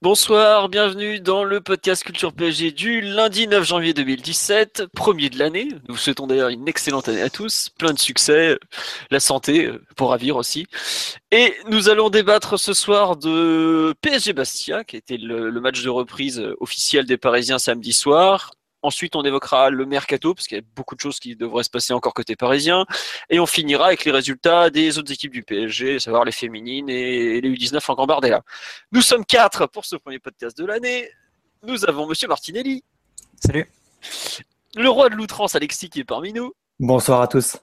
Bonsoir, bienvenue dans le podcast Culture PSG du lundi 9 janvier 2017, premier de l'année. Nous vous souhaitons d'ailleurs une excellente année à tous, plein de succès, la santé pour ravir aussi. Et nous allons débattre ce soir de PSG Bastia, qui était le, le match de reprise officiel des Parisiens samedi soir. Ensuite, on évoquera le mercato, parce qu'il y a beaucoup de choses qui devraient se passer encore côté parisien. Et on finira avec les résultats des autres équipes du PSG, à savoir les féminines et les U19 en Gambardella. Nous sommes quatre pour ce premier podcast de l'année. Nous avons Monsieur Martinelli. Salut. Le roi de l'outrance, Alexis, qui est parmi nous. Bonsoir à tous.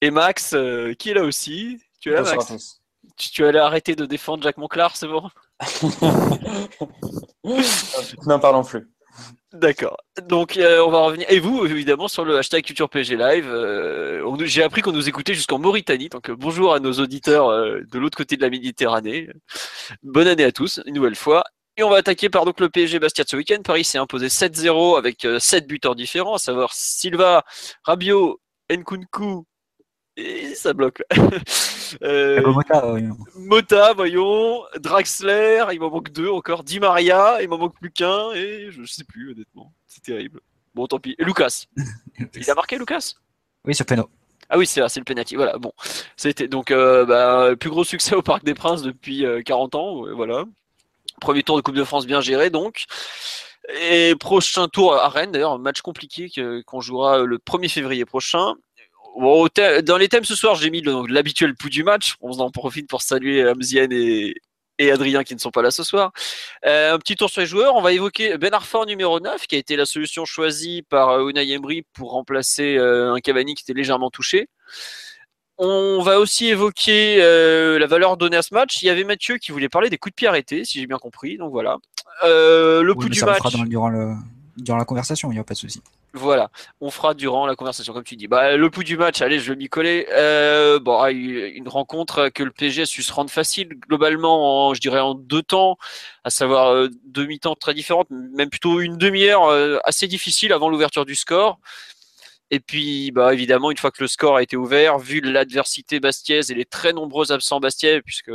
Et Max, euh, qui est là aussi. Tu es là, Bonsoir Max à tous. tu, tu allais arrêter de défendre Jacques Monclar, c'est bon? N'en parlons plus. D'accord. Donc euh, on va revenir. Et vous, évidemment, sur le hashtag Culture PG Live. euh, J'ai appris qu'on nous écoutait jusqu'en Mauritanie. Donc euh, bonjour à nos auditeurs euh, de l'autre côté de la Méditerranée. Bonne année à tous, une nouvelle fois. Et on va attaquer par donc le PSG Bastia ce week-end. Paris s'est imposé 7-0 avec 7 buteurs différents, à savoir Silva, Rabiot, Nkunku. Et ça bloque. Euh, Mota, voyons, Draxler, il m'en manque deux encore, Di Maria, il m'en manque plus qu'un, et je sais plus honnêtement, c'est terrible. Bon, tant pis. Et Lucas, il a marqué Lucas? Oui, sur Peno. Ah oui, c'est c'est le penalty. Voilà, bon, c'était donc euh, bah, plus gros succès au Parc des Princes depuis euh, 40 ans, ouais, voilà. Premier tour de Coupe de France bien géré donc. Et prochain tour à Rennes, d'ailleurs, match compliqué qu'on jouera le 1er février prochain. Bon, dans les thèmes ce soir, j'ai mis l'habituel pouls du match. On en profite pour saluer Amzienne et, et Adrien qui ne sont pas là ce soir. Euh, un petit tour sur les joueurs. On va évoquer Ben Arfa numéro 9, qui a été la solution choisie par euh, Unai Emery pour remplacer euh, un Cavani qui était légèrement touché. On va aussi évoquer euh, la valeur donnée à ce match. Il y avait Mathieu qui voulait parler des coups de pied arrêtés, si j'ai bien compris. Donc voilà. Euh, le Oui, coup du match. fera dans- durant, le, durant la conversation, il n'y a pas de souci. Voilà, on fera durant la conversation, comme tu dis. Bah, le pouls du match, allez, je vais m'y coller. Euh, bon, ah, une rencontre que le PSG a su se rendre facile, globalement, en, je dirais en deux temps, à savoir euh, deux mi-temps très différentes, même plutôt une demi-heure euh, assez difficile avant l'ouverture du score. Et puis, bah, évidemment, une fois que le score a été ouvert, vu l'adversité bastiaise et les très nombreux absents bastiais, puisque,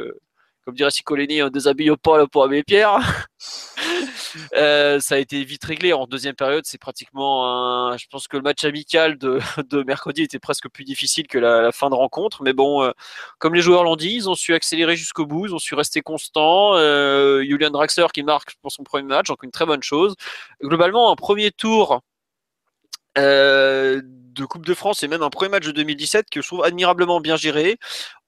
comme dirait Sicolini, on déshabille pas pour abbé Pierre. Euh, ça a été vite réglé en deuxième période. C'est pratiquement un. Je pense que le match amical de, mercredi était presque plus difficile que la, fin de rencontre. Mais bon, euh, comme les joueurs l'ont dit, ils ont su accélérer jusqu'au bout, ils ont su rester constants. Euh, Julian Draxler qui marque pour son premier match, donc une très bonne chose. Globalement, un premier tour de Coupe de France et même un premier match de 2017 que je trouve admirablement bien géré.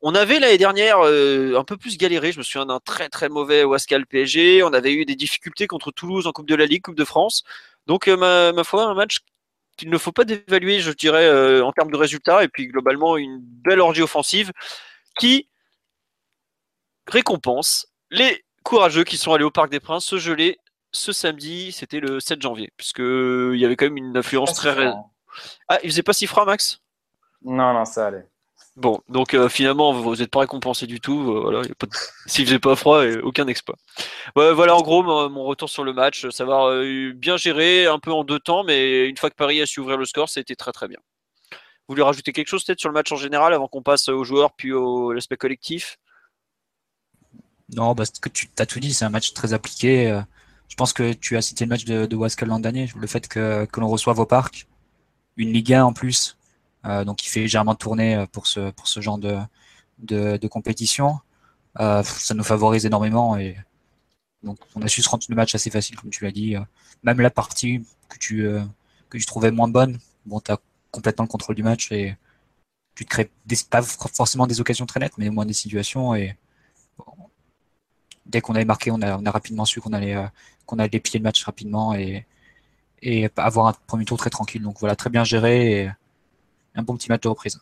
On avait l'année dernière euh, un peu plus galéré. Je me souviens d'un très très mauvais Wascal PSG. On avait eu des difficultés contre Toulouse en Coupe de la Ligue, Coupe de France. Donc, euh, ma, ma foi, un match qu'il ne faut pas dévaluer, je dirais, euh, en termes de résultats. Et puis, globalement, une belle orgie offensive qui récompense les courageux qui sont allés au Parc des Princes se geler ce samedi. C'était le 7 janvier, puisque il y avait quand même une influence très. Ah, il faisait pas si froid, Max? Non, non, ça allait. Bon, donc euh, finalement, vous n'êtes pas récompensé du tout. euh, voilà, y a pas de- S'il faisait pas froid, aucun exploit. Ouais, voilà, en gros, mon, mon retour sur le match, savoir euh, bien géré, un peu en deux temps, mais une fois que Paris a su ouvrir le score, c'était très très bien. Vous voulez rajouter quelque chose peut-être sur le match en général avant qu'on passe aux joueurs puis au l'aspect collectif? Non, bah, ce que tu as tout dit, c'est un match très appliqué. euh, Je pense que tu as cité le match de, de Wascal l'an dernier, le fait que, que l'on reçoive au parc, une Ligue 1 en plus, euh, donc il fait légèrement tourner euh, pour ce, pour ce genre de, compétition. Euh, ça nous favorise énormément on a su se rendre le match assez facile, comme tu l'as dit. Même la partie que tu, trouvais moins bonne, bon, tu as complètement le contrôle du match et tu te crées pas forcément des occasions très nettes, mais au moins des situations et dès qu'on avait marqué, on a, rapidement su qu'on allait, qu'on allait le match rapidement et, et avoir un premier tour très tranquille. Donc voilà, très bien géré et un bon petit match de reprise.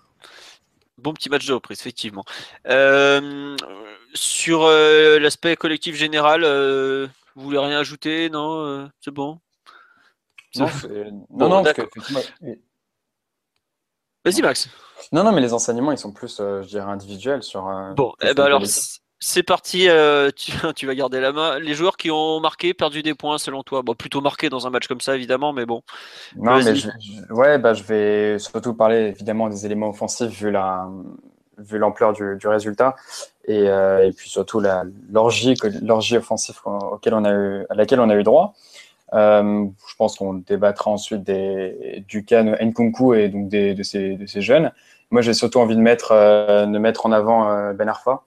Bon petit match de reprise, effectivement. Euh, sur l'aspect collectif général, vous voulez rien ajouter Non, c'est bon? Non, non, non Vas-y, Max. Non, non, mais les enseignements, ils sont plus, je dirais, individuels sur. bon, eh ben alors, c'est parti, euh, tu, vas garder la main. Les joueurs qui ont marqué, perdu des points selon toi bon, Plutôt marqué dans un match comme ça, évidemment, mais bon. Non, mais je, ouais, bah, je vais surtout parler évidemment des éléments offensifs vu la vu l'ampleur du, résultat et, euh, et, puis surtout l'orgie offensive auquel on a eu, à laquelle on a eu droit. Euh, je pense qu'on débattra ensuite des, du cas Nkunku et donc des, de, ces, de ces jeunes. Moi, j'ai surtout envie de mettre, de mettre en avant Ben Arfa,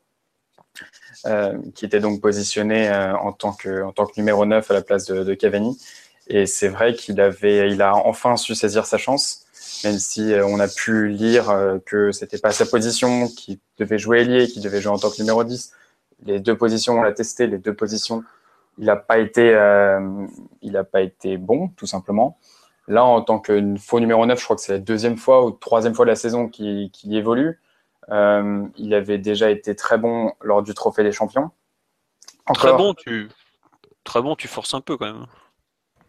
qui était donc positionné euh, en, tant que, en tant que numéro 9 à la place de, Cavani. Et c'est vrai qu'il avait, il a enfin su saisir sa chance, même si euh, on a pu lire que c'était pas sa position, qu'il devait jouer ailier, qu'il devait jouer en tant que numéro 10. Les deux positions, on l'a testé, les deux positions, il n'a pas été, il a pas été bon, tout simplement. Là, en tant que faux numéro 9, je crois que c'est la deuxième fois ou troisième fois de la saison qu'il évolue. Euh, il avait déjà été très bon lors du Trophée des Champions. Très bon, tu très bon, tu forces un peu quand même.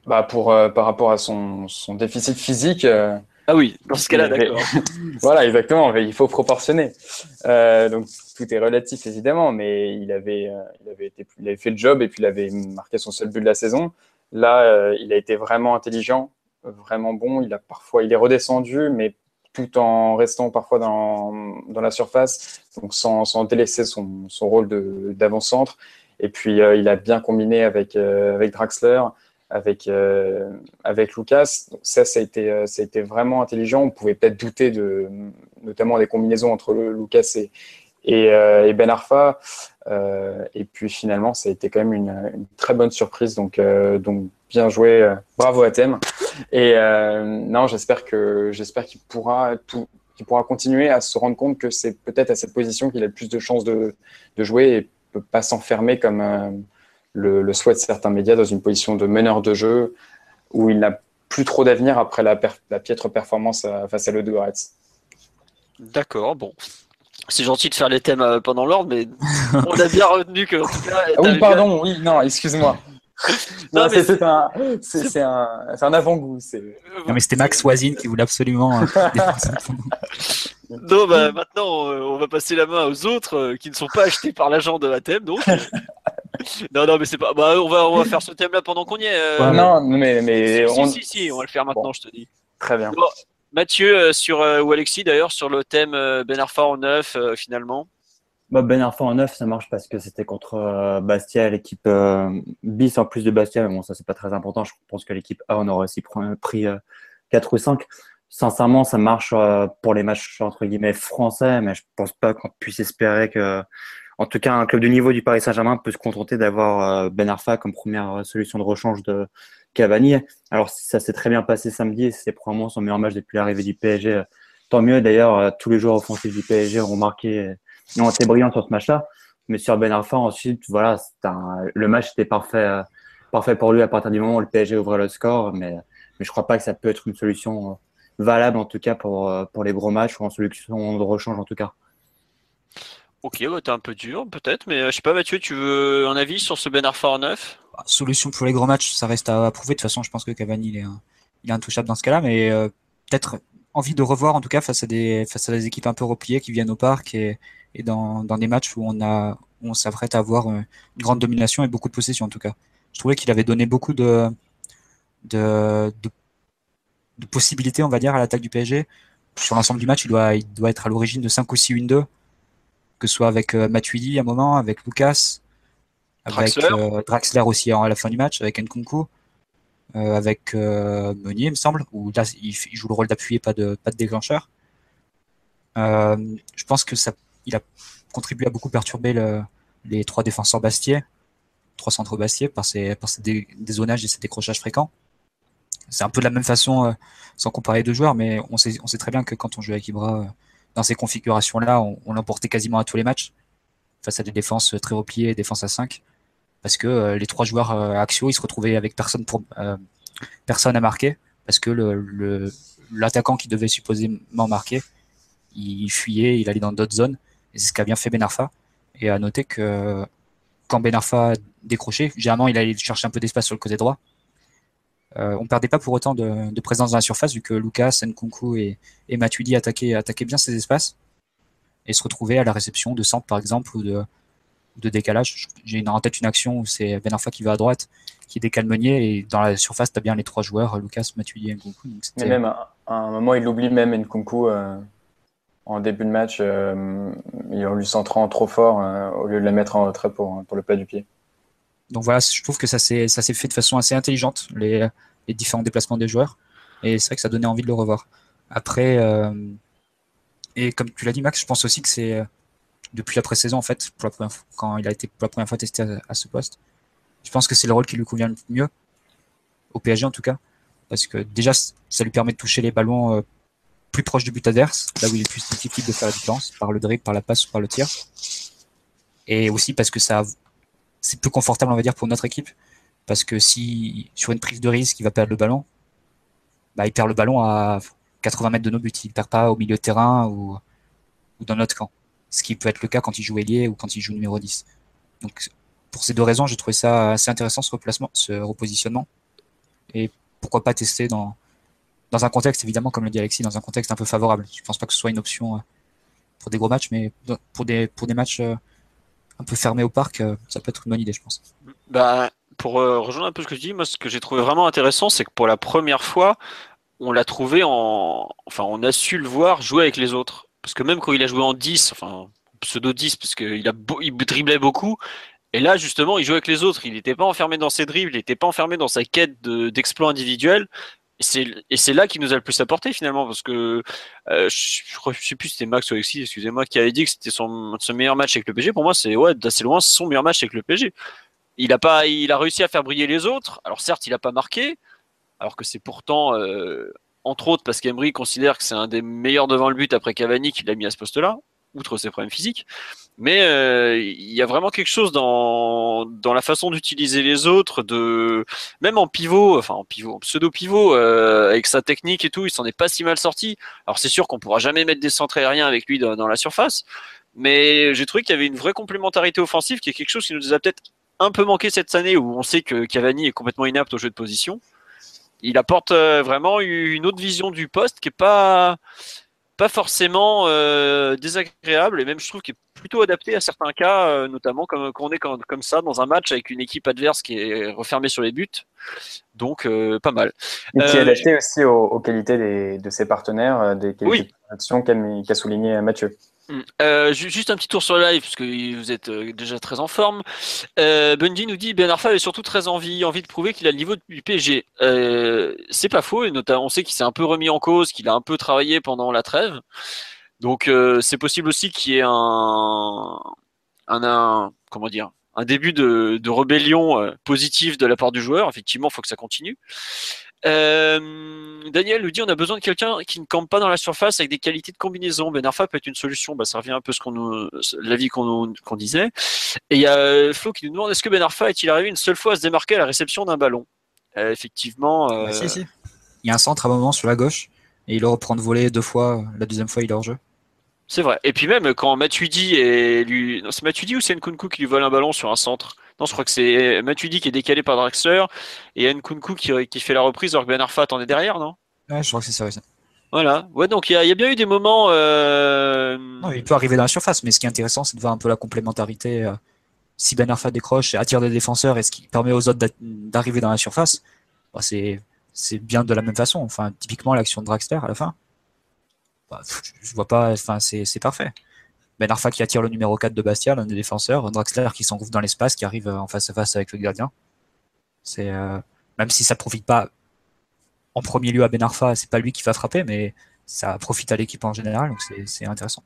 Bah pour euh, par rapport à son, son déficit physique. Euh, ah oui, dans ce cas-là, d'accord. voilà, exactement. Il faut proportionner. donc tout est relatif évidemment, mais il avait, il avait été, il avait fait le job et puis il avait marqué son seul but de la saison. Là, il a été vraiment intelligent, vraiment bon. Il a parfois, il est redescendu, mais tout en restant parfois dans, dans la surface, donc sans, sans délaisser son, son rôle d'avant-centre. Et puis, euh, il a bien combiné avec, euh, avec Draxler, avec, euh, avec Lucas. Donc ça, ça a, été, ça a été vraiment intelligent. On pouvait peut-être douter de, notamment des combinaisons entre Lucas et, et, et Ben Arfa. Et puis, finalement, ça a été quand même une, très bonne surprise. Donc, donc bien joué. bravo à Thème. Et euh, non, j'espère que j'espère qu'il pourra qu'il pourra continuer à se rendre compte que c'est peut-être à cette position qu'il a le plus de chances de, jouer et peut pas s'enfermer comme euh, le, souhaitent certains médias dans une position de meneur de jeu où il n'a plus trop d'avenir après la, piètre performance euh, face à Ludogorets. D'accord, bon. C'est gentil de faire les thèmes pendant l'ordre, mais on a bien retenu que. ah oui, pardon, oui, non, excuse-moi. non, c'est un, c'est un, un avant-goût. Non, mais c'était Max Wazin qui voulait absolument. Euh, non, bah, maintenant, euh, on va passer la main aux autres euh, qui ne sont pas achetés par l'agent de la thème, donc. non, non, mais c'est pas. Bah, on va, on va faire ce thème-là pendant qu'on y est. non, mais, mais si, on... si, si, on va le faire maintenant, je te dis. Très bien. Mathieu, sur ou Alexis d'ailleurs, sur le thème Ben Arfa en neuf, finalement. Bah, ben Arfa en 9, ça marche parce que c'était contre euh, Bastia, l'équipe euh, bis en plus de Bastia, mais bon, ça c'est pas très important. Je pense que l'équipe A, on aurait aussi pris 4 euh, ou 5. Sincèrement, ça marche pour les matchs entre guillemets français, mais je pense pas qu'on puisse espérer que, en tout cas, un club du niveau du Paris Saint-Germain peut se contenter d'avoir Ben Arfa comme première solution de rechange de Cavani. Alors, ça s'est très bien passé samedi, c'est probablement son meilleur match depuis l'arrivée du PSG. Tant mieux, d'ailleurs, tous les joueurs offensifs du PSG ont marqué ils ont été brillants sur ce match-là. Mais sur Ben Arfa, ensuite, voilà, le match était parfait, euh, parfait pour lui à partir du moment où le PSG ouvrait le score. Mais, mais je crois pas que ça peut être une solution euh, valable, en tout cas, pour, euh, les gros matchs ou en solution de rechange, en tout cas. Ok, bah, t'es un peu dur, peut-être, mais je sais pas, Mathieu, tu veux un avis sur ce Ben Arfa en neuf? bah, Solution pour les gros matchs, ça reste à prouver. De toute façon, je pense que Cavani, il est, il intouchable dans ce cas-là, mais peut-être envie de revoir, en tout cas, face à des, face à des équipes un peu repliées qui viennent au parc et, dans, des matchs où on a on s'apprête à avoir une grande domination et beaucoup de possession en tout cas. Je trouvais qu'il avait donné beaucoup de, possibilités, on va dire, à l'attaque du PSG. Sur l'ensemble du match, il doit, il doit être à l'origine de 5 ou 6 win 2 que ce soit avec euh, Matuidi à un moment, avec Lucas, avec Draxler, euh, aussi à la fin du match, avec Nkunku, euh, avec euh, Meunier, il me semble, où là, il, joue le rôle d'appui pas de, pas de déclencheur. Je pense que ça il a contribué à beaucoup perturber le, les trois défenseurs Bastier, trois centres Bastier par ses, par ses dézonages et ses décrochages fréquents. C'est un peu de la même façon, euh, sans comparer deux joueurs, mais on sait, on sait très bien que quand on joue avec Ibra euh, dans ces configurations-là, on, on l'emportait quasiment à tous les matchs face à des défenses très repliées, défenses à 5, parce que euh, les trois joueurs axiaux, ils se retrouvaient avec personne pour personne à marquer, parce que l'attaquant qui devait supposément marquer, il fuyait, il allait dans d'autres zones. Et c'est ce qu'a bien fait Ben Arfa. Et à noter que quand Ben Arfa décrochait, généralement il allait chercher un peu d'espace sur le côté droit. Euh, on perdait pas pour autant de, présence dans la surface vu que Lucas, Nkunku et, et Matuidi attaquaient, attaquaient bien ces espaces et se retrouvaient à la réception de centre par exemple ou de, de décalage. J'ai en tête une action où c'est Ben Arfa qui va à droite, qui décale Meunier et dans la surface, tu as bien les trois joueurs, Lucas, Matuidi et Nkunku. Mais même à, un moment, il oublie même Nkunku euh, en début de match, euh, en lui centrant trop fort euh, au lieu de la mettre en retrait pour, pour le plat du pied. Donc voilà, je trouve que ça s'est fait de façon assez intelligente, les, les différents déplacements des joueurs. Et c'est vrai que ça donnait envie de le revoir. Après, et comme tu l'as dit, Max, je pense aussi que c'est depuis la pré-saison, en fait, pour la première fois, quand il a été pour la première fois testé à, ce poste. Je pense que c'est le rôle qui lui convient le mieux, au PSG en tout cas, parce que déjà, ça lui permet de toucher les ballons euh, plus proches du but adverse, là où il est plus difficile de faire la différence, par le dribble, par la passe ou par le tir. Et aussi parce que ça, c'est plus confortable, on va dire, pour notre équipe, parce que si sur une prise de risque, il va perdre le ballon, bah, il perd le ballon à 80 mètres de nos buts, il perd pas au milieu de terrain ou dans notre camp ce qui peut être le cas quand il joue ailier ou quand il joue numéro 10. Donc pour ces deux raisons, j'ai trouvé ça assez intéressant ce replacement, ce repositionnement. Et pourquoi pas tester dans, dans un contexte, évidemment, comme le dit Alexis, dans un contexte un peu favorable. Je pense pas que ce soit une option euh, pour des gros matchs, mais pour des, pour des matchs euh, un peu fermés au parc, euh, ça peut être une bonne idée, je pense. Bah, pour rejoindre un peu ce que je dis, moi, ce que j'ai trouvé vraiment intéressant, c'est que pour la première fois, on l'a trouvé en. Enfin, on a su le voir jouer avec les autres. Parce que même quand il a joué en 10, enfin pseudo 10, parce qu'il il driblait beaucoup, et là justement il jouait avec les autres, il n'était pas enfermé dans ses dribbles, il n'était pas enfermé dans sa quête d'exploit individuel. Et c'est là qu'il nous a le plus apporté finalement, parce que euh, je, je sais plus si c'était Max ou Alexis, excusez-moi, qui avait dit que c'était son, meilleur match avec le PG. Pour moi, c'est ouais, d'assez loin son meilleur match avec le PG. Il a pas, il a réussi à faire briller les autres. Alors certes, il n'a pas marqué, alors que c'est pourtant euh, entre autres parce qu'Emery considère que c'est un des meilleurs devant le but après Cavani qu'il a mis à ce poste-là, outre ses problèmes physiques. Mais euh, il y a vraiment quelque chose dans, dans la façon d'utiliser les autres, de même en pivot, enfin en pivot, pseudo pivot, euh, avec sa technique et tout, il s'en est pas si mal sorti. Alors c'est sûr qu'on pourra jamais mettre des centres aériens avec lui dans, dans la surface, mais j'ai trouvé qu'il y avait une vraie complémentarité offensive, qui est quelque chose qui nous a peut-être un peu manqué cette année, où on sait que Cavani est complètement inapte au jeu de position il apporte euh, vraiment une autre vision du poste qui est pas pas forcément euh, désagréable et même je trouve qu'il est plutôt adapté à certains cas, euh, notamment comme quand on est comme, ça dans un match avec une équipe adverse qui est refermée sur les buts. Donc pas mal. Et qui est adapté aussi aux, qualités de ses partenaires, des qualités de qu'a souligné Mathieu. Mm. Euh, juste un petit tour sur le live, parce que vous êtes euh, déjà très en forme. Euh, Bundy nous dit Ben Arfa avait surtout très envie, envie de prouver qu'il a le niveau du PSG. Euh, c'est pas faux, notamment on sait qu'il s'est un peu remis en cause, qu'il a un peu travaillé pendant la trêve. Donc c'est possible aussi qu'il y ait un, un, comment dire, un début de, de rébellion positive de la part du joueur. Effectivement, il faut que ça continue. Euh, Daniel nous dit on a besoin de quelqu'un qui ne campe pas dans la surface avec des qualités de combinaison. Ben Arfa peut être une solution. Bah, ça revient un peu ce qu'on nous, l'avis qu'on disait. Et il y a euh, Flo qui nous demande est-ce que Ben Arfa est-il arrivé une seule fois à se démarquer à la réception d'un ballon? Euh, Effectivement. Euh... Bah, si, si. Il y a un centre à un moment sur la gauche et il reprend de voler deux fois. La deuxième fois, il est hors jeu. C'est vrai. Et puis même quand Matuidi et lui, c'est Matuidi ou c'est Nkunku qui lui vole un ballon sur un centre? Non, je crois que c'est Matuidi qui est décalé par Draxler et Nkunku qui, qui fait la reprise alors que Ben Arfa attendait derrière, non? Ouais, je crois que c'est ça, aussi. Voilà. Ouais, donc il y, a bien eu des moments. Euh... Non, il peut arriver dans la surface, mais ce qui est intéressant, c'est de voir un peu la complémentarité. Euh, si Ben Arfa décroche et attire des défenseurs et ce qui permet aux autres d'arriver dans la surface, bah, c'est bien de la même façon. Enfin, typiquement l'action de Draxler à la fin. Bah, je vois pas. Enfin, c'est parfait. Ben Arfa qui attire le numéro 4 de Bastia, l'un des défenseurs, Draxler qui s'engouffre dans l'espace, qui arrive euh, en face à face avec le gardien. Euh, même si ça profite pas en premier lieu à Ben Arfa, c'est pas lui qui va frapper, mais ça profite à l'équipe en général, donc c'est intéressant.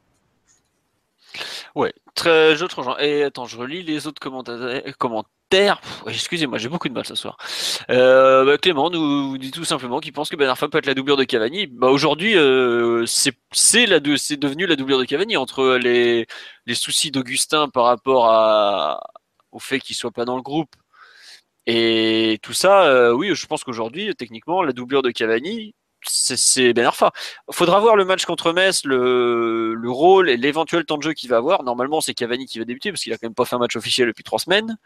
Ouais, très, je Et attends, je relis les autres commentaires. Excusez-moi, j'ai beaucoup de mal ce soir. Euh, bah, Clément nous dit tout simplement qu'il pense que Ben Arfa peut être la doublure de Cavani. Bah, Aujourd'hui, euh, c'est devenu la doublure de Cavani entre les, les soucis d'Augustin par rapport au fait qu'il soit pas dans le groupe et tout ça. Euh, oui, je pense qu'aujourd'hui, techniquement, la doublure de Cavani, c'est Ben Arfa. Faudra voir le match contre Metz, le, le rôle et l'éventuel temps de jeu qu'il va avoir. Normalement, c'est Cavani qui va débuter parce qu'il a quand même pas fait un match officiel depuis trois semaines.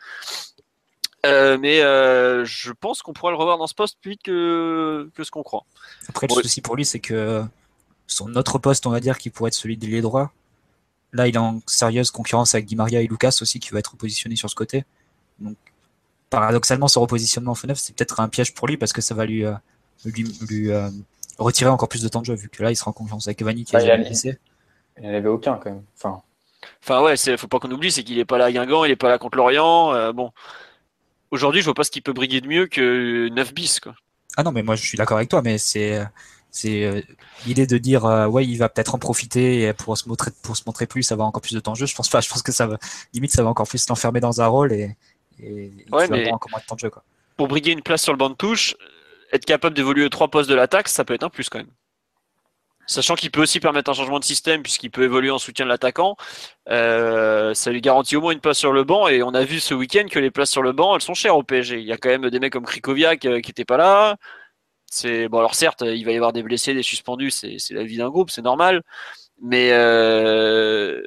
Euh, mais euh, je pense qu'on pourra le revoir dans ce poste plus vite que, que ce qu'on croit. Après, le souci pour lui, c'est que son autre poste, on va dire, qui pourrait être celui d'ailier droit, là, il est en sérieuse concurrence avec Di Maria et Lucas aussi, qui va être positionné sur ce côté. Donc, paradoxalement, ce repositionnement en neuf, c'est peut-être un piège pour lui parce que ça va lui, euh, lui, lui retirer encore plus de temps de jeu, vu que là, il sera en concurrence avec Cavani qui Ah, est il blessé. Il n'y en avait aucun quand même. Enfin, Enfin ouais, c'est faut pas qu'on oublie, c'est qu'il est pas là à Guingamp, il est pas là contre Lorient. euh, bon, aujourd'hui, je vois pas ce qui peut briguer de mieux que 9 bis quoi. Ah non, mais moi je suis d'accord avec toi, mais c'est c'est euh, l'idée de dire euh, ouais, il va peut-être en profiter et pour se montrer pour se montrer plus, avoir encore plus de temps de jeu. Je pense pas. Je pense que ça va limite ça va encore plus l'enfermer dans un rôle et et il Ouais, va mais- avoir encore moins de temps de jeu quoi. Pour briguer une place sur le banc de touche, être capable d'évoluer trois postes de l'attaque, ça peut être un plus quand même. Sachant qu'il peut aussi permettre un changement de système puisqu'il peut évoluer en soutien de l'attaquant, euh, ça lui garantit au moins une place sur le banc. Et on a vu ce week-end que les places sur le banc, elles sont chères au PSG. Il y a quand même des mecs comme Krikoviak euh, qui n'étaient pas là. C'est bon alors certes, il va y avoir des blessés, des suspendus, c'est la vie d'un groupe, c'est normal. Mais euh,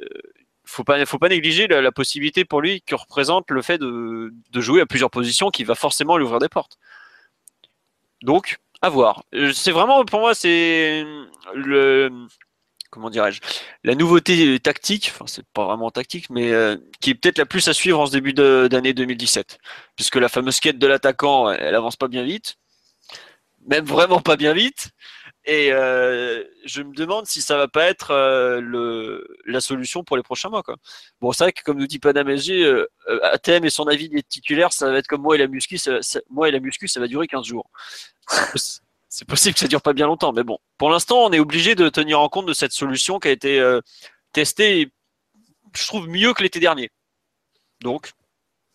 faut pas faut pas négliger la, possibilité pour lui que représente le fait de jouer à plusieurs positions qui va forcément lui ouvrir des portes. Donc à voir. Euh, C'est vraiment pour moi c'est le comment dirais-je la nouveauté tactique. Enfin c'est pas vraiment tactique, mais euh, qui est peut-être la plus à suivre en ce début d'année 2017, puisque la fameuse quête de l'attaquant, elle avance pas bien vite, même vraiment pas bien vite. Et euh, je me demande si ça va pas être euh, le, la solution pour les prochains mois. Quoi. Bon, c'est vrai que comme nous dit Panam SG, euh, euh, Athème et son avis des titulaires, ça va être comme moi et la muscu. Ça, moi et la muscu, ça va durer 15 jours. C'est possi- C'est possible que ça dure pas bien longtemps, mais bon. Pour l'instant, on est obligé de tenir en compte de cette solution qui a été testée, je trouve, mieux que l'été dernier. Donc,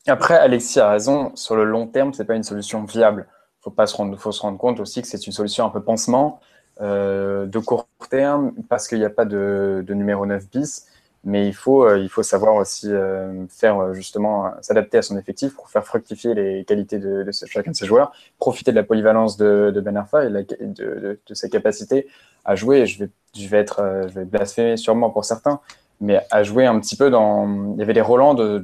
Après, Alexis a raison. Sur le long terme, c'est pas une solution viable. Faut pas se rendre, faut se rendre compte aussi que c'est une solution un peu pansement de court terme parce qu'il n'y a pas de, numéro 9 bis. Mais il faut, euh, il faut savoir aussi euh, faire euh, justement euh, s'adapter à son effectif pour faire fructifier les qualités de, chacun de ses joueurs, profiter de la polyvalence de, Ben Arfa et de, la- de, de- de sa capacité à jouer. Je vais, je vais être, euh, je vais blasphémer sûrement pour certains, mais à jouer un petit peu dans. Il y avait les Roland de,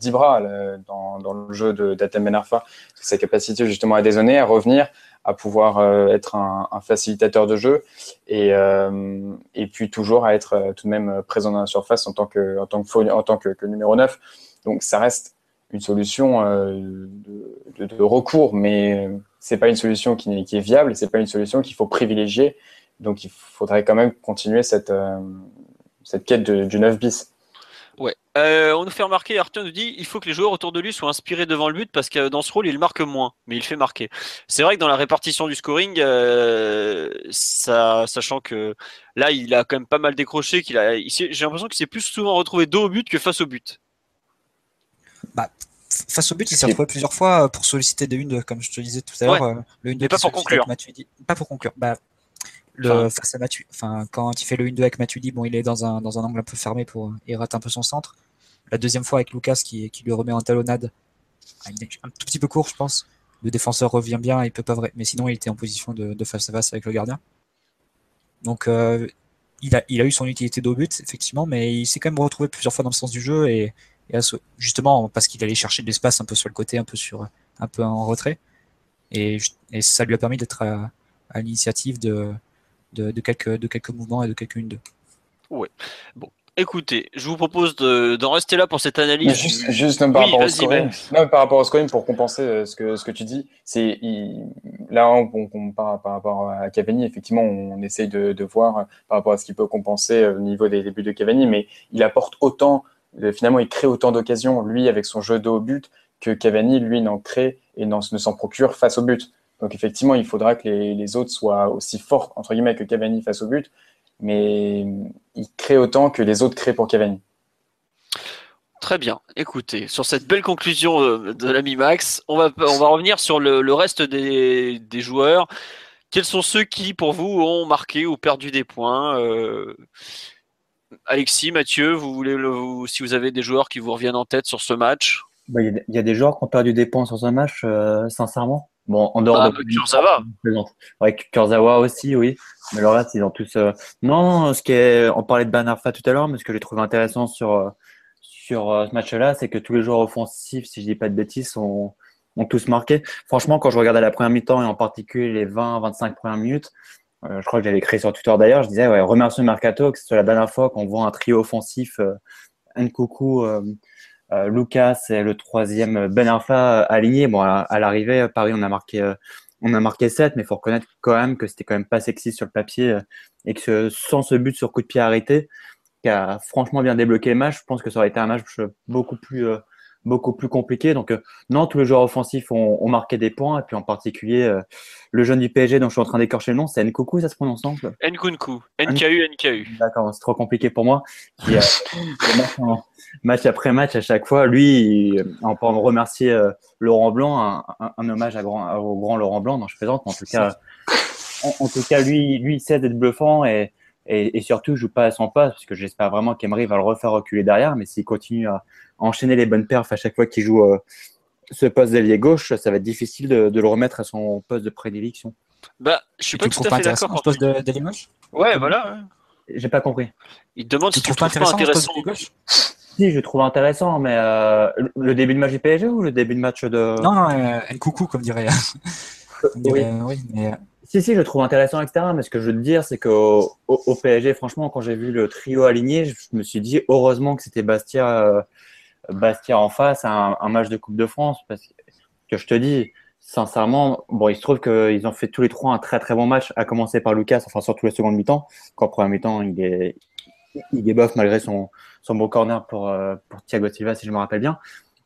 d'Ibra dans, le jeu d'Atem Ben Arfa, sa capacité justement à dézonner, à revenir, à pouvoir euh, être un, facilitateur de jeu et, euh, puis toujours à être euh, tout de même présent dans la surface en tant que, en tant que, numéro 9. Donc ça reste une solution de, recours, mais c'est pas une solution qui, qui est viable, c'est pas une solution qu'il faut privilégier. Donc il faudrait quand même continuer cette, cette quête du 9 bis. Euh, on nous fait remarquer, Arthur nous dit, il faut que les joueurs autour de lui soient inspirés devant le but parce que dans ce rôle, il marque moins, mais il fait marquer. C'est vrai que dans la répartition du scoring, euh, ça, sachant que là, il a quand même pas mal décroché, qu'il a, j'ai l'impression qu'il s'est plus souvent retrouvé dos au but que face au but. Face au but, il s'est retrouvé plusieurs fois euh, pour solliciter des 1 comme je te disais tout à l'heure. le 1 Mais pas pour conclure. Pas pour conclure. Bah, le, Enfin- face à enfin, quand il fait le 1-2 avec Matuidi, bon, il est dans un, dans un angle un peu fermé pour, il rate un peu son centre. La deuxième fois avec Lucas qui, qui lui remet en talonnade, ah, un tout petit peu court, je pense. Le défenseur revient bien, il peut pas vrai, mais sinon il était en position de, de face à face avec le gardien. Donc euh, il, a, il a eu son utilité d'au but, effectivement, mais il s'est quand même retrouvé plusieurs fois dans le sens du jeu et, et à ce- justement parce qu'il allait chercher de l'espace un peu sur le côté, un peu sur, un peu en retrait, et, et ça lui a permis d'être à, à l'initiative de, de, de quelques, de quelques mouvements et de quelques 1-2. Écoutez, je vous propose de- d'en rester là pour cette analyse. Mais juste, juste non, par, Oui, rapport au scoring, non, par rapport au scoring, pour compenser euh, ce que, ce que tu dis, c'est là on, on compare par rapport à Cavani, effectivement, on essaye de, de voir euh, par rapport à ce qu'il peut compenser euh, au niveau des débuts de Cavani, mais il apporte autant, finalement, il crée autant d'occasions, lui, avec son jeu de haut but, que Cavani, lui, n'en crée et n'en- ne s'en procure face au but. Donc effectivement, il faudra que les, les autres soient aussi forts, entre guillemets, que Cavani face au but, mais il crée autant que les autres créent pour Cavani. Très bien. Écoutez, sur cette belle conclusion euh, de l'ami Max, on va, on va revenir sur le, le reste des, des joueurs. Quels sont ceux qui, pour vous, ont marqué ou perdu des points Euh, Alexis, Mathieu, vous voulez le- vous- si vous avez des joueurs qui vous reviennent en tête sur ce match? Bah, Il y, a des- il y a des joueurs qui ont perdu des points sur ce match, euh, sincèrement. Bon, en dehors Ah, de Kurzawa. Ouais, Kurzawa aussi, oui. Mais le reste, ils ont tous. euh, Non, ce qui est. On parlait de Ben Arfa tout à l'heure, mais ce que j'ai trouvé intéressant sur, euh, sur euh, ce match-là, c'est que tous les joueurs offensifs, si je dis pas de bêtises, ont, ont tous marqué. Franchement, quand je regardais la première mi-temps et en particulier les 20-25 premières minutes, euh, je crois que j'avais écrit sur Twitter d'ailleurs, je disais, ouais, remercions Mercato, que ce soit la dernière fois qu'on voit un trio offensif, euh, euh, Lucas et le troisième Ben Arfa euh, aligné. Bon, à, à l'arrivée, Paris, on a marqué, euh, on a marqué 7, mais il faut reconnaître quand même que c'était quand même pas sexy sur le papier euh, et que ce- sans ce but sur coup de pied arrêté, qui a franchement bien débloqué le match, je pense que ça aurait été un match euh, beaucoup plus, euh, beaucoup plus compliqué. Donc, euh, non, tous les joueurs offensifs ont, ont marqué des points, et puis en particulier euh, le jeune du PSG dont je suis en train d'écorcher le nom, c'est Nkuku, ça se prononce ensemble Nkunku. NKU, NKU. D'accord, c'est trop compliqué pour moi. Qui, euh, match, en- match après match, à chaque fois, lui, il- on peut en remercier Laurent Blanc, un, un- un hommage à grand, au grand Laurent Blanc, non, je mais en tout cas, en, en tout cas, lui, lui, il sait d'être bluffant et, et, et surtout, il joue pas à son poste, parce que j'espère vraiment qu'Emery va le refaire reculer derrière, mais s'il continue à enchaîner les bonnes perfs à chaque fois qu'il joue euh, ce poste d'ailier gauche, ça va être difficile de, de le remettre à son poste de prédilection. Bah, je suis pas tout à fait intéressant d'accord. ce quand poste de Limoges Ouais, voilà. J'ai pas compris. Il te demande Tu si tu trouves pas trouves pas intéressant ce intéressant. poste de gauche? Si, je le trouve intéressant, mais euh, le début de match du PSG ou le début de match de. Non, non, euh, comme dirait. comme Oui. dirait, euh, oui, mais euh, Si, si, je trouve intéressant, etc. Mais ce que je veux te dire, c'est qu'au au, PSG, franchement, quand j'ai vu le trio aligné, je me suis dit heureusement que c'était Bastia, euh, Bastia en face à un, un match de Coupe de France. Parce que je te dis, sincèrement, bon, il se trouve qu'ils ont fait tous les trois un très très bon match, à commencer par Lucas, enfin surtout la seconde mi-temps. Qu'en première mi-temps, il est, il est bof malgré son, son beau corner pour, euh, pour Thiago Silva, si je me rappelle bien.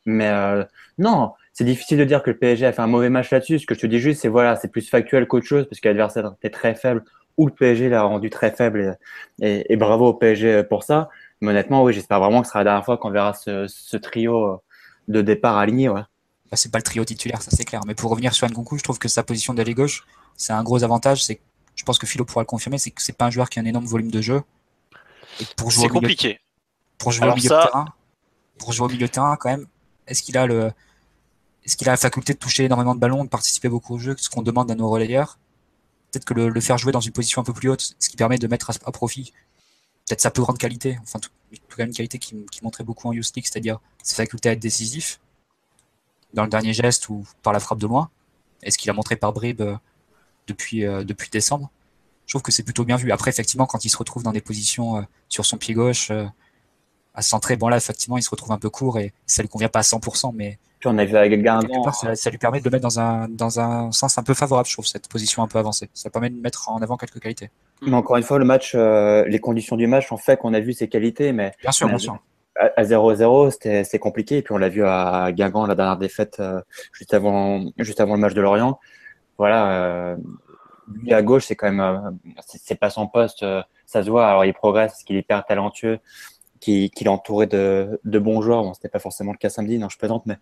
Mais euh, non, c'est difficile de dire que le PSG a fait un mauvais match là-dessus. Ce que je te dis juste, c'est voilà, c'est plus factuel qu'autre chose parce que l'adversaire était très faible ou le PSG l'a rendu très faible et, et- et bravo au PSG pour ça. Mais honnêtement, oui, j'espère vraiment que ce sera la dernière fois qu'on verra ce, ce trio de départ aligné. Ouais. bah, c'est pas le trio titulaire, ça c'est clair. Mais pour revenir sur Nkunku, je trouve que sa position d'ailier gauche, c'est un gros avantage. C'est, je pense que Philo pourra le confirmer, c'est que c'est pas un joueur qui a un énorme volume de jeu. Et pour jouer C'est au milieu, compliqué. pour jouer Alors au milieu ça- de terrain, pour jouer au milieu de terrain quand même, est-ce qu'il a le, est-ce qu'il a la faculté de toucher énormément de ballons, de participer beaucoup au jeu, ce qu'on demande à nos relayeurs Peut-être que le, faire jouer dans une position un peu plus haute, ce qui permet de mettre à, profit peut-être sa plus grande qualité, enfin tout, tout même une qualité qui, montrait beaucoup en Youth League, c'est-à-dire sa faculté à être décisif dans le dernier geste ou par la frappe de loin, et ce qu'il a montré par bribes euh, depuis, euh, depuis décembre. Je trouve que c'est plutôt bien vu. Après, effectivement, quand il se retrouve dans des positions euh, sur son pied gauche, à centrer, bon là, effectivement, il se retrouve un peu court et ça lui convient pas à 100%, mais Puis on a vu avec quelque Guingamp. part, ça, ça lui permet de le mettre dans un, dans un sens un peu favorable, je trouve, cette position un peu avancée. Ça permet de mettre en avant quelques qualités. Mais encore une fois, le match, euh, les conditions du match ont fait qu'on a vu ses qualités, mais Bien sûr, bien sûr. à à 0-0, c'était compliqué. Et puis on l'a vu à Guingamp, la dernière défaite, euh, juste, avant, juste avant le match de Lorient. Voilà, euh, lui à gauche, c'est quand même, euh, c'est c'est pas son poste, euh, ça se voit. Alors il progresse parce qu'il est hyper talentueux, qu'il est entouré de, de bons joueurs. Bon, c'était pas forcément le cas samedi, non, je plaisante, mais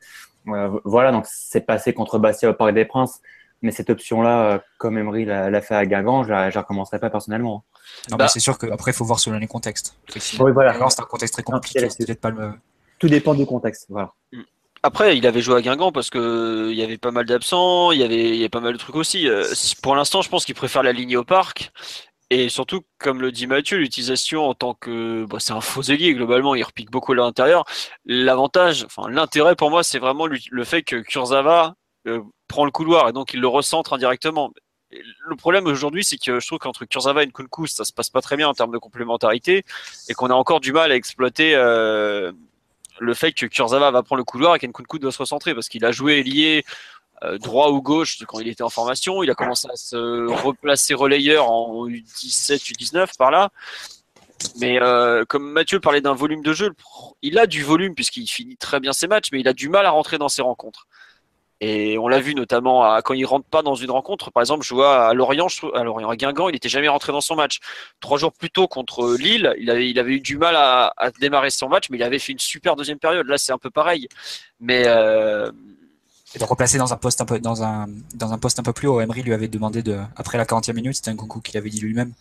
euh, voilà, donc c'est passé contre Bastia au Parc des Princes. Mais cette option-là, euh, comme Emery l'a fait à Guingamp, je la recommencerai pas personnellement. Non, Bah- mais c'est sûr qu'après, il faut voir selon les contextes. Oui, voilà. Alors, c'est un contexte très compliqué, Non, pas le. Tout dépend du contexte. Voilà. Après, il avait joué à Guingamp parce que euh, il y avait pas mal d'absents, il y avait, il y avait pas mal de trucs aussi. Si- pour l'instant, je pense qu'il préfère la ligne au parc. Et surtout, comme le dit Mathieu, l'utilisation en tant que, bah, c'est un faux ailier globalement, il repique beaucoup à l'intérieur. L'avantage, enfin l'intérêt pour moi, c'est vraiment le fait que Kurzawa euh, prend le couloir et donc il le recentre indirectement. Le problème aujourd'hui, c'est que je trouve qu'entre Kurzawa et Nkunku, ça se passe pas très bien en termes de complémentarité et qu'on a encore du mal à exploiter euh, le fait que Kurzawa va prendre le couloir et qu'Nkunku doit se recentrer parce qu'il a joué lié droit ou gauche quand il était en formation. Il a commencé à se replacer relayeur en U17, U19 par là. Mais euh, comme Mathieu parlait d'un volume de jeu, il a du volume puisqu'il finit très bien ses matchs, mais il a du mal à rentrer dans ses rencontres. Et on l'a vu notamment à- quand il rentre pas dans une rencontre. Par exemple, je vois à Lorient, à Lorient, Guingamp, il n'était jamais rentré dans son match. Trois jours plus tôt contre Lille, il avait, eu du mal à, à démarrer son match, mais il avait fait une super deuxième période. Là, c'est un peu pareil. Mais euh, Et de replacer dans un poste un peu, dans un, dans un poste un peu plus haut. Emery lui avait demandé de, après la 40e minute, c'était un Nkunku qui l'avait dit lui-même,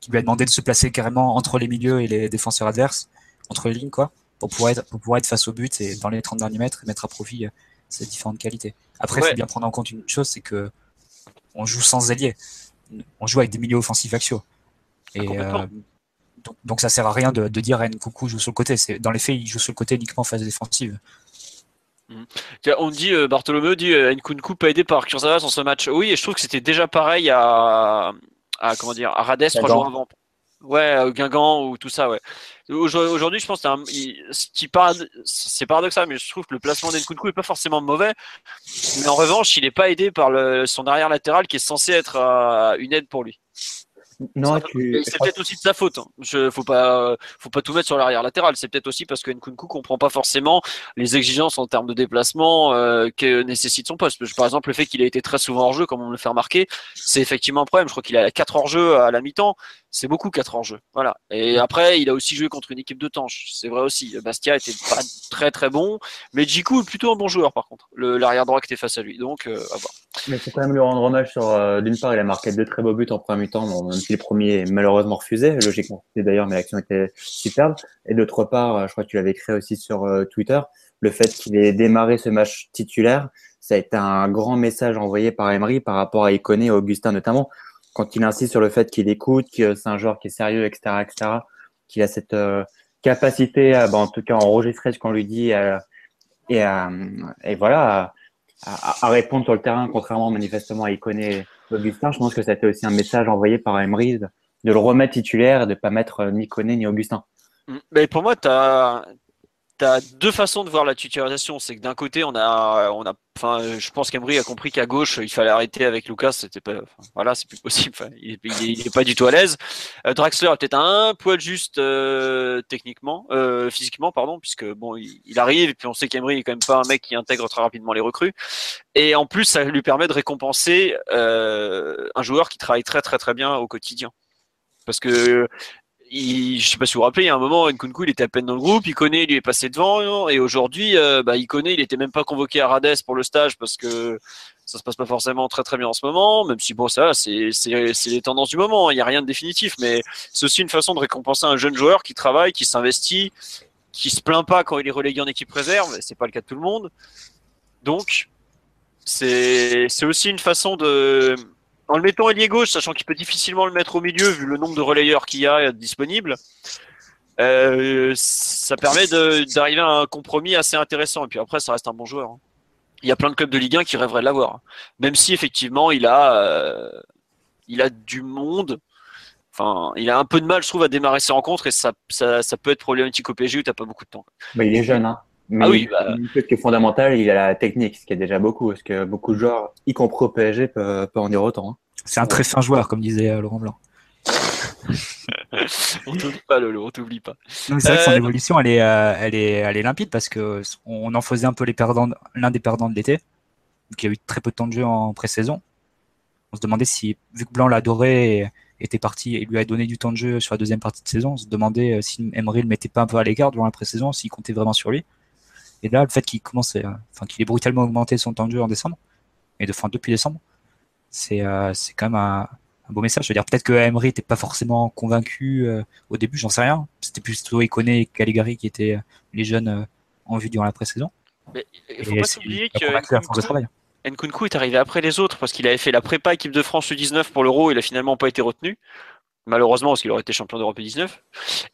qui lui a demandé de se placer carrément entre les milieux et les défenseurs adverses, entre les lignes, quoi, pour pouvoir être, pour pouvoir être face au but et dans les 30 derniers mètres et mettre à profit euh, ces différentes qualités. Après, il faut bien prendre en compte une chose, c'est que on joue sans ailier. On joue avec des milieux offensifs axiaux. Et euh, donc, ça sert à rien de, dire à Nkoukou joue sur le côté. Dans les faits, il joue sur le côté uniquement en phase défensive. Mmh. On dit, euh, Bartholomew dit euh, Nkunku pas aidé par Kurzawa dans ce match. Oui, et je trouve que c'était déjà pareil à, à comment dire à Rades trois jours avant. Ouais, Guingamp ou tout ça, ouais. Aujourd'hui, je pense que c'est paradoxal, mais je trouve que le placement d'Enkunku est pas forcément mauvais. Mais en revanche, il n'est pas aidé par le, son arrière latéral qui est censé être euh, une aide pour lui. Non, c'est peut-être aussi de sa faute. Hein. Je, faut pas, faut pas tout mettre sur l'arrière latéral. C'est peut-être aussi parce que Nkunku comprend pas forcément les exigences en termes de déplacement euh, que nécessite son poste. Par exemple, le fait qu'il ait été très souvent hors jeu, comme on me le fait remarquer, c'est effectivement un problème. Je crois qu'il a 4 hors jeu à la mi-temps c'est beaucoup 4 en jeu. Voilà. Et après, il a aussi joué contre une équipe de Tanche. C'est vrai aussi. Bastia était pas très très bon, mais Djikou est plutôt un bon joueur par contre. L'arrière droit qui était face à lui. Donc, euh, à voir. Mais faut quand même lui rendre hommage sur. Euh, d'une part, il a marqué deux très beaux buts en premier temps, même si le premier est malheureusement refusé. Logiquement, d'ailleurs, mais l'action était superbe. Et d'autre part, euh, je crois que tu l'avais créé aussi sur Twitter, le fait qu'il ait démarré ce match titulaire, ça a été un grand message envoyé par Emery par rapport à Iconé et Augustin notamment quand il insiste sur le fait qu'il écoute, que c'est un joueur qui est sérieux, etc., etc., qu'il a cette euh, capacité, à, bah, en tout cas, enregistrer ce qu'on lui dit et, et voilà, à, répondre sur le terrain, contrairement manifestement à Iconé Augustin. Je pense que ça a été aussi un message envoyé par Emery de, le remettre titulaire et de ne pas mettre euh, ni Iconé ni Augustin. Mm. Mais pour moi, tu tu as deux façons de voir la titularisation. C'est que d'un côté, on a, on a, enfin, je pense qu'Emery a compris qu'à gauche, il fallait arrêter avec Lucas. C'était pas, voilà, c'est plus possible. il, est, pas du tout à l'aise. Euh, Draxler est peut-être un poil juste euh, techniquement, euh, physiquement, pardon, puisque bon, il, arrive et puis on sait qu'Emery est quand même pas un mec qui intègre très rapidement les recrues. Et en plus, ça lui permet de récompenser un joueur qui travaille très très très bien au quotidien. Parce que il, je sais pas si vous vous rappelez, il y a un moment, Nkunku, il était à peine dans le groupe, il connaît, il lui est passé devant, et aujourd'hui, euh, bah, il connaît, il était même pas convoqué à Rades pour le stage parce que ça se passe pas forcément très très bien en ce moment, même si bon, ça, c'est, les tendances du moment, il n'y a rien de définitif, mais c'est aussi une façon de récompenser un jeune joueur qui travaille, qui s'investit, qui se plaint pas quand il est relégué en équipe réserve, c'est pas le cas de tout le monde. Donc, c'est aussi une façon de, en le mettant ailier gauche, sachant qu'il peut difficilement le mettre au milieu vu le nombre de relayeurs qu'il y a disponibles, euh, ça permet d'arriver à un compromis assez intéressant. Et puis après, ça reste un bon joueur. Hein. Il y a plein de clubs de Ligue 1 qui rêveraient de l'avoir. Même si effectivement, il a, euh, il a du monde. Enfin, il a un peu de mal, je trouve, à démarrer ses rencontres et ça, ça, peut être problématique au PSG où tu pas beaucoup de temps. Bah, il est jeune, hein. Mais ah oui, bah... ce qui est fondamental, il a la technique, ce qui est déjà beaucoup, parce que beaucoup de joueurs, y compris au PSG, peuvent, en dire autant. Hein. C'est un très fin joueur, comme disait euh, Laurent Blanc. on t'oublie pas, Lolo, on t'oublie pas. C'est vrai que son euh, évolution, elle est, euh, elle est, elle est limpide parce que on en faisait un peu les perdants, l'un des perdants de l'été, qui a eu très peu de temps de jeu en pré-saison. On se demandait si, vu que Blanc l'adorait et était parti et lui a donné du temps de jeu sur la deuxième partie de saison, on se demandait si Emery le mettait pas un peu à l'écart durant la pré-saison, s'il comptait vraiment sur lui. Et là, le fait qu'il commence, enfin, qu'il ait brutalement augmenté son temps de jeu en décembre, et de fin depuis décembre, c'est euh, c'est quand même un, beau message. Je veux dire, peut-être que Emery n'était pas forcément convaincu euh, au début, j'en sais rien. C'était plutôt Iconé et Caligari qui étaient euh, les jeunes en vue durant la pré-saison. Mais il faut pas oublier que Nkunku, est arrivé après les autres parce qu'il avait fait la prépa équipe de France U19 pour l'Euro, il a finalement pas été retenu malheureusement parce qu'il aurait été champion d'Europe 19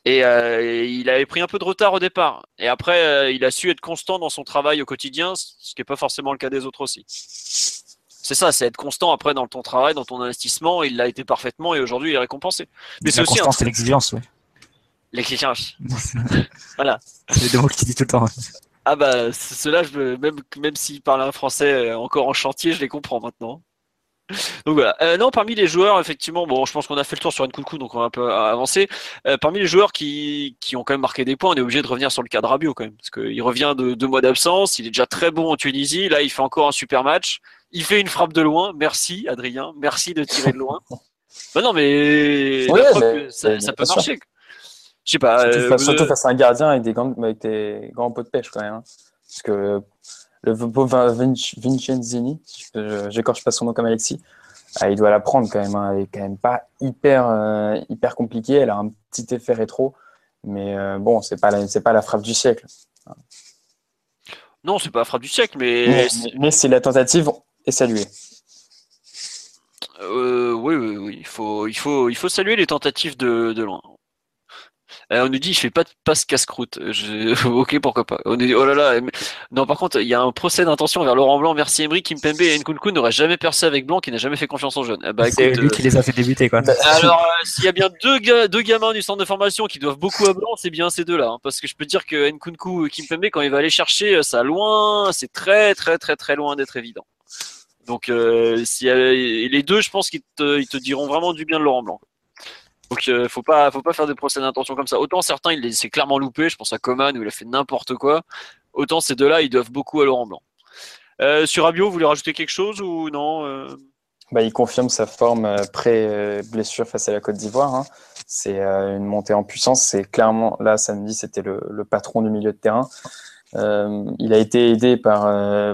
et euh, il avait pris un peu de retard au départ. Et après euh, il a su être constant dans son travail au quotidien ce qui n'est pas forcément le cas des autres aussi. C'est ça c'est être constant après dans ton travail dans ton investissement il l'a été parfaitement et aujourd'hui il est récompensé. Mais c'est aussi c'est l'exigence ouais. l'exigence voilà. C'est des mots qu'il dit tout le temps. Ah bah cela même même s'il parle un français euh, encore en chantier je les comprends maintenant donc voilà. Euh, non, parmi les joueurs, effectivement, bon, je pense qu'on a fait le tour sur Nkunku, donc on va un peu avancer. Euh, parmi les joueurs qui, qui ont quand même marqué des points, on est obligé de revenir sur le cas de Rabiot quand même, parce qu'il revient de deux mois d'absence, il est déjà très bon en Tunisie, là il fait encore un super match, il fait une frappe de loin, merci Adrien, merci de tirer de loin. bah non, mais, ça, peut marcher. Je sais pas. Surtout, euh, face à un gardien avec des grands, avec des grands pots de pêche quand même. Hein. Parce que le pauvre Vincenzini, j'écorche pas son nom comme Alexis, ah, il doit la prendre quand même. Hein. Elle est quand même pas hyper, euh, hyper compliquée. Elle a un petit effet rétro, mais euh, bon, c'est pas c'est pas la frappe du siècle. Non, c'est pas la frappe du siècle, mais. Mais, c'est la tentative est saluée. Euh, oui, oui, oui. Il faut, il, faut, il faut saluer les tentatives de, de loin. Euh, on nous dit, je fais pas de passe casse-croûte. ok, pourquoi pas. On dit, oh là là. Non, par contre, il y a un procès d'intention vers Laurent Blanc. Merci Emery, Kimpembe et Nkunku n'auraient jamais percé avec Blanc, qui n'a jamais fait confiance en jeunes. Eh bah, c'est lui qui les a fait débuter, quoi. Bah, alors, euh, s'il y a bien deux, deux gamins du centre de formation qui doivent beaucoup à Blanc, c'est bien ces deux-là. Hein, parce que je peux dire que Nkunku et Kimpembe, quand il va aller chercher euh, ça loin, c'est très, très, très, très loin d'être évident. Donc, euh, si, les deux, je pense qu'ils te, ils te diront vraiment du bien de Laurent Blanc. Donc euh, faut pas faut pas faire des procès d'intention comme ça. Autant certains il s'est clairement loupé, je pense à Coman où il a fait n'importe quoi. Autant ces deux-là ils doivent beaucoup à Laurent Blanc. Euh, sur Rabiot, vous voulez rajouter quelque chose ou non euh? bah, il confirme sa forme pré blessure face à la Côte d'Ivoire. Hein. C'est une montée en puissance. C'est clairement là samedi c'était le, patron du milieu de terrain. il a été aidé par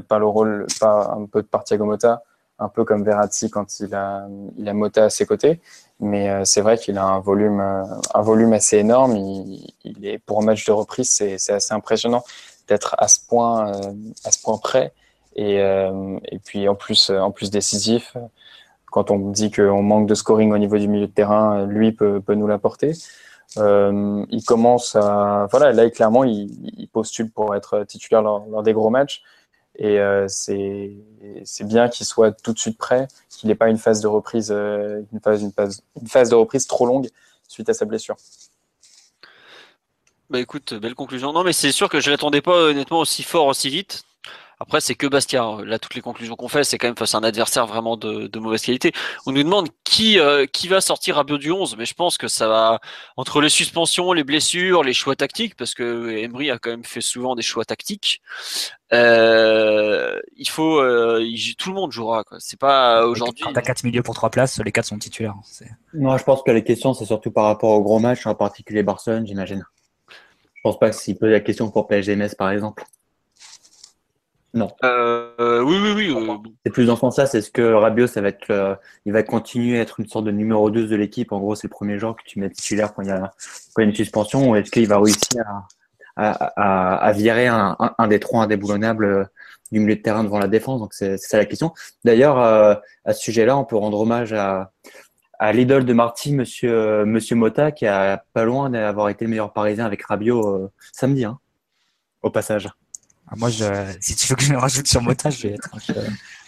par le rôle par un peu de par Thiago Motta, un peu comme Verratti quand il a il a Motta à ses côtés. Mais euh, c'est vrai qu'il a un volume, euh, un volume assez énorme. Il, est, pour un match de reprise, c'est assez impressionnant d'être à ce point, euh, à ce point près. Et, et puis en plus, en plus décisif, quand on dit qu'on manque de scoring au niveau du milieu de terrain, lui peut, peut nous l'apporter. Il commence à, voilà, là clairement, il, il postule pour être titulaire lors, lors des gros matchs. Et euh, c'est bien qu'il soit tout de suite prêt, qu'il n'ait pas une phase de reprise, euh, une phase, une phase, une phase de reprise trop longue suite à sa blessure. Bah écoute, belle conclusion. Non, mais c'est sûr que je l'attendais pas honnêtement aussi fort, aussi vite. Après, c'est que Bastia. Là, toutes les conclusions qu'on fait, c'est quand même face à un adversaire vraiment de, mauvaise qualité. On nous demande qui, euh, qui va sortir à Bio du 11, mais je pense que ça va entre les suspensions, les blessures, les choix tactiques, parce que Emery a quand même fait souvent des choix tactiques. Euh, il faut, euh, tout le monde jouera. C'est pas aujourd'hui. Quand t'as quatre milieux pour trois places, les quatre sont titulaires. Moi, je pense que les questions, c'est surtout par rapport au gros match, en particulier Barcelone, j'imagine. Je pense pas s'il pose la question pour PSGMS, par exemple. Non. Euh, oui, oui, oui. C'est plus dans ce sens-là. C'est ce que Rabiot, ça va être, euh, il va continuer à être une sorte de numéro 2 de l'équipe. En gros, c'est le premier joueur que tu mets titulaire quand il y a, quand il y a une suspension. Ou est-ce qu'il va réussir à, à, à, virer un, un, des trois indéboulonnables euh, du milieu de terrain devant la défense? Donc, c'est ça la question. D'ailleurs, à ce sujet-là, on peut rendre hommage à, à l'idole de Marty, monsieur, monsieur Mota, qui a pas loin d'avoir été le meilleur parisien avec Rabiot samedi, hein, au passage. Ah, moi, je, si tu veux que je me rajoute sur Mota, je vais être.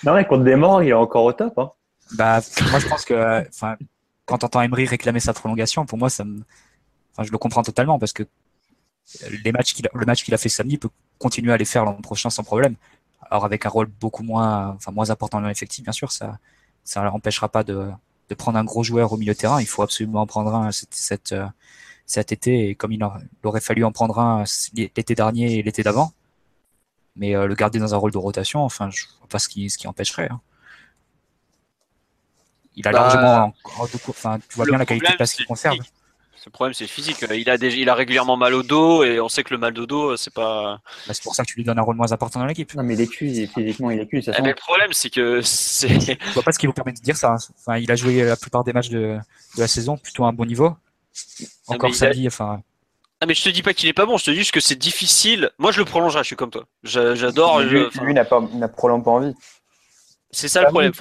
non, mais contre des morts, il est encore au top. Hein. Bah, moi, je pense que enfin, quand entend Emery réclamer sa prolongation, pour moi, ça me, enfin, je le comprends totalement parce que les matchs qu'il le match qu'il a fait samedi peut continuer à les faire l'an prochain sans problème. Alors avec un rôle beaucoup moins, enfin moins important dans l'effectif, bien sûr, ça, ça l'empêchera pas de, de prendre un gros joueur au milieu de terrain. Il faut absolument en prendre un cette, cette, cet été et comme il, aurait fallu en prendre un l'été dernier et l'été d'avant, mais euh, le garder dans un rôle de rotation, enfin, je vois pas ce qui, ce qui empêcherait. Hein. Il a bah, largement, enfin, tu vois bien la qualité de place qu'il conserve. Le problème, c'est physique. Il a, il a régulièrement mal au dos et on sait que le mal de dos, c'est pas. Bah, c'est pour ça que tu lui donnes un rôle moins important dans l'équipe. Non, mais il est cuit, physiquement, il est cuit. Eh, mais le problème, c'est que. Je vois pas ce qui vous permet de dire ça. Enfin, il a joué la plupart des matchs de, de la saison plutôt à un bon niveau. Encore samedi, enfin. Ah mais je te dis pas qu'il est pas bon, je te dis juste que c'est difficile. Moi je le prolongerai, je suis comme toi. J'adore. Lui, lui n'a pas, probablement pas envie. C'est ça le problème.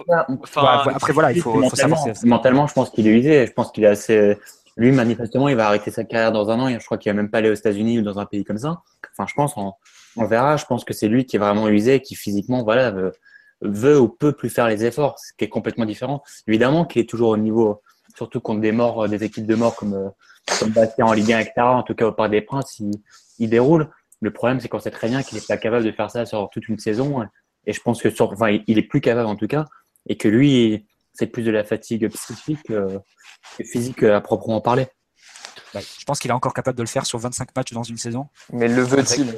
Enfin, après voilà, il faut, savoir. Mentalement, je pense qu'il est usé. Je pense qu'il est assez. Lui, manifestement, il va arrêter sa carrière dans un an. Je crois qu'il va même pas aller aux États-Unis ou dans un pays comme ça. Enfin, je pense, on, on verra. Je pense que c'est lui qui est vraiment usé, qui physiquement, voilà, veut, veut, ou peut plus faire les efforts, ce qui est complètement différent. Évidemment, qu'il est toujours au niveau, surtout contre des morts, des équipes de morts comme comme Bastien en Ligue 1, etc. En tout cas, au Parc des Princes, il, déroule. Le problème, c'est qu'on sait très bien qu'il n'est pas capable de faire ça sur toute une saison. Et je pense que sur, enfin, il est plus capable en tout cas. Et que lui, c'est plus de la fatigue psychique que physique à proprement parler. Je pense qu'il est encore capable de le faire sur 25 matchs dans une saison. Mais le veut-il?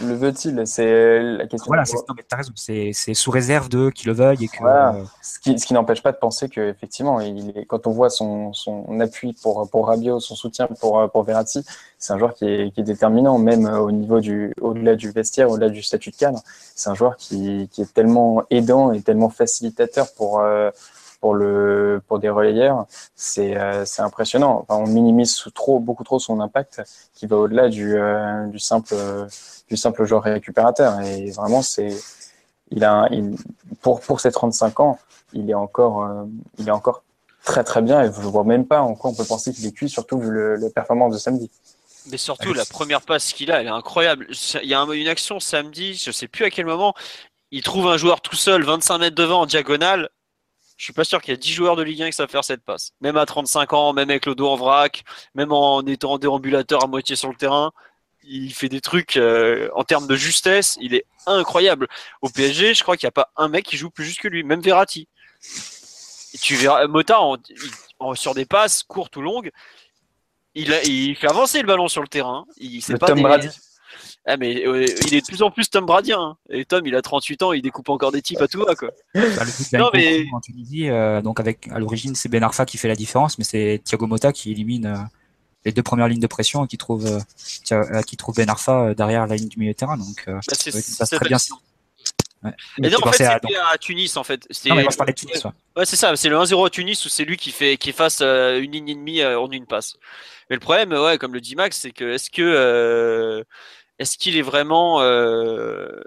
Le veut-il? C'est la question. Voilà, c'est. C'est, sous réserve de qu'il le veuille. Et que, euh, Ce qui, ce qui n'empêche pas de penser qu'effectivement, il est, quand on voit son, son appui pour, pour Rabiot, son soutien pour, pour Verratti, c'est un joueur qui est, qui est déterminant, même au niveau du, au-delà du vestiaire, au-delà du statut de cadre. C'est un joueur qui, qui est tellement aidant et tellement facilitateur pour, euh, pour le pour des relayeurs, c'est euh, impressionnant. Enfin, on minimise trop beaucoup trop son impact qui va au-delà du euh, du simple du simple joueur récupérateur. Et vraiment, c'est il a pour pour ses 35 ans, il est encore il est encore très très bien et je vois même pas en quoi on peut penser qu'il est cuit, surtout vu le, le performance de samedi. Mais surtout, la première passe qu'il a, elle est incroyable. Il y a une action samedi, je sais plus à quel moment, il trouve un joueur tout seul, 25 mètres devant, en diagonale. Je suis pas sûr qu'il y a 10 joueurs de Ligue 1 qui savent faire cette passe. Même à 35 ans, même avec le dos en vrac, même en étant en déambulateur à moitié sur le terrain, il fait des trucs euh, en termes de justesse, il est incroyable. Au PSG, je crois qu'il n'y a pas un mec qui joue plus juste que lui, même Verratti. tu verras Mota sur des passes courtes ou longues, il, fait avancer le ballon sur le terrain. Il, le pas Tom Brady. Ah, mais euh, il est de plus en plus Tom Bradien. Hein. Et Tom, il a 38 ans, il découpe encore des types à tout va, quoi. Bah, non, mais... En Tunisie, euh, donc avec, à l'origine, c'est Ben Arfa qui fait la différence, mais c'est Thiago Motta qui élimine euh, les deux premières lignes de pression et qui trouve, qui trouve Ben Arfa derrière la ligne du milieu de terrain. Donc, bah, c'est très bien. Ouais. Et non, en fait, c'était à, Tunis, en fait. Non, mais moi, je parlais de Tunis, ouais. c'est ça. C'est le 1-0 à Tunis où c'est lui qui fait, qui fasse une ligne et demie en une passe. Mais le problème, ouais, comme le dit Max, c'est que est-ce que est-ce qu'il est vraiment euh,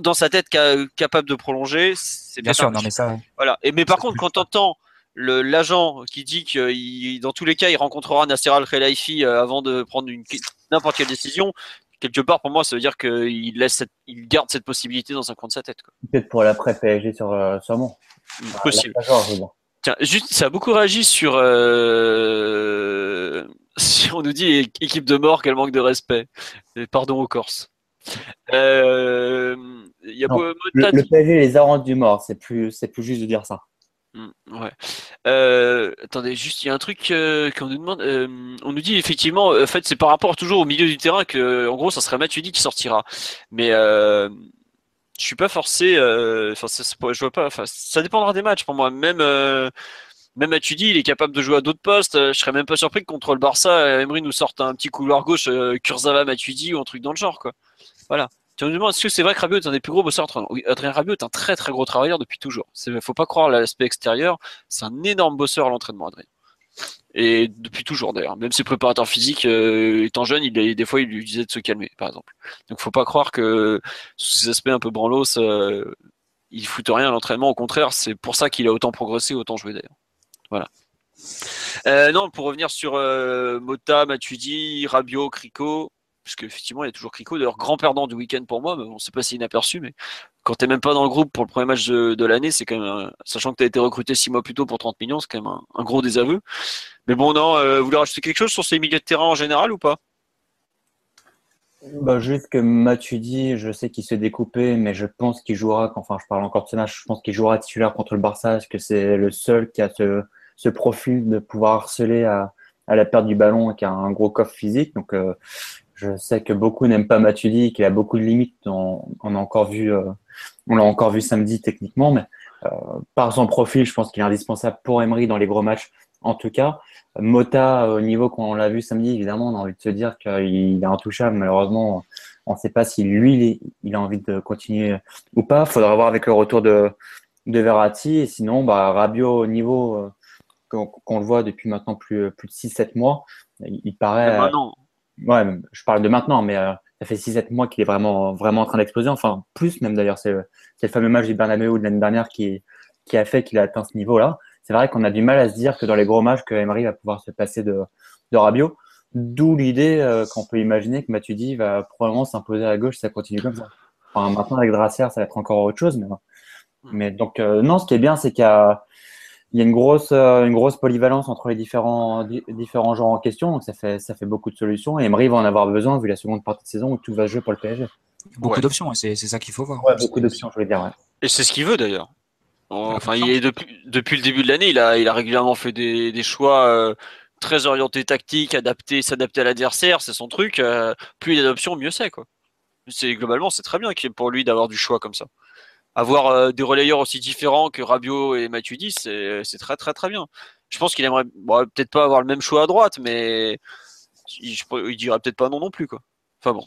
dans sa tête capable de prolonger? C'est bien, sûr, non mais ça. Voilà. Et mais par contre, quand t'entends l'agent qui dit que dans tous les cas, il rencontrera Nasser Al Khelaifi euh, avant de prendre n'importe quelle décision. Quelque part, pour moi, ça veut dire qu'il laisse, il garde cette possibilité dans un coin de sa tête. Peut-être pour l'après PSG sur euh, sûrement. Possible. Tiens, juste, ça a beaucoup réagi sur. Euh, si on nous dit équipe de mort, quel manque de respect. pardon aux Corses. Euh, y a le, le, PSG les a rendus morts, c'est plus, c'est plus juste de dire ça. Hmm, ouais. Euh, attendez, juste il y a un truc euh, qu'on nous demande. Euh, on nous dit effectivement, en fait, c'est par rapport toujours au milieu du terrain que, en gros, ça serait Matuidi qui sortira. Mais je suis pas forcé. Enfin, je vois pas. Enfin, ça dépendra des matchs pour moi. Même même Matuidi, il est capable de jouer à d'autres postes. Je serais même pas surpris que contre le Barça, Emery nous sorte un petit couloir gauche, euh, Kurzawa, Matuidi ou un truc dans le genre, quoi. Voilà. Tu me demandes, est-ce que c'est vrai que Rabiot est un des plus gros bosseurs Oui, Adrien Rabiot est un très très gros travailleur depuis toujours. Il faut pas croire l'aspect extérieur. C'est un énorme bosseur à l'entraînement, Adrien. Et depuis toujours d'ailleurs. Même ses préparateurs physiques, euh, étant jeune, il, des fois, il lui disait de se calmer, par exemple. Donc faut pas croire que sous ces aspects un peu branlos, euh, il fout rien à l'entraînement. Au contraire, c'est pour ça qu'il a autant progressé, autant joué d'ailleurs. Voilà. Euh, non, pour revenir sur Mota, Matuidi, Rabiot, Crico, parce qu'effectivement, il y a toujours Crico. D'ailleurs, grand perdant du week-end pour moi, mais on sait pas si inaperçu, mais quand tu n'es même pas dans le groupe pour le premier match de, l'année, c'est quand même, sachant que tu as été recruté six mois plus tôt pour 30 millions, c'est quand même un, gros désaveu. Mais bon, non, euh, vous voulez rajouter quelque chose sur ces milieux de terrain en général ou pas? Bah, juste que Matuidi, je sais qu'il s'est découpé, mais je pense qu'il jouera, enfin je parle encore de ce match, je pense qu'il jouera titulaire contre le Barça, parce que c'est le seul qui a ce, profil de pouvoir harceler à, la perte du ballon et qui a un gros coffre physique. Donc euh, je sais que beaucoup n'aiment pas Matuidi, qu'il a beaucoup de limites. On, a encore vu, euh, l'a encore vu samedi techniquement, mais euh, par son profil, je pense qu'il est indispensable pour Emery dans les gros matchs. En tout cas, Mota, au niveau qu'on l'a vu samedi, évidemment, on a envie de se dire qu'il est intouchable. Malheureusement, on ne sait pas si lui, il a envie de continuer ou pas. Il faudra voir avec le retour de, de Verratti. Sinon, bah, au niveau euh, qu'on le voit depuis maintenant plus, plus de 6-7 mois, il, paraît ouais, je parle de maintenant, mais euh, ça fait 6-7 mois qu'il est vraiment, vraiment en train d'exploser. Enfin, plus même d'ailleurs. C'est le fameux match du Bernabeu de l'année dernière qui, qui a fait qu'il a atteint ce niveau-là. C'est vrai qu'on a du mal à se dire que dans les gros matchs, que Emery va pouvoir se passer de, de Rabiot. D'où l'idée euh, qu'on peut imaginer que Matuidi va probablement s'imposer à gauche si ça continue comme ça. Enfin, maintenant, avec Dracier, ça va être encore autre chose. Mais, mais donc, euh, non, ce qui est bien, c'est qu'il y a, il y a une grosse, euh, une grosse polyvalence entre les différents, différents genres en question. Donc, ça fait, ça fait beaucoup de solutions. Et Emery va en avoir besoin vu la seconde partie de saison où tout va se jouer pour le PSG. Beaucoup d'options, c'est ça qu'il faut voir. Ouais, beaucoup d'options, je voulais dire. Et c'est ce qu'il veut d'ailleurs. Enfin, il est depuis, depuis le début de l'année, il a, il a régulièrement fait des, des choix euh, très orientés tactiques, adaptés, s'adapter à l'adversaire, c'est son truc. Euh, plus il y a d'options, mieux c'est quoi. C'est globalement, c'est très bien pour lui d'avoir du choix comme ça avoir euh, des relayeurs aussi différents que Rabiot et Matuidi, c'est très très très bien. Je pense qu'il aimerait peut-être pas avoir le même choix à droite, mais il, il dirait peut-être pas non non plus quoi. Enfin bon.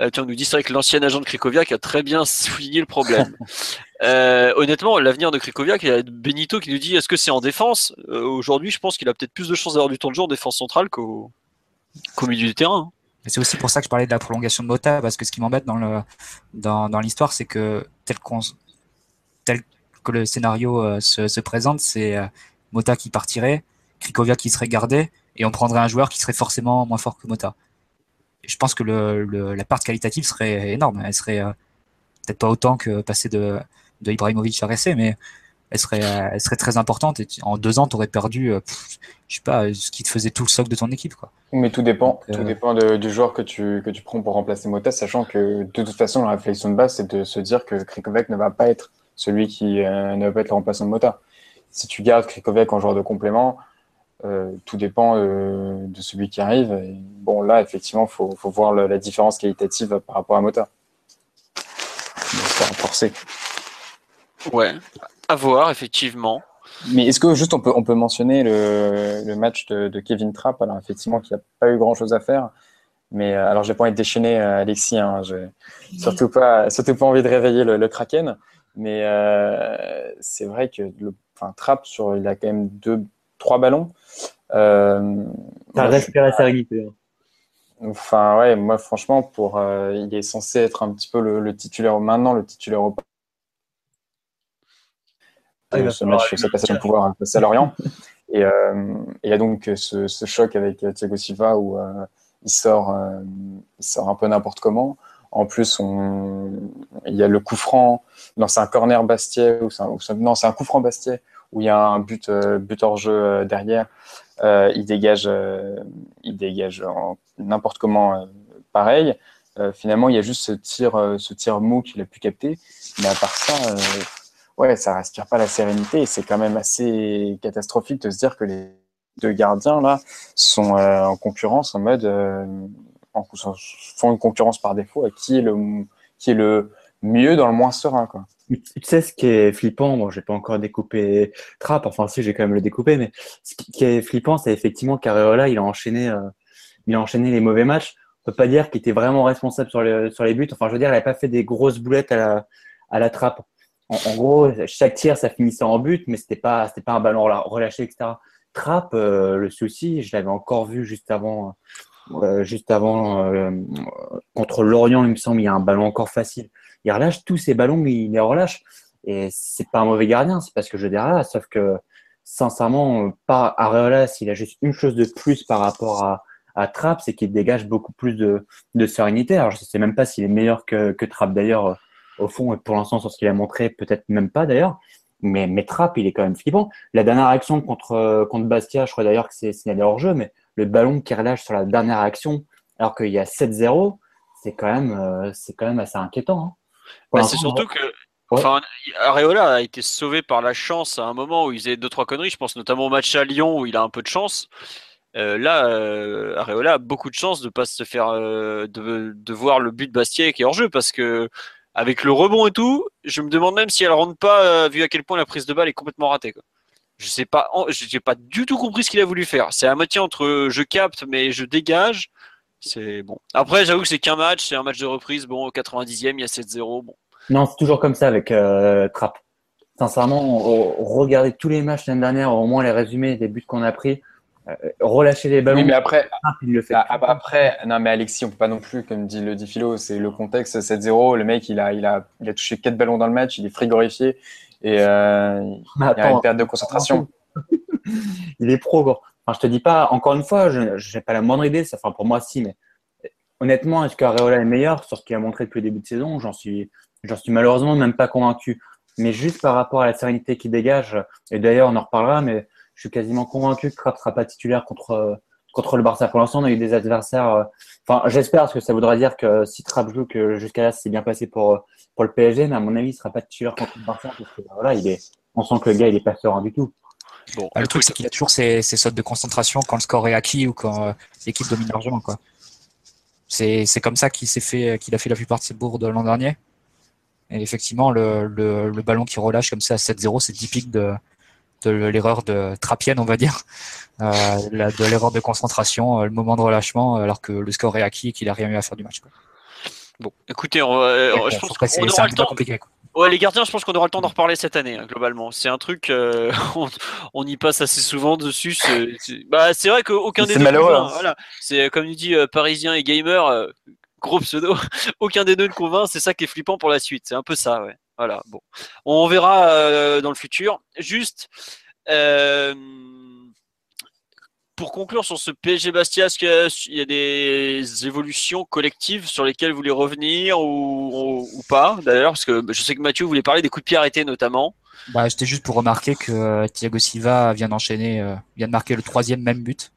Euh, tu nous dis c'est que l'ancien agent de Krikoviak a très bien souligné le problème. euh, honnêtement, l'avenir de Krikoviak, il y a Benito qui nous dit est-ce que c'est en défense? Euh, Aujourd'hui, je pense qu'il a peut-être plus de chances d'avoir du temps de jour en défense centrale qu'au milieu du terrain. C'est aussi pour ça que je parlais de la prolongation de Mota, parce que ce qui m'embête dans le dans, dans l'histoire, c'est que tel que le scénario euh, se, se, présente, c'est euh, Mota qui partirait, Krikoviak qui serait gardé, et on prendrait un joueur qui serait forcément moins fort que Mota je pense que la part qualitative serait énorme. Elle serait euh, peut-être pas autant que passer de, de Ibrahimovic à Ressé, mais elle serait, euh, elle serait très importante. Et en deux ans, tu aurais perdu, euh, je sais pas, ce qui te faisait tout le socle de ton équipe. Quoi. Mais tout dépend, Donc, tout dépend de, du joueur que tu, que tu prends pour remplacer Mota, sachant que de toute façon, la réflexion de base, c'est de se dire que Krikovic ne va pas être celui qui euh, ne va pas être le remplaçant de Mota. Si tu gardes Krikovic en joueur de complément, euh, tout dépend euh, de celui qui arrive. Et bon, là, effectivement, il faut, faut, voir le, la différence qualitative par rapport à Mota. C'est forcé. Ouais, à voir, effectivement. Mais est-ce que juste on peut, on peut mentionner le, le match de, de, Kevin Trapp? Alors, effectivement, qui n'a pas eu grand-chose à faire. Mais euh, alors, j'ai pas envie de déchaîner euh, Alexis. Hein, j'ai surtout pas, surtout pas envie de réveiller le, le Kraken. Mais euh, c'est vrai que le, enfin, Trapp, sur, il a quand même deux, trois ballons. Euh, T'as respiré sa réalité. Enfin, ouais, moi, franchement, pour, euh, il est censé être un petit peu le, le titulaire maintenant, le titulaire au ah, ce match, cette passation de pouvoir face à Lorient. et euh, il y a donc ce, ce, choc avec Thiago Silva où euh, il, sort, euh, il sort un peu n'importe comment. En plus, on, il y a le coup franc. Non, c'est un corner Bastier. Ou un, non, c'est un coup franc Bastier où il y a un but, euh, but hors jeu euh, derrière. Euh, il dégage, il dégage n'importe comment pareil. finalement, il y a juste ce tir, ce tir mou qu'il a pu capter. Mais à part ça, ouais, ça respire pas la sérénité. Et c'est quand même assez catastrophique de se dire que les deux gardiens là sont en concurrence en mode en, font une concurrence par défaut à qui est le qui est le mieux dans le moins serein quoi. Tu sais ce qui est flippant, bon, j'ai pas encore découpé Trap, enfin si j'ai quand même le découpé, mais ce qui est flippant, c'est effectivement qu'Areola, il a enchaîné, euh, il a enchaîné les mauvais matchs. On peut pas dire qu'il était vraiment responsable sur les, sur les buts. Enfin, je veux dire, il n'a pas fait des grosses boulettes à la, à la trappe. En, en, gros, chaque tir, ça finissait en but, mais c'était pas, c'était pas un ballon relâché, etc. Trapp, euh, le souci, je l'avais encore vu juste avant, euh, juste avant euh, contre Lorient, il me semble, il y a un ballon encore facile il relâche tous ses ballons, il les relâche. Et c'est pas un mauvais gardien, c'est parce que je là, sauf que sincèrement, pas Areola, s'il a juste une chose de plus par rapport à, à c'est qu'il dégage beaucoup plus de, de sérénité. Alors je sais même pas s'il est meilleur que, que Trapp d'ailleurs, au fond, pour l'instant, sur ce qu'il a montré, peut-être même pas d'ailleurs. Mais, mais Trapp, il est quand même flippant. La dernière action contre, contre Bastia, je crois d'ailleurs que c'est signalé hors jeu, mais le ballon qui relâche sur la dernière action, alors qu'il y a 7-0, c'est quand même, euh, c'est quand même assez inquiétant. Hein. Bah, c'est surtout que Enfin, Areola a été sauvé par la chance à un moment où il faisait deux trois conneries. Je pense notamment au match à Lyon où il a un peu de chance. Euh, là, euh, Areola a beaucoup de chance de pas se faire euh, de, de, voir le but de Bastier qui est hors jeu parce que avec le rebond et tout, je me demande même si elle rentre pas euh, vu à quel point la prise de balle est complètement ratée. Je sais pas, j'ai pas du tout compris ce qu'il a voulu faire. C'est à moitié entre je capte mais je dégage. C'est bon. Après, j'avoue que c'est qu'un match, c'est un match de reprise. Bon, au 90e, il y a 7-0. Bon. Non, c'est toujours comme ça avec euh, Trapp. Sincèrement, regardez tous les matchs l'année dernière, au moins les résumés des buts qu'on a pris. Euh, relâcher les ballons. Oui, mais après, il le fait. Après, non, mais Alexis, on peut pas non plus, comme dit le dit Philo, c'est le contexte 7-0. Le mec, il a, il a, il a touché quatre ballons dans le match, il est frigorifié et euh, il y a une perte de concentration. il est pro. Enfin, je te dis pas, encore une fois, je n'ai pas la moindre idée. Ça, enfin, pour moi, si, mais honnêtement, est-ce qu'Areola est meilleur sur ce qu'il a montré depuis le début de saison? J'en suis, j'en suis malheureusement même pas convaincu. Mais juste par rapport à la sérénité qu'il dégage, et d'ailleurs, on en reparlera, mais je suis quasiment convaincu que Trapp sera pas titulaire contre, contre le Barça. Pour l'instant, on a eu des adversaires. Euh, enfin, j'espère, parce que ça voudra dire que si Trapp joue, que jusqu'à là, c'est bien passé pour, pour le PSG, mais à mon avis, il sera pas titulaire contre le Barça, parce que voilà, il est, on sent que le gars, il est pas serein du tout. Bon, bah, le truc, c'est qu'il a toujours ces, ces sautes de concentration quand le score est acquis ou quand euh, l'équipe domine largement. Quoi. C'est, c'est comme ça qu'il s'est fait, qu'il a fait la plupart de ses bourdes l'an dernier. Et effectivement, le, le, le ballon qui relâche comme ça à 7-0, c'est typique de, de l'erreur de Trapienne, on va dire, euh, la, de l'erreur de concentration, euh, le moment de relâchement, alors que le score est acquis et qu'il a rien eu à faire du match. Quoi. Bon, écoutez, on, va- je pense qu'on c'est aura un le temps. compliqué. quoi. Ouais, les gardiens, je pense qu'on aura le temps d'en reparler cette année, hein, globalement. C'est un truc, euh, on, on y passe assez souvent dessus. C'est c'est- bah, c'est vrai qu'aucun des C'est deux. malheureux, convainc, hein. Voilà. C'est euh, comme il dit, euh, parisien et gamer, euh, gros pseudo. aucun des deux ne convainc. C'est ça qui est flippant pour la suite. C'est un peu ça, ouais. Voilà. Bon, on verra euh, dans le futur. Juste. euh, pour conclure sur ce PSG Bastia, est-ce qu'il y a- des évolutions collectives sur lesquelles vous voulez revenir ou, pas D'ailleurs, parce que je sais que Mathieu voulait parler des coups de pied arrêtés notamment. Bah, C'était juste pour remarquer que euh, Thiago Silva vient d'enchaîner, vient de marquer le troisième même but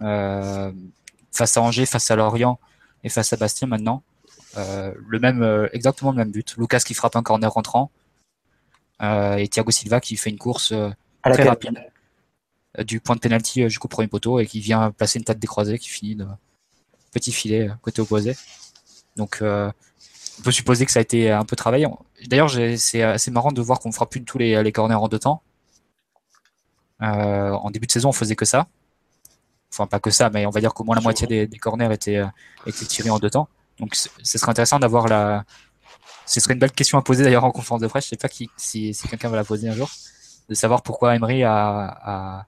face à Angers, face à Lorient et face à Bastia maintenant. Euh, le même, euh, exactement le même but. Lucas qui frappe un corner rentrant euh, et Thiago Silva qui fait une course euh, À la très rapide du point de pénalty euh, jusqu'au premier poteau et qui vient placer une tête décroisée qui finit de petit filet côté opposé. Donc euh, on peut supposer que ça a été un peu travaillé. D'ailleurs, c'est assez marrant de voir qu'on fera plus de tous les, les corners en deux temps. Euh, en début de saison, on faisait que ça. Enfin, pas que ça, mais on va dire qu'au moins la moitié des, des corners étaient, étaient tirés en deux temps. Donc, ce serait intéressant d'avoir la. Ce serait une belle question à poser d'ailleurs en conférence de presse. Je sais pas qui, si, si quelqu'un va la poser un jour, de savoir pourquoi Emery a, a,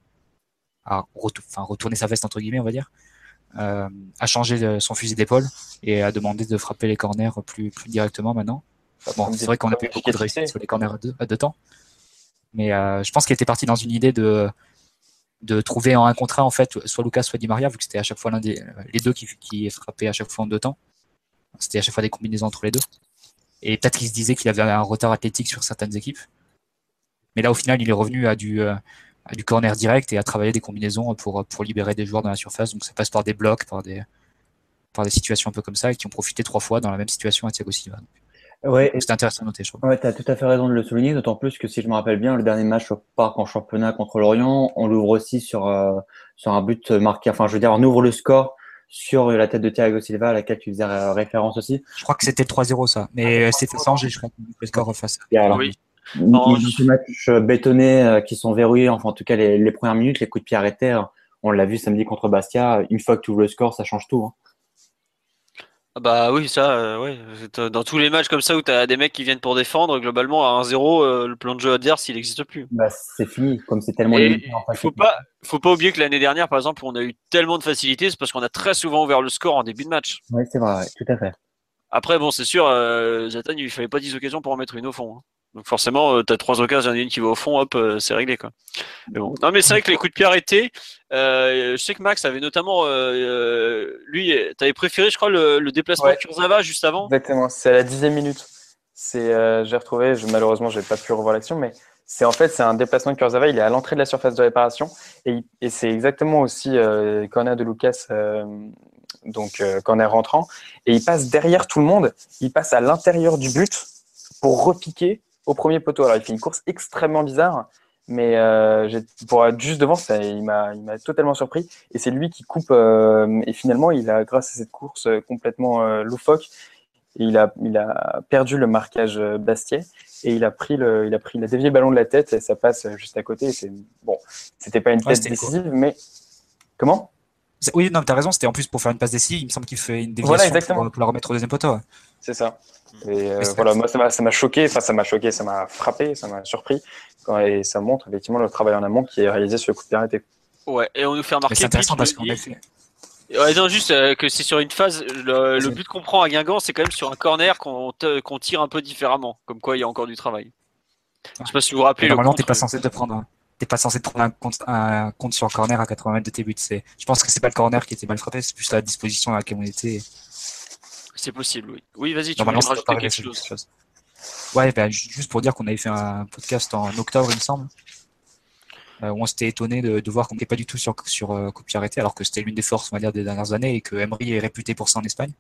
a retou- retourné sa veste entre guillemets, on va dire, euh, a changé son fusil d'épaule et a demandé de frapper les corners plus, plus directement maintenant. Bon, c'est vrai qu'on a eu beaucoup de réussite sur les corners à deux, à deux temps. Mais euh, je pense qu'il était parti dans une idée de, de trouver en un contrat, en fait, soit Lucas, soit Di Maria, vu que c'était à chaque fois l'un des les deux qui, qui frappaient à chaque fois en deux temps. C'était à chaque fois des combinaisons entre les deux. Et peut-être qu'il se disait qu'il avait un retard athlétique sur certaines équipes. Mais là, au final, il est revenu à du, euh, à du corner direct et à travailler des combinaisons pour, pour libérer des joueurs dans la surface. Donc ça passe par des blocs, par des, par des situations un peu comme ça, et qui ont profité trois fois dans la même situation à Thiago Silva. Ouais, C'était intéressant à noter, je trouve. Ouais, tu as tout à fait raison de le souligner, d'autant plus que si je me rappelle bien, le dernier match au parc en championnat contre l'Orient, on l'ouvre aussi sur, euh, sur un but marqué. Enfin, je veux dire, on ouvre le score sur la tête de Thiago Silva, à laquelle tu faisais euh, référence aussi. Je crois que c'était 3-0 ça, mais euh, c'était sans Angers, je crois, le score face. Alors, Oui. Dans Non, ces matchs bétonnés euh, qui sont verrouillés, enfin en tout cas les, les premières minutes, les coups de pied arrêtés, euh, on l'a vu samedi contre Bastia, une fois que tu ouvres le score, ça change tout. hein. Ah Bah oui, ça, euh, ouais. C'est, Dans tous les matchs comme ça où t'as des mecs qui viennent pour défendre, globalement à 1-0, euh, le plan de jeu adverse, il n'existe plus. Bah, c'est fini, comme c'est tellement il faut pas, faut pas oublier que l'année dernière, par exemple, on a eu tellement de facilité, c'est parce qu'on a très souvent ouvert le score en début de match. Oui, c'est vrai, ouais, tout à fait. Après, bon, c'est sûr, euh, Zlatan, il fallait pas 10 occasions pour en mettre une au fond. hein. Donc forcément, euh, t'as trois occasions, il y en a une qui va au fond, hop, euh, c'est réglé quoi. Mais bon. Non mais c'est vrai que les coups de pied arrêtés, euh, je sais que Max avait notamment, euh, lui, t'avais préféré, je crois, le, le déplacement Ouais. de Kurzawa juste avant. Exactement, c'est à la dixième minute. C'est, euh, j'ai retrouvé, je, malheureusement, j'ai pas pu revoir l'action, mais c'est en fait c'est un déplacement de Kurzawa. Il est à l'entrée de la surface de réparation et, c'est exactement aussi euh, corner de Lucas, euh, donc euh, corner rentrant, et il passe derrière tout le monde. Il passe à l'intérieur du but pour repiquer au premier poteau. Alors il fait une course extrêmement bizarre, mais euh, pour être juste devant, ça, il m'a totalement surpris. Et c'est lui qui coupe. euh, et finalement, il a grâce à cette course euh, complètement euh, loufoque il a, il a perdu le marquage Bastier et il a pris le, il a pris, il a dévié le ballon de la tête et ça passe juste à côté. C'est bon, c'était pas une Ouais, c'était décisive, mais comment? Oui, non, t'as raison, c'était en plus pour faire une passe décisive, il me semble qu'il fait une Voilà, déviation exactement. pour, pour la remettre au deuxième poteau. Ouais. C'est ça. Et euh, voilà, moi ça m'a, choqué, enfin ça m'a choqué, ça m'a frappé, ça m'a surpris et ça montre effectivement le travail en amont qui est réalisé sur le coup de pied arrêté. Ouais, et on nous fait remarquer. c'est intéressant parce le qu'on a fait. Ouais, non, juste euh, que c'est sur une phase. Le, le but qu'on prend à Guingamp, c'est quand même sur un corner qu'on tire un peu différemment. Comme quoi, il y a encore du travail. Je sais pas si vous vous rappelez. le Normalement, t'es pas censé te prendre. un- T'es pas censé te prendre un compte, un compte sur le corner à 80 mètres de tes buts. C'est, je pense que c'est pas le corner qui était mal frappé, c'est plus la disposition à laquelle on était. C'est possible, oui. Oui, vas-y, tu voulais rajouter quelque cette chose. chose. Ouais, ben, ju- juste pour dire qu'on avait fait un podcast en octobre, il me semble, euh, où on s'était étonné de, de voir qu'on n'était pas du tout sur, sur euh, alors que c'était l'une des forces, on va dire, des dernières années et que Emery est réputé pour ça en Espagne.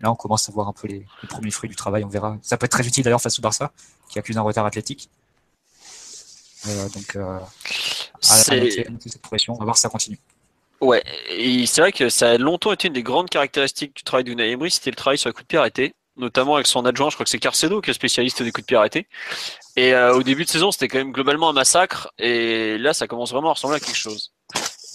Là, on commence à voir un peu les, les premiers fruits du travail, on verra. Ça peut être très utile d'ailleurs face au Barça, qui accuse un retard athlétique. Euh, donc, euh, à, à à cette on va voir si ça continue. Ouais, c'est vrai que ça a longtemps été une des grandes caractéristiques du travail d'Unai Emery, c'était le travail sur les coups de pied arrêtés, notamment avec son adjoint, je crois que c'est Carcedo qui est spécialiste des coups de pied arrêtés. Et euh, au début de saison, c'était quand même globalement un massacre, et là, ça commence vraiment à ressembler à quelque chose.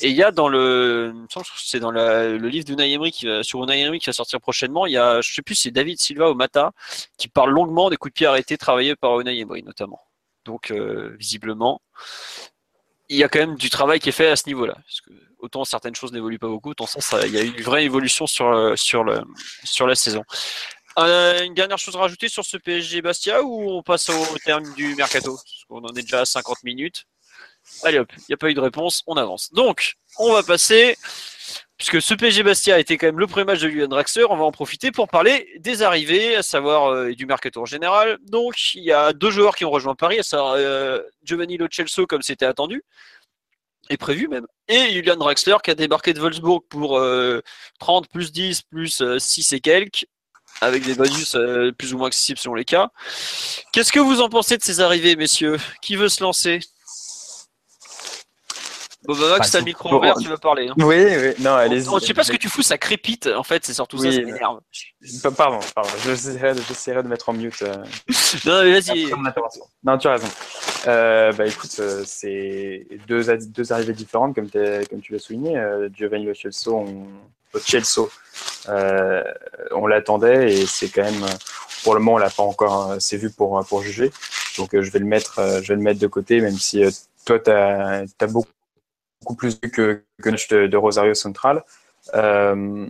Et il y a dans le, c'est dans le livre d'Unai Emery sur Unai Emery qui va sortir prochainement, il y a, je sais plus, c'est David Silva ou Mata qui parle longuement des coups de pied arrêtés travaillés par Unai Emery notamment. Donc euh, visiblement, il y a quand même du travail qui est fait à ce niveau-là. Autant certaines choses n'évoluent pas beaucoup, autant ça, il y a une vraie évolution sur, sur la saison. Euh, une dernière chose à rajouter sur ce PSG Bastia ou on passe au terme du mercato? Parce qu'on en est déjà à 50 minutes. Allez hop, il n'y a pas eu de réponse, on avance. Donc, on va passer, puisque ce PSG Bastia été quand même le premier match de Julian Draxler, on va en profiter pour parler des arrivées, à savoir euh, du mercato en général. Donc, il y a deux joueurs qui ont rejoint Paris, à savoir euh, Giovanni Lo Celso, comme c'était attendu, et prévu même, et Julian Draxler qui a débarqué de Wolfsburg pour 30 plus 10 plus 6 et quelques, avec des bonus euh, plus ou moins accessibles selon les cas. Qu'est-ce que vous en pensez de ces arrivées, messieurs? Qui veut se lancer? Bon, bah, Max, t'as le micro ouvert, tu vas parler. Hein. Oui, oui, non, allez-y. Je sais pas ce que tu fous, ça crépite, en fait, c'est surtout ça, ça m'énerve. Pardon, pardon, j'essaierai de, de mettre en mute. Euh... non, mais vas-y. Non, tu as raison. Euh, bah écoute, euh, c'est deux, deux arrivées différentes, comme, comme tu l'as souligné. Euh, Giovanni Lo Celso, on, euh, on l'attendait et c'est quand même, pour le moment, on l'a pas encore assez vu pour, pour juger. Donc je vais le mettre, je vais le mettre de côté, même si toi, tu as, as beaucoup beaucoup plus vu que, de, de Rosario Central. Euh,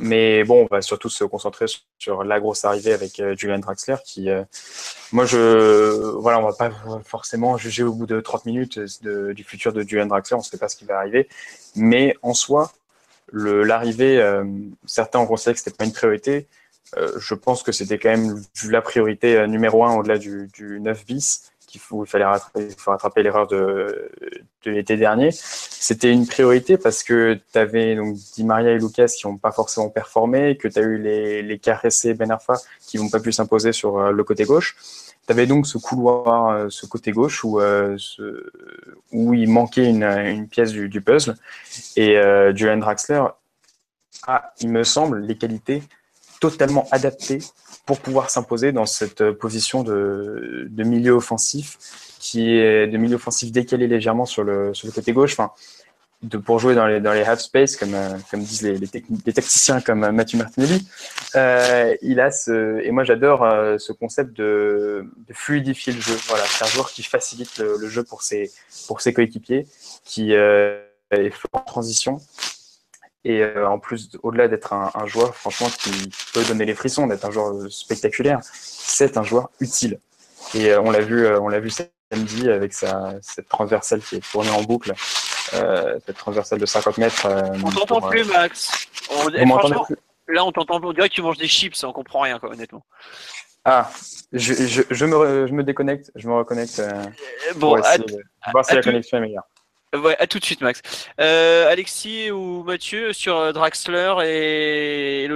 mais bon, on va surtout se concentrer sur, la grosse arrivée avec euh, Julian Draxler, qui, euh, moi, je, voilà, on va pas forcément juger au bout de 30 minutes du futur de Julian Draxler, on ne sait pas ce qui va arriver, mais en soi, l'arrivée, certains ont considéré que c'était pas une priorité. je pense que c'était quand même la priorité numéro un au-delà du, du 9 bis qu'il fallait rattraper, l'erreur de, l'été dernier. C'était une priorité parce que tu avais donc Di Maria et Lucas qui n'ont pas forcément performé, que tu as eu les, les KRC Ben Arfa qui n'ont pas pu s'imposer sur euh, le côté gauche. Tu avais donc ce couloir, euh, ce côté gauche où, euh, où il manquait une, pièce du, du, puzzle. Et euh, Julian Draxler a, il me semble, les qualités totalement adaptées pour pouvoir s'imposer dans cette euh, position de, milieu offensif qui est de milieu offensif décalé légèrement sur le, côté gauche. Enfin, pour jouer dans les, half space, comme, euh, disent les, tacticiens comme euh, Mathieu Martinelli. Il a ce, et moi j'adore ce concept de, fluidifier le jeu. Voilà, c'est un joueur qui facilite le, jeu pour ses, coéquipiers, qui euh, est en transition, et euh, en plus, au-delà d'être un, un, joueur, franchement, qui peut donner les frissons, d'être un joueur spectaculaire, c'est un joueur utile. Et euh, on l'a vu, euh, on l'a vu samedi avec sa, cette transversale qui est tournée en boucle, euh, cette transversale de 50 mètres. on t'entend plus, Max. On, on plus. Là, on t'entend. On dirait que tu manges des chips. On comprend rien, quoi, honnêtement. Ah, je, je, je, me, je me déconnecte, je me reconnecte. bon, pour essayer, à, voir si la tout... connexion est meilleure. À tout de suite, Max. Euh, Alexis ou Mathieu sur euh, Draxler et.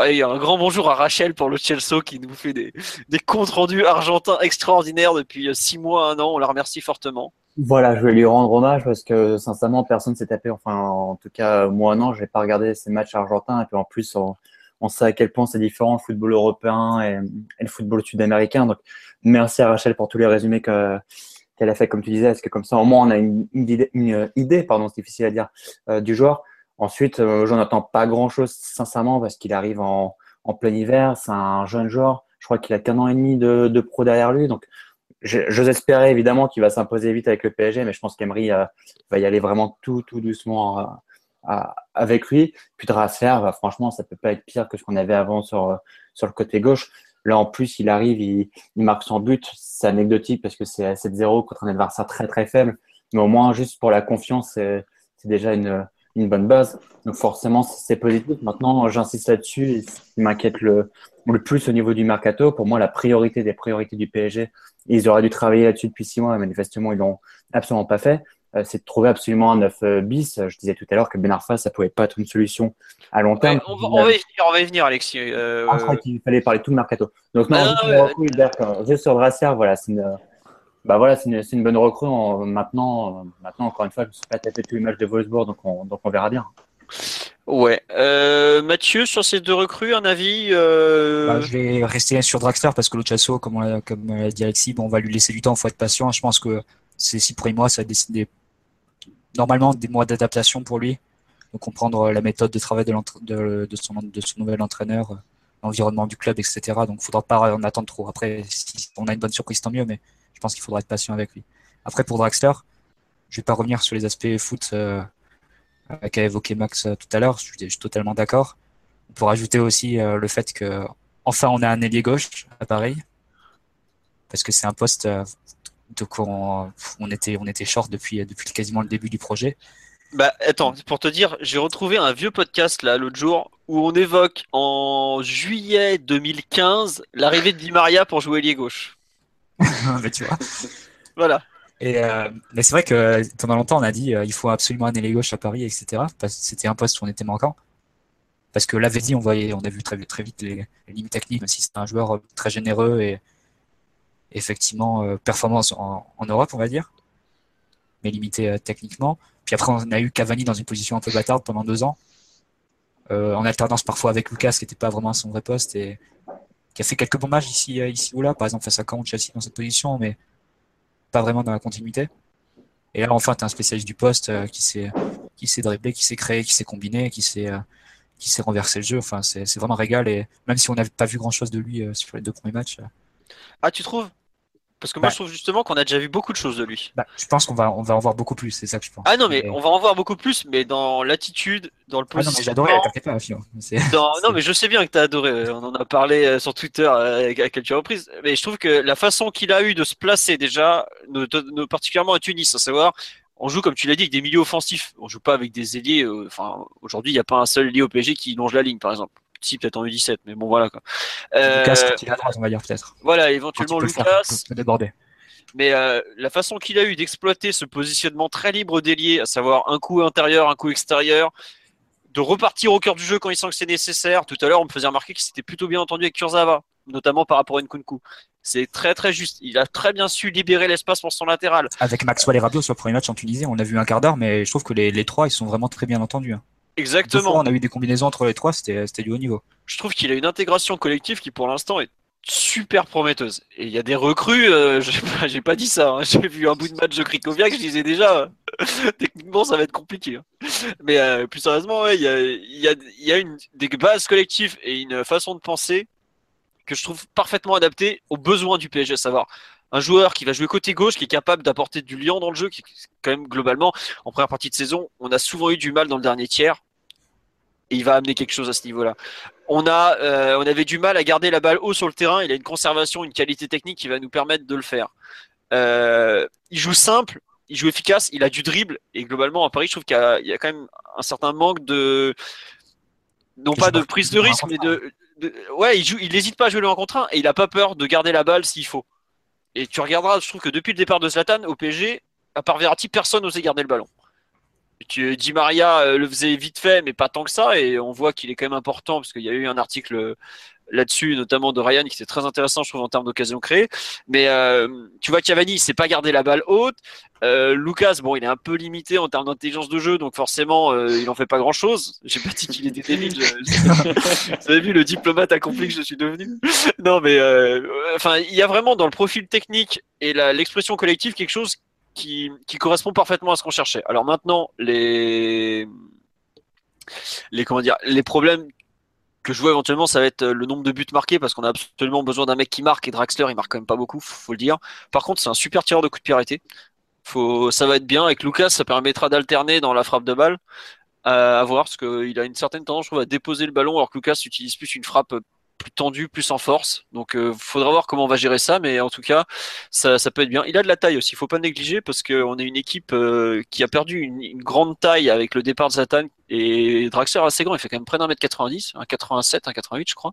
Allez, un grand bonjour à Rachel pour Lo Celso qui nous fait des, des comptes rendus argentins extraordinaires depuis euh, six mois, un an. On la remercie fortement. Voilà, je vais lui rendre hommage parce que sincèrement, personne s'est tapé. Enfin, en tout cas, moi non, j'ai pas regardé ces matchs argentins. Et puis en plus, on, on sait à quel point c'est différent le football européen et, et le football sud-américain. Donc, merci à Rachel pour tous les résumés que qu'elle a fait, comme tu disais, est-ce que comme ça, au moins, on a une, idée, idée, pardon, c'est difficile à dire, euh, du joueur. Ensuite, euh, j'en attends pas grand-chose, sincèrement, parce qu'il arrive en, plein hiver. C'est un jeune joueur. Je crois qu'il a qu'un an et demi de, de pro derrière lui. Donc, j'ose espérer évidemment qu'il va s'imposer vite avec le PSG, mais je pense qu'Emery euh, va y aller vraiment tout, tout doucement euh, avec lui. Puis transfert, bah, franchement, ça peut pas être pire que ce qu'on avait avant sur, sur le côté gauche. Là, en plus, il arrive, il, marque son but. C'est anecdotique parce que c'est à 7-0 contre un adversaire très très faible. Mais au moins, juste pour la confiance, c'est déjà une, bonne base. Donc forcément, c'est positif. Maintenant, j'insiste là-dessus. Ce qui m'inquiète le, plus au niveau du mercato, pour moi, la priorité des priorités du PSG, ils auraient dû travailler là-dessus depuis six mois. Manifestement, ils l'ont absolument pas fait. Euh, c'est de trouver absolument un 9 euh, bis. Je disais tout à l'heure que Ben Arfa, ça pouvait pas être une solution à long terme. Ouais, on, va, on, va, y venir, on va y venir, Alexis. Euh... Ah, je crois qu'il fallait parler tout le mercato. Donc, non, ah, non, recrue, euh, juste sur Drassier, voilà, c'est une, bah voilà, c'est une, une, bonne recrue. En, maintenant, maintenant, encore une fois, je ne suis pas tapé tous les matchs de Wolfsburg, donc on, donc on verra bien. Ouais. Euh, Mathieu, sur ces deux recrues, un avis euh... bah, Je vais rester sur Draxler parce que Luchasso, comme l'a comme dit Alexis, bon, on va lui laisser du temps, il faut être patient. Je pense que ces six premiers mois, ça a décidé normalement des mois d'adaptation pour lui, de comprendre la méthode de travail de, son, nouvel entraîneur, l'environnement du club, etc. Donc, il ne faudra pas en attendre trop. Après, si on a une bonne surprise, tant mieux, mais je pense qu'il faudra être patient avec lui. Après, pour Draxler, je ne vais pas revenir sur les aspects foot euh, qu'a évoqué Max euh, tout à l'heure. Je, suis totalement d'accord. On peut rajouter aussi euh, le fait que enfin on a un ailier gauche à Paris, parce que c'est un poste euh, quoi on, était on était short depuis depuis quasiment le début du projet. Bah attends, pour te dire, j'ai retrouvé un vieux podcast là l'autre jour où on évoque en juillet 2015 l'arrivée de Di Maria pour jouer ailier gauche. mais tu vois. Voilà. Et euh, mais c'est vrai que pendant longtemps on a dit euh, il faut absolument un ailier gauche à Paris, etc. Parce que c'était un poste où on était manquant. Parce que l'avait dit, on voyait, on a vu très, très vite les, limites techniques, même si c'est un joueur euh, très généreux et effectivement euh, performance en, Europe, on va dire, mais limité techniquement. Puis après on a eu Cavani dans une position un peu bâtarde pendant deux ans, en alternance parfois avec Lucas qui n'était pas vraiment son vrai poste et qui a fait quelques bons matchs ici, ici ou là, par exemple face à Caen Chelsea dans cette position, mais pas vraiment dans la continuité. Et là, enfin, tu un spécialiste du poste euh, qui s'est dribblé, qui s'est créé, qui s'est combiné, qui s'est euh, renversé le jeu. Enfin, c'est vraiment un régal. Et même si on n'avait pas vu grand chose de lui euh, sur les deux premiers matchs. Ah, tu trouves parce que moi, bah. je trouve justement qu'on a déjà vu beaucoup de choses de lui. Bah, je pense qu'on va, on va en voir beaucoup plus, c'est ça que je pense. Ah non, mais on va en voir beaucoup plus, mais dans l'attitude, dans le positionnement. Ah non, j'ai adoré, t'inquiète pas, dans... Non, mais je sais bien que t'as adoré. On en a parlé euh, sur Twitter euh, à quelques reprises. Mais je trouve que la façon qu'il a eu de se placer déjà, particulièrement à Tunis, à savoir, on joue comme tu l'as dit avec des milieux offensifs. On joue pas avec des ailiers. Euh, enfin, aujourd'hui, il n'y a pas un seul ailier au PSG qui longe la ligne, par exemple si peut-être en U17, mais bon voilà quoi. Lucas euh, il à droite, on va dire peut-être. Voilà, éventuellement Lucas. peut déborder. Mais euh, la façon qu'il a eu d'exploiter ce positionnement très libre d'ailier, à savoir un coup intérieur, un coup extérieur, de repartir au cœur du jeu quand il sent que c'est nécessaire. Tout à l'heure, on me faisait remarquer qu'il s'était plutôt bien entendu avec Kurzawa, notamment par rapport à Nkunku. C'est très très juste. Il a très bien su libérer l'espace pour son latéral. Avec Maxwell et Rabiot sur le premier match en Tunisie, on a vu un quart d'heure, mais je trouve que les, trois, ils sont vraiment très bien entendus. Exactement. on a eu des combinaisons entre les trois, c'était du haut niveau. Je trouve qu'il a une intégration collective qui, pour l'instant, est super prometteuse. Et il y a des recrues, euh, j'ai pas, dit ça, hein. j'ai vu un bout de match de Krikoviak, je disais déjà, techniquement ça va être compliqué. Hein. Mais euh, plus sérieusement, il y, a, y, a, y, a, une, des bases collectives et une façon de penser que je trouve parfaitement adaptée aux besoins du PSG, à savoir un joueur qui va jouer côté gauche, qui est capable d'apporter du liant dans le jeu, qui quand même globalement, en première partie de saison, on a souvent eu du mal dans le dernier tiers et il va amener quelque chose à ce niveau-là. On a, euh, on avait du mal à garder la balle haut sur le terrain. Il a une conservation, une qualité technique qui va nous permettre de le faire. Euh, il joue simple, il joue efficace, il a du dribble et globalement à Paris, je trouve qu'il y, a quand même un certain manque de, non pas de prise de risque, mais de, ouais, il joue, il n'hésite pas à jouer le 1 contre 1 et il a pas peur de garder la balle s'il faut. Et tu regarderas, je trouve que depuis le départ de Zlatan au PSG, à part Verratti, personne n'osait garder le ballon. Di Maria euh, le faisait vite fait, mais pas tant que ça, et on voit qu'il est quand même important parce qu'il y a eu un article euh, là-dessus, notamment de Ryan, qui était très intéressant, je trouve, en termes d'occasion créée. Mais euh, tu vois, Cavani, il sait pas garder la balle haute. Lucas, bon, il est un peu limité en termes d'intelligence de jeu, donc forcément, il en fait pas grand-chose. J'ai pas dit qu'il était débile. Vous avez vu le diplomate accompli que je suis devenu Non, mais enfin, il y a vraiment dans le profil technique et l'expression collective quelque chose qui, correspond parfaitement à ce qu'on cherchait. Alors maintenant, les, les, comment dire, les problèmes que je vois éventuellement, ça va être le nombre de buts marqués parce qu'on a absolument besoin d'un mec qui marque et Draxler il marque quand même pas beaucoup, faut le dire. Par contre, c'est un super tireur de coup de pied arrêté. Ça va être bien avec Lucas, ça permettra d'alterner dans la frappe de balle. à voir parce qu'il a une certaine tendance, je trouve, à déposer le ballon alors que Lucas utilise plus une frappe plus tendu, plus en force. Donc, il euh, faudra voir comment on va gérer ça, mais en tout cas, ça, peut être bien. Il a de la taille aussi, il faut pas négliger parce qu'on est une équipe euh, qui a perdu une, grande taille avec le départ de Zatan et Draxler assez grand, il fait quand même près d'un mètre 90, un 87, un 88, je crois.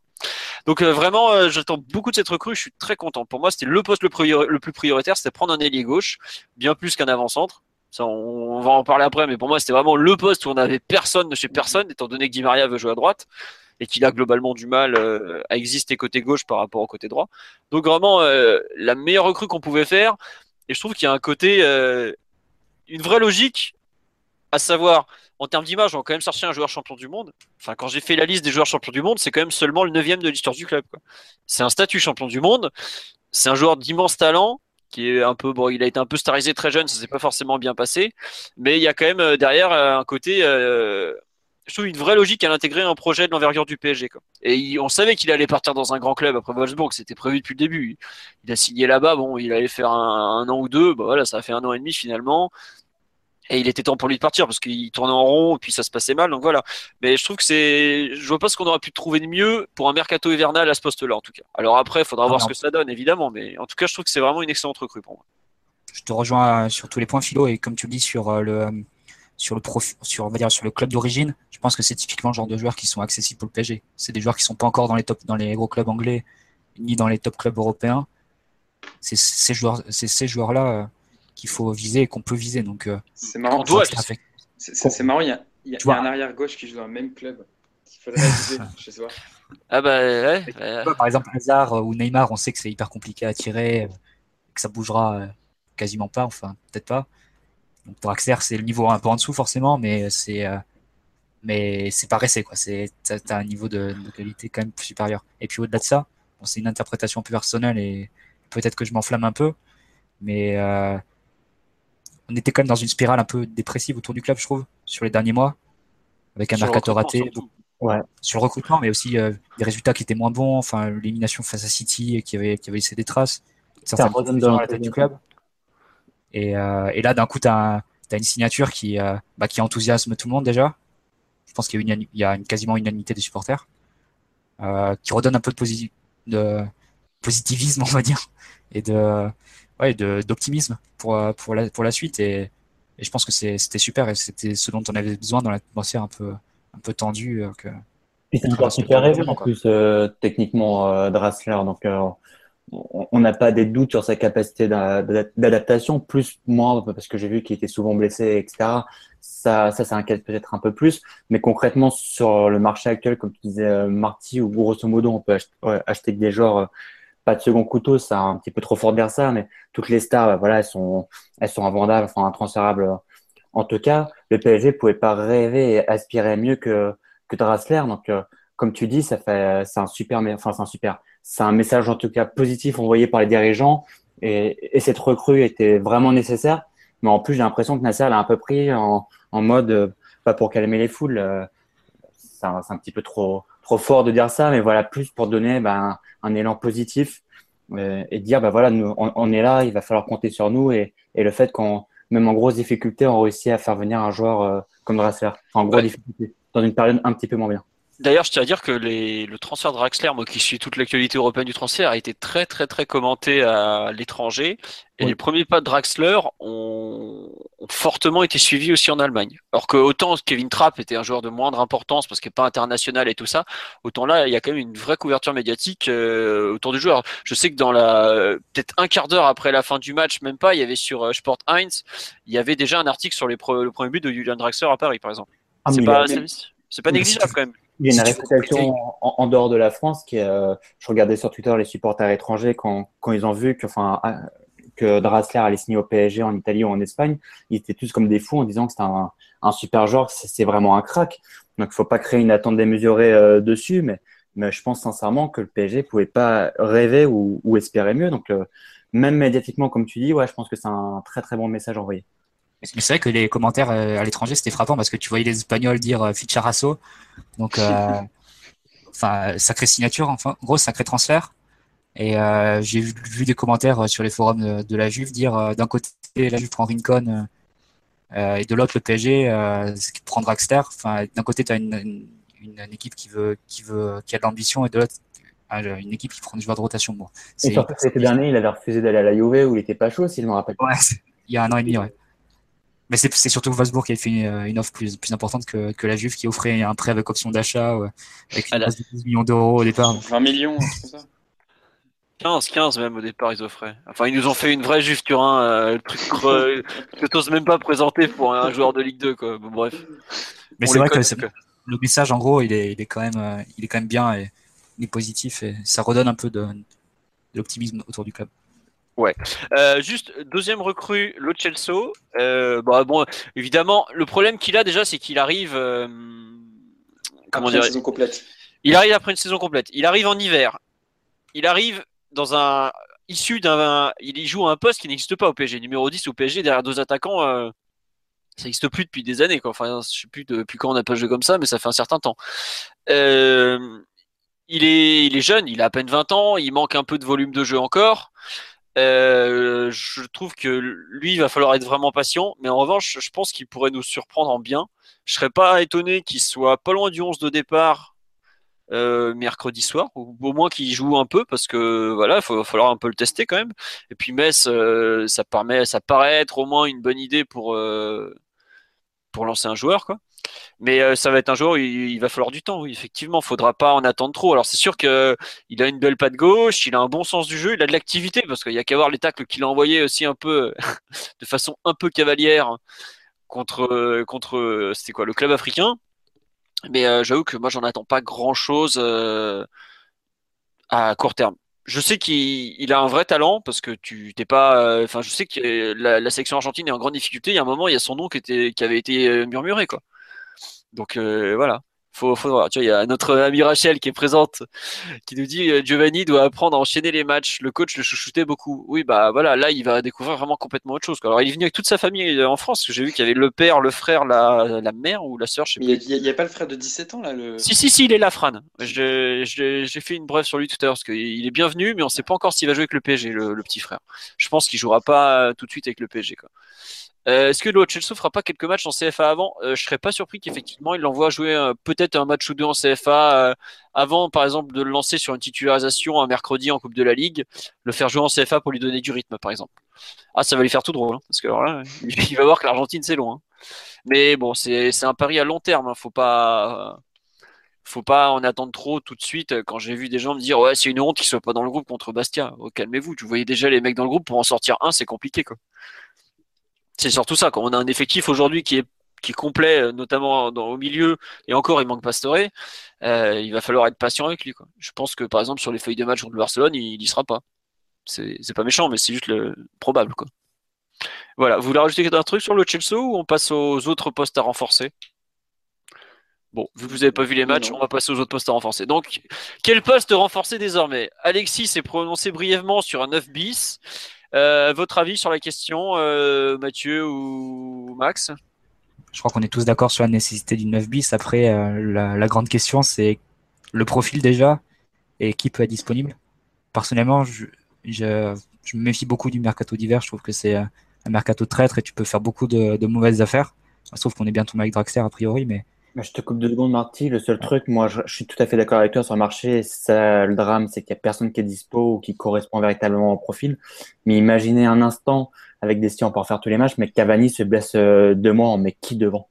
Donc euh, vraiment, j'attends beaucoup de cette recrue. Je suis très content. Pour moi, c'était le poste le, plus prioritaire, c'était prendre un ailier gauche, bien plus qu'un avant-centre. Ça, on, va en parler après, mais pour moi, c'était vraiment le poste où on avait personne de chez personne, étant donné que Di Maria veut jouer à droite et qu'il a globalement du mal euh, à exister côté gauche par rapport au côté droit. Donc vraiment euh, la meilleure recrue qu'on pouvait faire. Et je trouve qu'il y a un côté, euh, une vraie logique, à savoir en termes d'image, on va quand même chercher un joueur champion du monde. Enfin, quand j'ai fait la liste des joueurs champions du monde, c'est quand même seulement le neuvième de l'histoire du club. C'est un statut champion du monde. C'est un joueur d'immense talent qui est un peu bon, il a été un peu starisé très jeune, ça s'est pas forcément bien passé, mais il y a quand même derrière un côté je trouve une vraie logique à l'intégrer un projet de l'envergure du PSG. Quoi. Et on savait qu'il allait partir dans un grand club après Wolfsburg, c'était prévu depuis le début. Il a signé là-bas, bon, il allait faire un, an ou deux, bah voilà, ça a fait un an et demi finalement. Et il était temps pour lui de partir parce qu'il tournait en rond et puis ça se passait mal. Donc voilà. Mais je trouve que c'est, je vois pas ce qu'on aurait pu trouver de mieux pour un mercato hivernal à ce poste-là en tout cas. Alors après, il faudra ah voir ce que ça donne évidemment, mais en tout cas, je trouve que c'est vraiment une excellente recrue pour moi. Je te rejoins sur tous les points philo et comme tu le dis sur euh, le sur le sur on va dire sur le club d'origine, je pense que c'est typiquement le genre de joueurs qui sont accessibles pour le PSG. C'est des joueurs qui sont pas encore dans les top dans les gros clubs anglais ni dans les top clubs européens. C'est ces joueurs c'est ces joueurs là euh, qu'il faut viser et qu'on peut viser donc euh, c'est marrant. C'est marrant, il y a, y a, un arrière gauche qui joue dans le même club. Il faudrait viser soi. Ah bah ouais, Par exemple Hazard ou Neymar, on sait que c'est hyper compliqué à tirer, que ça bougera euh, quasiment pas, enfin peut-être pas. Donc Draxler, c'est le niveau un peu en dessous forcément, mais c'est euh, mais c'est pas resté quoi. C'est t'as un niveau de, qualité quand même plus supérieur. Et puis au-delà de ça, bon, c'est une interprétation plus personnelle et peut-être que je m'enflamme un peu, mais euh, on était quand même dans une spirale un peu dépressive autour du club, je trouve, sur les derniers mois, avec un mercato raté. Ouais. Sur le recrutement, mais aussi euh, des résultats qui étaient moins bons, enfin l'élimination face à City qui avait, qui avait laissé des traces. Ça dans la tête du club. Et, euh, et là, d'un coup, tu as, une signature qui, euh, bah, qui enthousiasme tout le monde déjà. Je pense qu'il y a, une, il y a une, quasiment unanimité des supporters, euh, qui redonne un peu de, de positivisme, on va dire, et de ouais, d'optimisme pour, pour, la, pour la suite. Et, et je pense que c'était super et c'était ce dont on avait besoin dans l'atmosphère un peu, un peu tendue. que, c'est un super rêve en plus, techniquement, Drassler. Donc, on n'a pas des doutes sur sa capacité d'adaptation, plus moi, parce que j'ai vu qu'il était souvent blessé, etc. Ça, ça, ça inquiète peut-être un peu plus. Mais concrètement, sur le marché actuel, comme tu disais, euh, Marty, ou grosso modo, on peut acheter, des joueurs, euh, pas de second couteau, c'est un petit peu trop fort de dire ça, mais toutes les stars, bah, voilà, elles sont, elles sont invendables, enfin, intransférables. En tout cas, le PSG pouvait pas rêver et aspirer mieux que, que Drassler. Donc, euh, comme tu dis, ça fait, c'est un super, enfin, c'est un super c'est un message en tout cas positif envoyé par les dirigeants et, et, cette recrue était vraiment nécessaire. Mais en plus, j'ai l'impression que Nasser l'a un peu pris en, en mode euh, pas pour calmer les foules. Euh, c'est un, un, petit peu trop trop fort de dire ça, mais voilà plus pour donner ben, un, élan positif euh, et dire bah voilà nous on, est là, il va falloir compter sur nous et, et le fait qu'on même en grosse difficulté on réussit à faire venir un joueur comme Draxler en grosse difficulté dans une période un petit peu moins bien. D'ailleurs, je tiens à dire que le transfert de Draxler, moi qui suis toute l'actualité européenne du transfert, a été très très très commenté à l'étranger. Et les premiers pas de Draxler ont, fortement été suivis aussi en Allemagne. Alors que autant Kevin Trapp était un joueur de moindre importance parce qu'il n'est pas international et tout ça, autant là, il y a quand même une vraie couverture médiatique euh, autour du joueur. Je sais que dans la peut-être un quart d'heure après la fin du match, même pas, il y avait sur euh, Sport 1, il y avait déjà un article sur les le premier but de Julian Draxler à Paris, par exemple. Ah, c'est pas, c'est pas négligeable quand même. Il y a une réputation en, dehors de la France qui euh, je regardais sur Twitter les supporters étrangers quand, quand ils ont vu que, enfin, ah, que Drassler allait signer au PSG en Italie ou en Espagne, ils étaient tous comme des fous en disant que c'était un, un, super joueur, c'est vraiment un crack. Donc, il faut pas créer une attente démesurée euh, dessus, mais, mais je pense sincèrement que le PSG pouvait pas rêver ou, ou espérer mieux. Donc, euh, même médiatiquement, comme tu dis, ouais, je pense que c'est un très très bon message envoyé. Mais c'est vrai que les commentaires euh, à l'étranger, c'était frappant parce que tu voyais les Espagnols dire euh, Ficharasso. Donc, euh, enfin, sacrée signature, enfin, gros, sacré transfert. Et euh, j'ai vu, des commentaires sur les forums de, la Juve dire d'un côté, la Juve prend Rincon et de l'autre, le PSG prend Draxler. Enfin, d'un côté, tu as une, une, équipe qui veut, qui veut, qui a de l'ambition et de l'autre, une équipe qui prend des joueurs de rotation. Bon, et surtout, l'été dernier, il avait refusé d'aller à la Juve où il était pas chaud, s'il me rappelle. Ouais, il y a un an et demi, ouais. Mais c'est surtout Wolfsburg qui a fait euh, une, offre plus, plus importante que, que, la Juve qui offrait un prêt avec option d'achat avec une base de 10 millions d'euros au départ. 20 millions, c'est ça 15, 15 même au départ ils offraient. Enfin ils nous ont fait une vraie Juve Turin, euh, le truc creux, que t'oses même pas présenter pour un joueur de Ligue 2 quoi. bref. Mais c'est vrai que le message en gros il est, il est quand même, euh, il est quand même bien et il est positif et ça redonne un peu de, de l'optimisme autour du club. Ouais. Euh, juste deuxième recrue, Lo Celso. Euh, bah, bon, évidemment, le problème qu'il a déjà, c'est qu'il arrive. Euh, comment après une saison complète. Il arrive après une saison complète. Il arrive en hiver. Il arrive dans un issu d'un. Il y joue à un poste qui n'existe pas au PSG. Numéro 10 au PSG, derrière deux attaquants, ça n'existe plus depuis des années. Quoi. Enfin, je sais plus depuis quand on n'a pas joué comme ça, mais ça fait un certain temps. Il, est, il est jeune, il a à peine 20 ans, il manque un peu de volume de jeu encore. Euh, je trouve que lui, il va falloir être vraiment patient. Mais en revanche, je pense qu'il pourrait nous surprendre en bien. Je serais pas étonné qu'il soit pas loin du 11 de départ euh, mercredi soir, ou au moins qu'il joue un peu, parce que voilà, il va falloir un peu le tester quand même. Et puis Metz, euh, ça permet, ça paraît être au moins une bonne idée pour pour lancer un joueur, quoi. Mais euh, ça va être un jour, il, il, va falloir du temps, oui, effectivement. Faudra pas en attendre trop. Alors c'est sûr que il a une belle patte gauche, il a un bon sens du jeu, il a de l'activité, parce qu'il y a qu'à voir les tacles qu'il a envoyés aussi un peu, de façon un peu cavalière contre, contre c'était quoi, le club africain. Mais euh, j'avoue que moi, j'en attends pas grand chose euh, à court terme je sais qu'il a un vrai talent parce que tu t'es pas. Enfin, je sais que la, la, argentine est en grande difficulté. Il y a un moment, il y a son nom qui, était, qui avait été murmuré, quoi. Donc euh, voilà. Faut, faut voir. Tu vois, il y a notre ami Rachel qui est présente, qui nous dit euh, Giovanni doit apprendre à enchaîner les matchs. Le coach le chouchoutait beaucoup. Oui, bah voilà, là il va découvrir vraiment complètement autre chose. Alors il est venu avec toute sa famille euh, en France. J'ai vu qu'il y avait le père, le frère, la, la mère ou la sœur. Il n'y a, pas le frère de 17 ans là le... Si, si, si, il est là, Fran. J'ai fait une brève sur lui tout à l'heure parce qu'il est bienvenu, mais on ne sait pas encore s'il va jouer avec le PSG, le, le petit frère. Je pense qu'il jouera pas tout de suite avec le PSG. Quoi. Euh, est-ce que le fera pas quelques matchs en CFA avant? Euh, Je serais pas surpris qu'effectivement il l'envoie jouer euh, peut-être un match ou deux en CFA avant, par exemple, de le lancer sur une titularisation un mercredi en Coupe de la Ligue, le faire jouer en CFA pour lui donner du rythme, par exemple. Ah, ça va lui faire tout drôle, hein, parce que alors là, il va voir que l'Argentine c'est loin. Hein. Mais bon, c'est un pari à long terme. Hein, faut pas faut pas en attendre trop tout de suite. Quand j'ai vu des gens me dire ouais c'est une honte qu'il soit pas dans le groupe contre Bastia, oh, calmez-vous. Vous voyez déjà les mecs dans le groupe pour en sortir un, c'est compliqué quoi. C'est surtout ça. Quand on a un effectif aujourd'hui qui est qui est complet, euh, notamment dans, au milieu, et encore il manque Pastore, euh, il va falloir être patient avec lui. Quoi. Je pense que par exemple sur les feuilles de match contre Barcelone, il n'y sera pas. C'est pas méchant, mais c'est juste le probable. Quoi. Voilà, vous voulez rajouter un truc sur le Chelsea ou on passe aux autres postes à renforcer? Bon, vu que vous n'avez pas vu les matchs, on va passer aux autres postes à renforcer. Donc, quel poste renforcer désormais? Alexis s'est prononcé brièvement sur un 9 bis. Euh, votre avis sur la question, euh, Mathieu ou Max? Je crois qu'on est tous d'accord sur la nécessité d'une 9 bis. Après, euh, la, grande question, c'est le profil déjà et qui peut être disponible. Personnellement, je, me méfie beaucoup du mercato d'hiver. Je trouve que c'est un mercato traître et tu peux faire beaucoup de, mauvaises affaires. Sauf qu'on est bien tombé avec Draxler a priori, mais je te coupe deux secondes, Marty. Le seul truc, moi, je, suis tout à fait d'accord avec toi sur le marché. Ça, le drame, c'est qu'il n'y a personne qui est dispo ou qui correspond véritablement au profil. Mais imaginez un instant, avec des on peut faire tous les matchs, mais Cavani se blesse euh, deux mois, on met qui devant?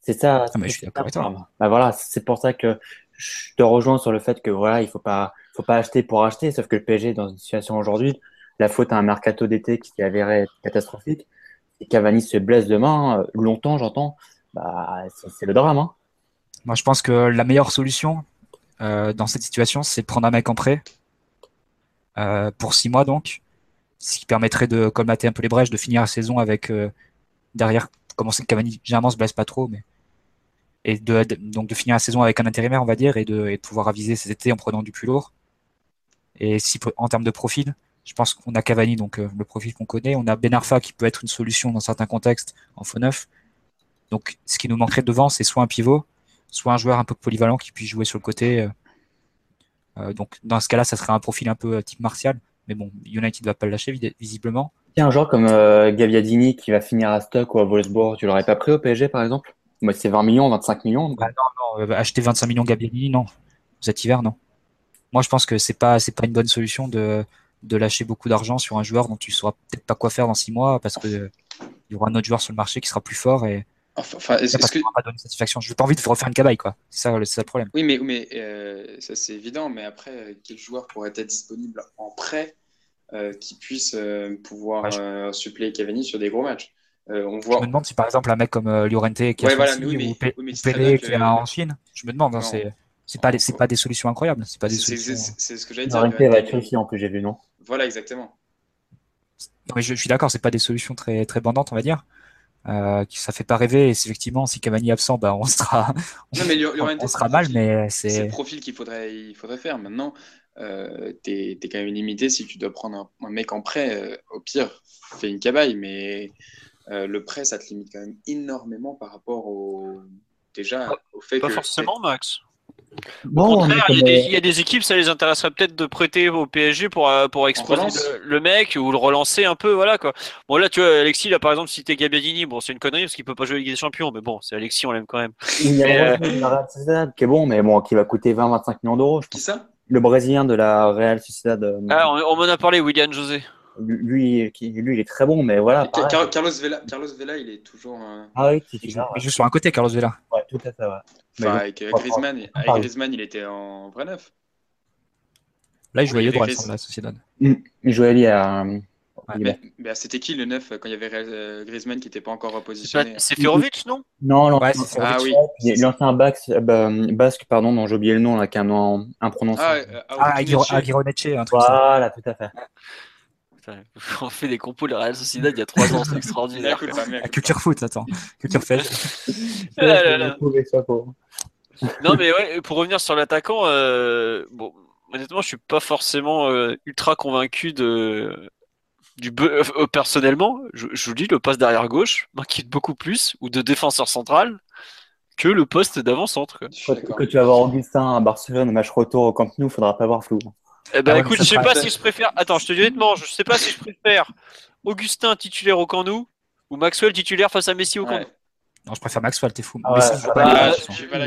C'est ça. Ah, mais je suis d'accord avec toi. Bah voilà, c'est pour ça que je te rejoins sur le fait que voilà, il faut pas, faut pas acheter pour acheter. Sauf que le PSG, dans une situation aujourd'hui, la faute à un mercato d'été qui avéré catastrophique. Et Cavani se blesse demain, euh, longtemps, j'entends bah, c'est le drame. Hein. Moi, je pense que la meilleure solution euh, dans cette situation, c'est de prendre un mec en prêt euh, pour six mois, donc, ce qui permettrait de colmater un peu les brèches, de finir la saison avec euh, derrière, commencer que Cavani généralement se blesse pas trop, mais et de, donc de finir la saison avec un intérimaire, on va dire, et de, pouvoir aviser cet été en prenant du plus lourd. Et si en termes de profil, je pense qu'on a Cavani, donc le profil qu'on connaît. On a Ben Arfa qui peut être une solution dans certains contextes en faux neuf. Donc, ce qui nous manquerait devant, c'est soit un pivot, soit un joueur un peu polyvalent qui puisse jouer sur le côté. Euh, euh, donc, dans ce cas-là, ça serait un profil un peu euh, type martial. Mais bon, United ne va pas le lâcher, visiblement. Il y a un joueur comme Gaviadini qui va finir à Stock ou à Wolfsburg, tu l'aurais pas pris au PSG, par exemple? Moi, c'est 20 millions, 25 millions. Bah, non, non, acheter 25 millions Gaviadini, non. Cet hiver, non. Moi, je pense que c'est pas, c'est pas une bonne solution de, de lâcher beaucoup d'argent sur un joueur dont tu sauras peut-être pas quoi faire dans 6 mois parce que il y aura un autre joueur sur le marché qui sera plus fort et Enfin, est-ce que... pas donner satisfaction. Je n'ai pas envie de refaire une cabaye, quoi. C'est ça, ça, le problème. Oui, mais, mais euh, ça c'est évident. Mais après, euh, quel joueur pourrait être disponible en prêt euh, qui puisse pouvoir ouais, suppléer Cavani sur des gros matchs? On voit... Je me demande si par exemple un mec comme Llorente qui a voilà, oui, ou, Pelé qui est en Chine, je me demande. Hein, c'est c'est pas, des, pas des solutions incroyables. C'est pas des solutions. C'est ce que j'allais dire. Llorente va être ici en plus, j'ai vu, non? Voilà, exactement. Non, mais je, je suis d'accord, c'est pas des solutions très, très bandantes, on va dire. Euh, ça fait pas rêver. Et effectivement, si Cavani est absent, bah, on sera, on, sera mal, mais c'est le profil qu'il faudrait, il faudrait faire. Maintenant, euh, t'es es quand même limité si tu dois prendre un, mec en prêt. Euh, au pire, fais une cabaye, mais euh, le prêt, ça te limite quand même énormément par rapport au déjà au fait Pas que. forcément, Max. Bon, Au contraire, mais il y, a des, comme, il y a des équipes, ça les intéresserait peut-être de prêter au PSG pour, euh, pour exposer le, le mec ou le relancer un peu, voilà quoi. Bon là, tu vois, Alexis, là par exemple, si t'es Gabbiadini, bon c'est une connerie parce qu'il peut pas jouer Ligue des Champions, mais bon, c'est Alexis, on l'aime quand même. il y a mais, le Brésilien de la Real Sociedad qui est bon, mais bon, qui va coûter 20-25 millions d'euros. je Qui ça? Le Brésilien de la Real Sociedad, euh, Ah, on, on m'en a parlé, William José. Lui, qui- lui, il est très bon, mais voilà. Pareil. Carlos Vela, Carlos Vela, il est toujours. euh, Ah oui, Il joue, il sur un côté, Carlos Vela. ouais, tout à fait, ouais. Enfin, avec euh, Griezmann, avec Griezmann, il était en vrai neuf. Là, il Oui, à droit la Sociedad. Il jouait lié à. il Mais, mais c'était qui le neuf euh, quand il y avait euh, Griezmann qui n'était pas encore pas- c'est Ferovic, non? Non, l'ancien Ouais. Ah oui. puis l'ancien basque, euh, bah, basque, pardon, dont j'ai oublié le nom, là, qui a un nom Ah, imprononçable. Ah, Aguirre- Aguiro- Aguironetche, un truc. Voilà, tout à fait. On fait des compos de la Real Sociedad il y a trois ans, c'est extraordinaire. Culture foot, attends. Culture. Ah Non, mais ouais, pour revenir sur l'attaquant, euh, bon, honnêtement, je suis pas forcément euh, ultra convaincu de du be- euh, personnellement. Je, je vous dis, le poste d'arrière gauche m'inquiète beaucoup plus ou de défenseur central que le poste d'avant-centre. quand tu vas voir Augustin à Barcelone, match retour au Camp Nou, faudra pas voir flou. Eh ben, Ah ouais, écoute, je sais pas si je préfère. Attends, je te dis honnêtement, je sais pas si je préfère Augustin titulaire au Camp Nou ou Maxwell titulaire face à Messi au. Ouais. Non, je préfère Maxwell, t'es fou. Ah ouais, pas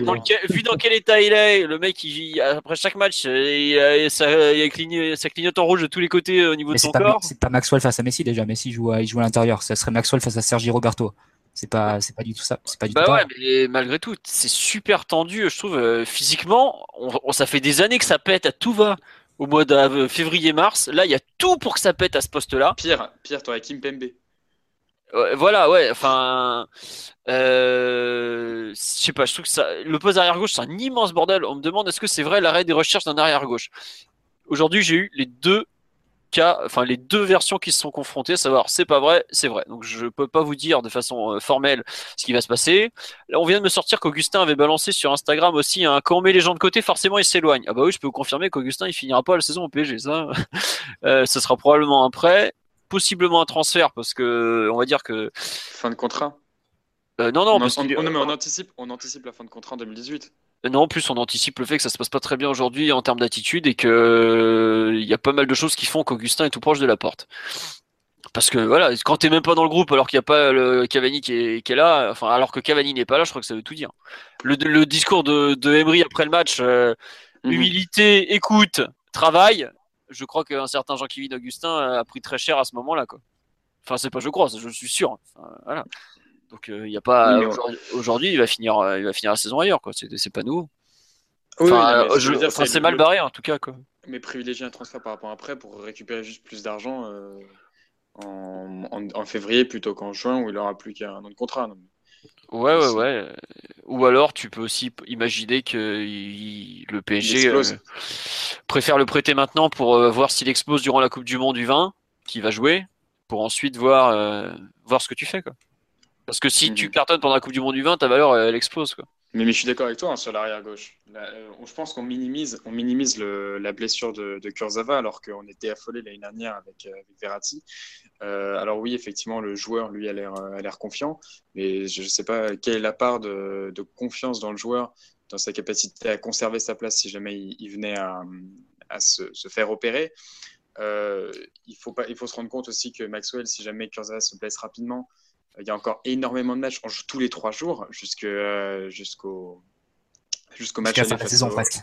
Dans vu dans quel état il est, le mec, il, après chaque match, il, a- ça, il ça clignote en rouge de tous les côtés euh, au niveau Mais de son pas, corps. c'est pas Maxwell face à Messi déjà. Messi joue à, il joue à l'intérieur. Ça serait Maxwell face à Sergi Roberto. C'est pas, c'est pas du tout ça. C'est pas du Bah tout ouais, pareil. mais malgré tout, c'est super tendu, je trouve. euh, physiquement, on, on- ça fait des années que ça pète à tout va. Au mois de février-mars, là, il y a tout pour que ça pète à ce poste-là. Pire, pire, t'aurais Kim Pembe. Ouais, voilà, ouais. Enfin, euh, je sais pas. Je trouve que ça, le poste arrière gauche, c'est un immense bordel. On me demande est-ce que c'est vrai l'arrêt des recherches d'un arrière gauche? Aujourd'hui, j'ai eu les deux cas, enfin les deux versions qui se sont confrontées, à savoir c'est pas vrai, c'est vrai. Donc je peux pas vous dire de façon euh, formelle ce qui va se passer. Là, on vient de me sortir qu'Augustin avait balancé sur Instagram aussi un quand on met les gens de côté, forcément ils s'éloignent. Ah bah oui, je peux vous confirmer qu'Augustin il finira pas la saison au PSG. Ça, euh, ce sera probablement un prêt, possiblement un transfert parce que on va dire que Fin de contrat. euh, non non on, parce on- qu'il- on- non, mais on anticipe, on anticipe la fin de contrat en 2018. Non, en plus on anticipe le fait que ça se passe pas très bien aujourd'hui en termes d'attitude et que euh, il y a pas mal de choses qui font qu'Augustin est tout proche de la porte. Parce que voilà, quand t'es même pas dans le groupe alors qu'il n'y a pas le Cavani qui est, qui est là, enfin alors que Cavani n'est pas là, je crois que ça veut tout dire. Le, le discours de, de Emery après le match, euh, Mhm. humilité, écoute, travail, je crois qu'un certain Jean-Kévin Augustin a pris très cher à ce moment-là. Quoi. Enfin, c'est pas je crois, je suis sûr. Enfin, voilà. Donc il y a pas Oui, aujourd'hui- il va finir, euh, il va finir la saison ailleurs. Quoi. C'est, c'est pas nouveau. Oui, Enfin, c'est mal barré en tout cas. Quoi. Mais privilégier un transfert par rapport à prêt pour récupérer juste plus d'argent euh, en, en- en février plutôt qu'en juin où il aura plus qu'un an de contrat. non. Ouais, ouais, ouais. Ou alors, tu peux aussi imaginer que il- le PSG euh, préfère le prêter maintenant pour euh, voir s'il explose durant la Coupe du Monde du 20, qui va jouer, pour ensuite voir, euh, voir ce que tu fais. Quoi. Parce que si Mhm. tu cartonnes pendant la Coupe du Monde du 20, ta valeur, elle explose. Quoi. Mais, mais je suis d'accord avec toi hein, sur l'arrière gauche. Là, euh, je pense qu'on minimise, on minimise le- la blessure de, de Kurzawa alors qu'on était affolé l'année dernière avec, euh, avec Verratti. Euh, alors oui, effectivement, le joueur lui a l'air euh, a l'air confiant, mais je ne sais pas quelle est la part de, de confiance dans le joueur, dans sa capacité à conserver sa place si jamais il, il venait à, à se, se faire opérer. Euh, il faut pas, il faut se rendre compte aussi que Maxwell, si jamais Kurzawa se blesse rapidement, il y a encore énormément de matchs. On joue tous les trois jours jusque, euh, jusqu'au jusqu'au match Jusqu'à la saison au- presque.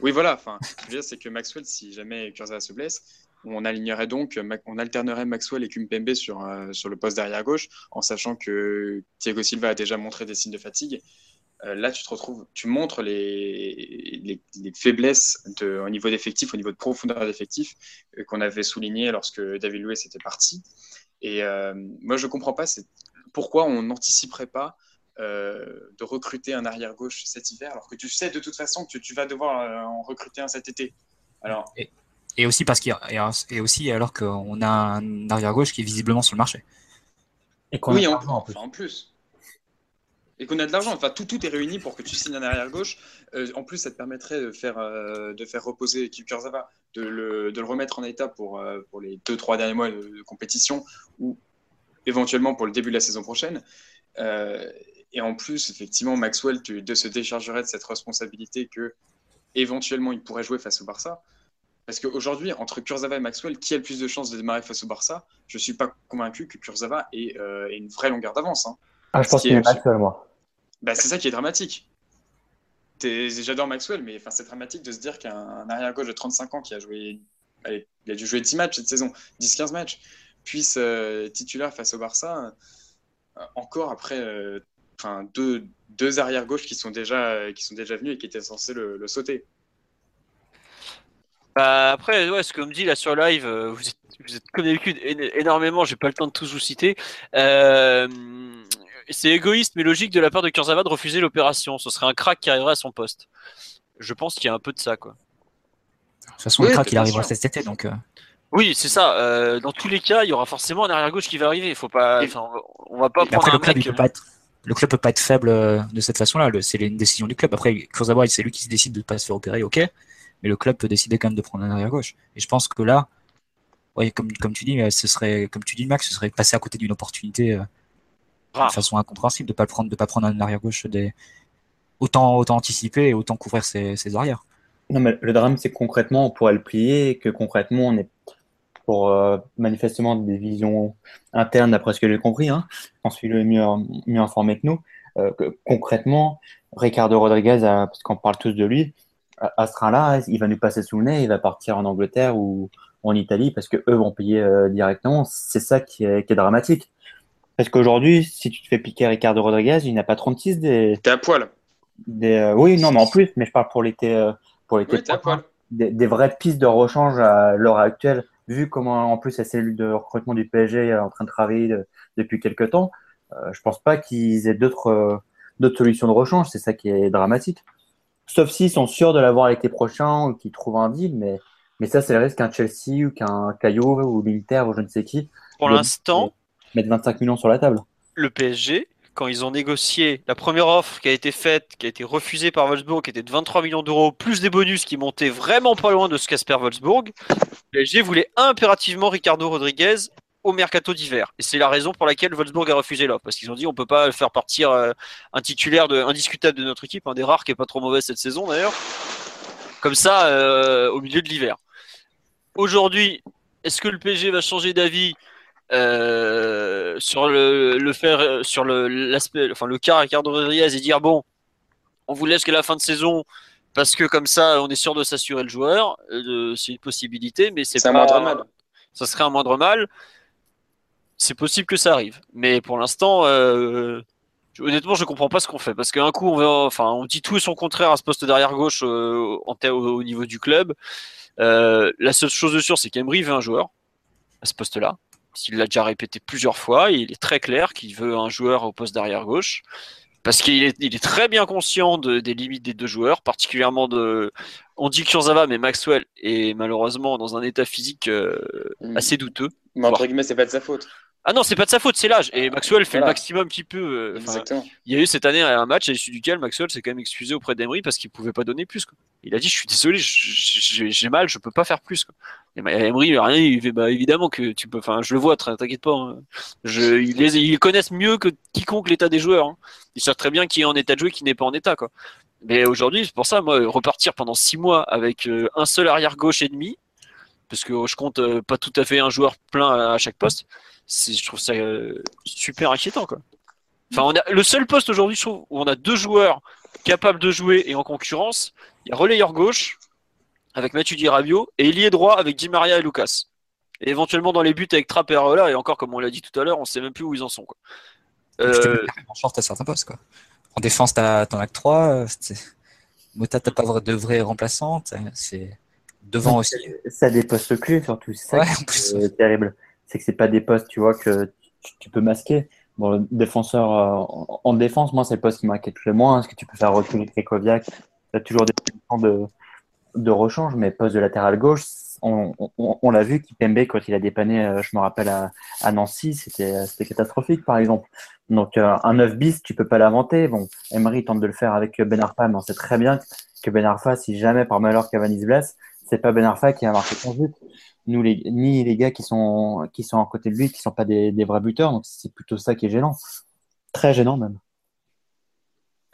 Oui, voilà. Enfin, ce que je veux dire, c'est que Maxwell, si jamais Kurzawa se blesse, on alignerait donc, on alternerait Maxwell et Kumpembe sur, euh, sur le poste derrière gauche, en sachant que Thiago Silva a déjà montré des signes de fatigue. Euh, là, tu te retrouves, tu montres les, les, les faiblesses de, au niveau d'effectif, au niveau de profondeur d'effectif, euh, qu'on avait souligné lorsque David Luiz était parti. Et euh, moi, je ne comprends pas c'est pourquoi on n'anticiperait pas euh, de recruter un arrière gauche cet hiver, alors que tu sais de toute façon que tu vas devoir euh, en recruter un cet été. Alors, Et aussi parce qu'il y a- et aussi alors qu'on a un arrière gauche qui est visiblement sur le marché. Et oui, en, plus. enfin, en plus. Et qu'on a de l'argent. Enfin, tout, tout est réuni pour que tu signes un arrière gauche. Euh, en plus, ça te permettrait de faire, euh, de faire reposer Kurzawa, de le, de le remettre en état pour, euh, pour les deux, trois derniers mois de, compétition ou éventuellement pour le début de la saison prochaine. et en plus, effectivement, Maxwell de se déchargerait de cette responsabilité que éventuellement il pourrait jouer face au Barça. Parce qu'aujourd'hui, entre Kurzawa et Maxwell, qui a le plus de chances de démarrer face au Barça? Je ne suis pas convaincu que Kurzawa ait, une vraie longueur d'avance. Hein. Ah, je pense qu'il est Maxwell, moi. Bah, c'est ça qui est dramatique. J'adore Maxwell, mais c'est dramatique de se dire qu'un arrière-gauche de 35 ans qui a joué, il a dû jouer 10 matchs cette saison, 10-15 matchs, puisse euh, titulaire face au Barça, euh, encore après euh, deux, deux arrière-gauches qui, sont déjà, qui sont déjà venus et qui étaient censés le, sauter. Bah, après, ouais, ce que me dit là sur live, vous êtes, vous êtes comme d'habitude énormément, j'ai pas le temps de tous vous citer. Euh, c'est égoïste mais logique de la part de Kurzawa de refuser l'opération. Ce serait un crack qui arriverait à son poste. Je pense qu'il y a un peu de ça, quoi. De toute façon, le crack, il arrivera cet été, donc. Euh. Oui, c'est ça. Euh, dans tous les cas, il y aura forcément un arrière gauche qui va arriver. Il faut pas. on va pas prendre le club, peut pas être. Le club peut pas être faible euh, de cette façon-là. C'est une décision du club. Après, Kurzawa, c'est lui qui se décide de ne pas se faire opérer, ok. Mais le club peut décider quand même de prendre un arrière gauche. Et je pense que là, ouais, comme, comme tu dis, ce serait, comme tu dis, Max, ce serait passer à côté d'une opportunité de façon incompréhensible de pas le prendre, de pas prendre un arrière gauche des autant autant anticiper et autant couvrir ses, arrières. Non, mais le drame, c'est que concrètement, on pourrait le plier et que concrètement, on est pour euh, manifestement des visions internes, d'après ce que j'ai compris, hein, on suis le mieux, mieux informé que nous. Euh, que, concrètement, Ricardo Rodriguez, parce qu'on parle tous de lui, à ce train-là, il va nous passer sous le nez, il va partir en Angleterre ou en Italie parce que eux vont payer euh, directement. C'est ça qui est, qui est dramatique. Parce qu'aujourd'hui, si tu te fais piquer Ricardo Rodriguez, il n'a pas 36 des. T'es à poil. Des, euh, oui, non, mais en plus, mais je parle pour l'été. Euh, pour l'été. des, des, vraies pistes de rechange à l'heure actuelle, vu comment en plus la cellule de recrutement du PSG est en train de travailler depuis quelques temps. Euh, je pense pas qu'ils aient d'autres d'autres solutions de rechange. C'est ça qui est dramatique. Sauf s'ils sont sûrs de l'avoir l'été prochain ou qu'ils trouvent un deal, mais mais ça, c'est le risque qu'un Chelsea ou qu'un Caillou ou l'Inter ou je ne sais qui. Pour l'instant, mettre 25 millions sur la table. Le PSG, quand ils ont négocié la première offre qui a été faite, qui a été refusée par Wolfsburg, qui était de 23 millions d'euros, plus des bonus qui montaient vraiment pas loin de ce qu'espère Wolfsburg, le PSG voulait impérativement Ricardo Rodriguez au mercato d'hiver. Et c'est la raison pour laquelle Wolfsburg a refusé l'offre. Parce qu'ils ont dit on peut pas faire partir euh, un titulaire indiscutable de notre équipe, un des rares qui est pas trop mauvais cette saison d'ailleurs, comme ça euh, au milieu de l'hiver. Aujourd'hui, est-ce que le PSG va changer d'avis? Euh, sur le, le, faire sur le l'aspect enfin le cas Ricardo Rodriguez et dire bon on vous laisse qu'à la fin de saison parce que comme ça on est sûr de s'assurer le joueur euh, c'est une possibilité mais c'est pas un moindre mal. Ça serait un moindre mal. C'est possible que ça arrive mais pour l'instant euh, honnêtement je comprends pas ce qu'on fait parce qu'un coup on veut, enfin on dit tout et son contraire à ce poste d'arrière gauche euh, en au, au, niveau du club. La seule chose de sûre c'est qu'Emery veut un joueur à ce poste là il l'a déjà répété plusieurs fois, il est très clair qu'il veut un joueur au poste d'arrière gauche. Parce qu'il est, il est très bien conscient des limites des deux joueurs, particulièrement de. On dit Kurzawa, mais Maxwell est malheureusement dans un état physique euh, mm. assez douteux. Mais entre guillemets, c'est pas de sa faute. Ah non, c'est pas de sa faute, c'est l'âge. Et Maxwell fait le maximum qu'il peut. Euh, Exactement. Il y a eu cette année un match à l'issue duquel Maxwell s'est quand même excusé auprès d'Emery parce qu'il pouvait pas donner plus. Quoi. Il a dit Je suis désolé, j'ai mal, je peux pas faire plus. Quoi. Et Emery, rien, il fait bah, évidemment que tu peux. Enfin, je le vois, t'inquiète pas. Hein. Je, ils, les, ils connaissent mieux que quiconque l'état des joueurs. Hein. Ils savent très bien qui est en état de jouer, qui n'est pas en état. Quoi. Mais aujourd'hui, c'est pour ça, moi, repartir pendant six mois avec euh, un seul arrière gauche et demi, parce que je compte euh, pas tout à fait un joueur plein à chaque poste je trouve ça euh, super inquiétant quoi. Enfin, on a, le seul poste aujourd'hui, je trouve, où on a deux joueurs capables de jouer et en concurrence, il y a relayeur gauche avec Mathieu Di Rabio et ailier droit avec Di Maria et Lucas. Et éventuellement dans les buts avec Trapp et Areola, et encore comme on l'a dit tout à l'heure, on sait même plus où ils en sont. Quoi. Euh... en short à certains postes. Quoi. En défense, t'en as que trois. Mota, t'as pas de vrai remplaçant. C'est devant aussi. Ça des postes clés surtout. C'est ça c'est terrible c'est que c'est pas des postes, tu vois, que tu, peux masquer. Bon, défenseur euh, en, défense, moi, c'est le poste qui m'inquiète le moins. Est-ce que tu peux faire reculer Krekoviak Tu as toujours des temps de, de rechange, mais poste de latéral gauche, on, on, l'a vu, Kipembe, quand il a dépanné, euh, je me rappelle, à, à Nancy, c'était catastrophique, par exemple. Donc, euh, un 9 bis, tu peux pas l'inventer. Bon, Emery tente de le faire avec Ben Arfa, mais on sait très bien que Ben Arfa, si jamais par malheur Cavani se blesse, c'est pas Ben Arfa qui a marqué son but. Nous, les, ni les gars qui sont, qui sont à côté de lui, qui sont pas des, des vrais buteurs. Donc, c'est plutôt ça qui est gênant. Très gênant, même.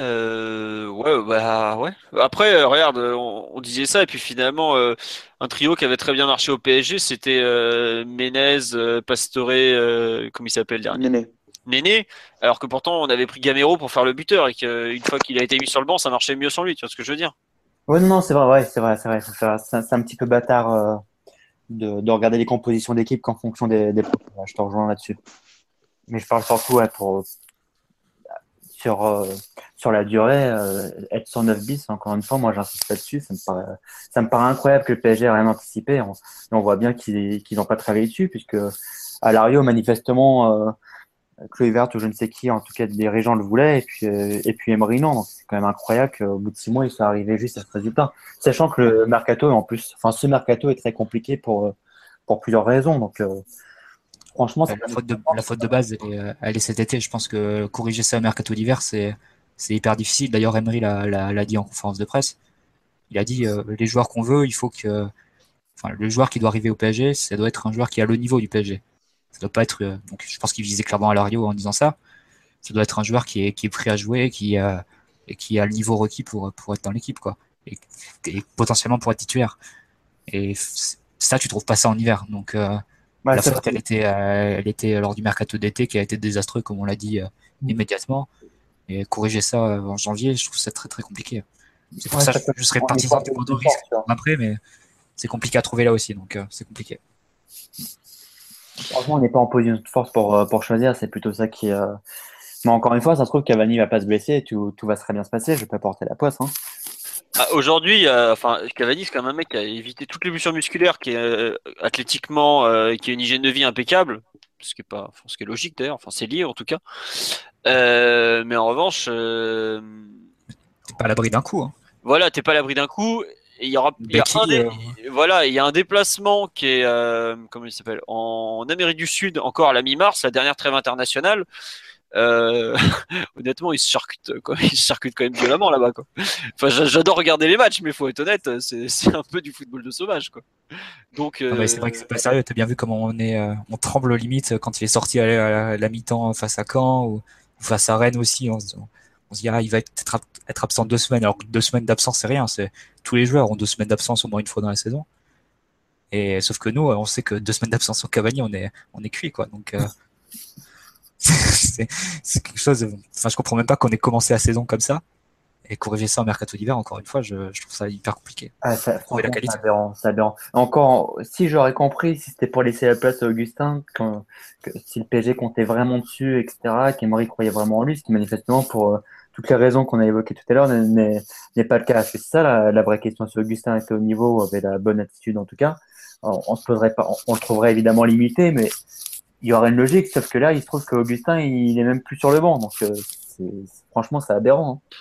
Euh, ouais, bah ouais. Après, euh, regarde, on, disait ça et puis finalement, euh, un trio qui avait très bien marché au PSG, c'était euh, Menez, Pastore, comment il s'appelle dernier? Néné. Néné. Alors que pourtant, on avait pris Gamero pour faire le buteur et qu'une fois qu'il a été mis sur le banc, ça marchait mieux sans lui. Tu vois ce que je veux dire? Ouais, non, c'est vrai, ouais, c'est vrai, c'est vrai. C'est un petit peu bâtard de, de, regarder les compositions d'équipe qu'en fonction des, des. Je te rejoins là-dessus. Mais je parle surtout ouais, pour sur, euh, sur la durée, euh, être 109 bis, encore une fois, moi j'insiste là-dessus, ça me, paraît, ça me paraît incroyable que le PSG ait rien anticipé. On, on voit bien qu'ils n'ont pas travaillé dessus, puisque à Lario, manifestement, euh, Vert ou je ne sais qui, en tout cas des dirigeants le voulaient, et puis, euh, et puis Emery non. C'est quand même incroyable qu'au bout de six mois, ils soient arrivés juste à ce résultat. Sachant que le mercato, en plus, enfin ce mercato est très compliqué pour, pour plusieurs raisons. Donc Franchement, la, faute de, la faute de base, euh, elle est, cet été. Je pense que corriger ça au mercato d'hiver, c'est hyper difficile. D'ailleurs, Emery l'a dit en conférence de presse. Il a dit euh, les joueurs qu'on veut, il faut que. Enfin, le joueur qui doit arriver au PSG, ça doit être un joueur qui a le niveau du PSG. Ça doit pas être. Euh, donc, je pense qu'il visait clairement à Lario en disant ça. Ça doit être un joueur qui est, qui est prêt à jouer, qui, et qui a le niveau requis pour, pour être dans l'équipe, quoi. Et, potentiellement pour être titulaire. Et ça, tu trouves pas ça en hiver. Donc, la faute, elle était, euh, elle était lors du mercato d'été qui a été désastreux, comme on l'a dit euh, mm. immédiatement. Et corriger ça euh, en janvier, je trouve ça très très compliqué. C'est pour ça que je serais partisan de risque après, mais c'est compliqué à trouver là aussi, donc c'est compliqué. Franchement, on n'est pas en position de force pour, pour choisir, c'est plutôt ça qui. Mais encore une fois, ça se trouve Cavani va pas se blesser, tout, tout va très bien se passer, je vais pas porter la poisse. Hein. Ah, aujourd'hui, enfin, Cavani, c'est quand même un mec qui a évité toutes les blessures musculaires, qui est euh, athlétiquement, euh, qui a une hygiène de vie impeccable, ce qui est pas, ce qui est logique d'ailleurs. Enfin, c'est lié en tout cas. Euh, mais en revanche, t'es pas à l'abri d'un coup. Hein. Voilà, t'es pas à l'abri d'un coup. Il y aura, un voilà, il y a un déplacement qui est, comment il s'appelle, en Amérique du Sud, encore à la mi-mars, la dernière trêve internationale. Euh, honnêtement, il se charcute, quoi. il se quand même violemment là-bas. Quoi. Enfin, j'adore regarder les matchs, mais faut être honnête, c'est un peu du football de sauvage. Quoi. Donc, euh... c'est vrai que c'est pas sérieux. T'as bien vu comment on est, euh, on tremble limite quand il est sorti à la, mi-temps face à Caen ou, face à Rennes aussi. On, se dit ah, il va être, être absent deux semaines. Alors que deux semaines d'absence, c'est rien. C'est tous les joueurs ont deux semaines d'absence au moins une fois dans la saison. Et sauf que nous, on sait que deux semaines d'absence au Cavani, on est, on est cuit quoi. Donc euh, c'est quelque chose. Enfin, je comprends même pas qu'on ait commencé la saison comme ça et corriger ça en mercato d'hiver. Encore une fois, je, je, trouve ça hyper compliqué. Ah, ça, trouver la qualité. Ça Encore, si j'aurais compris, si c'était pour laisser la place à Augustin, que, si le PSG comptait vraiment dessus, etc., qu'Emery croyait vraiment en lui, ce qui manifestement pour euh, toutes les raisons qu'on a évoquées tout à l'heure n'est pas le cas. C'est ça la, la, vraie question. Si Augustin était au niveau, avait la bonne attitude en tout cas, on, on se poserait pas, on, on, le trouverait évidemment limité, mais il y aurait une logique, sauf que là, il se trouve qu'Augustin, il est même plus sur le banc. Donc, euh, franchement, c'est aberrant. Hein.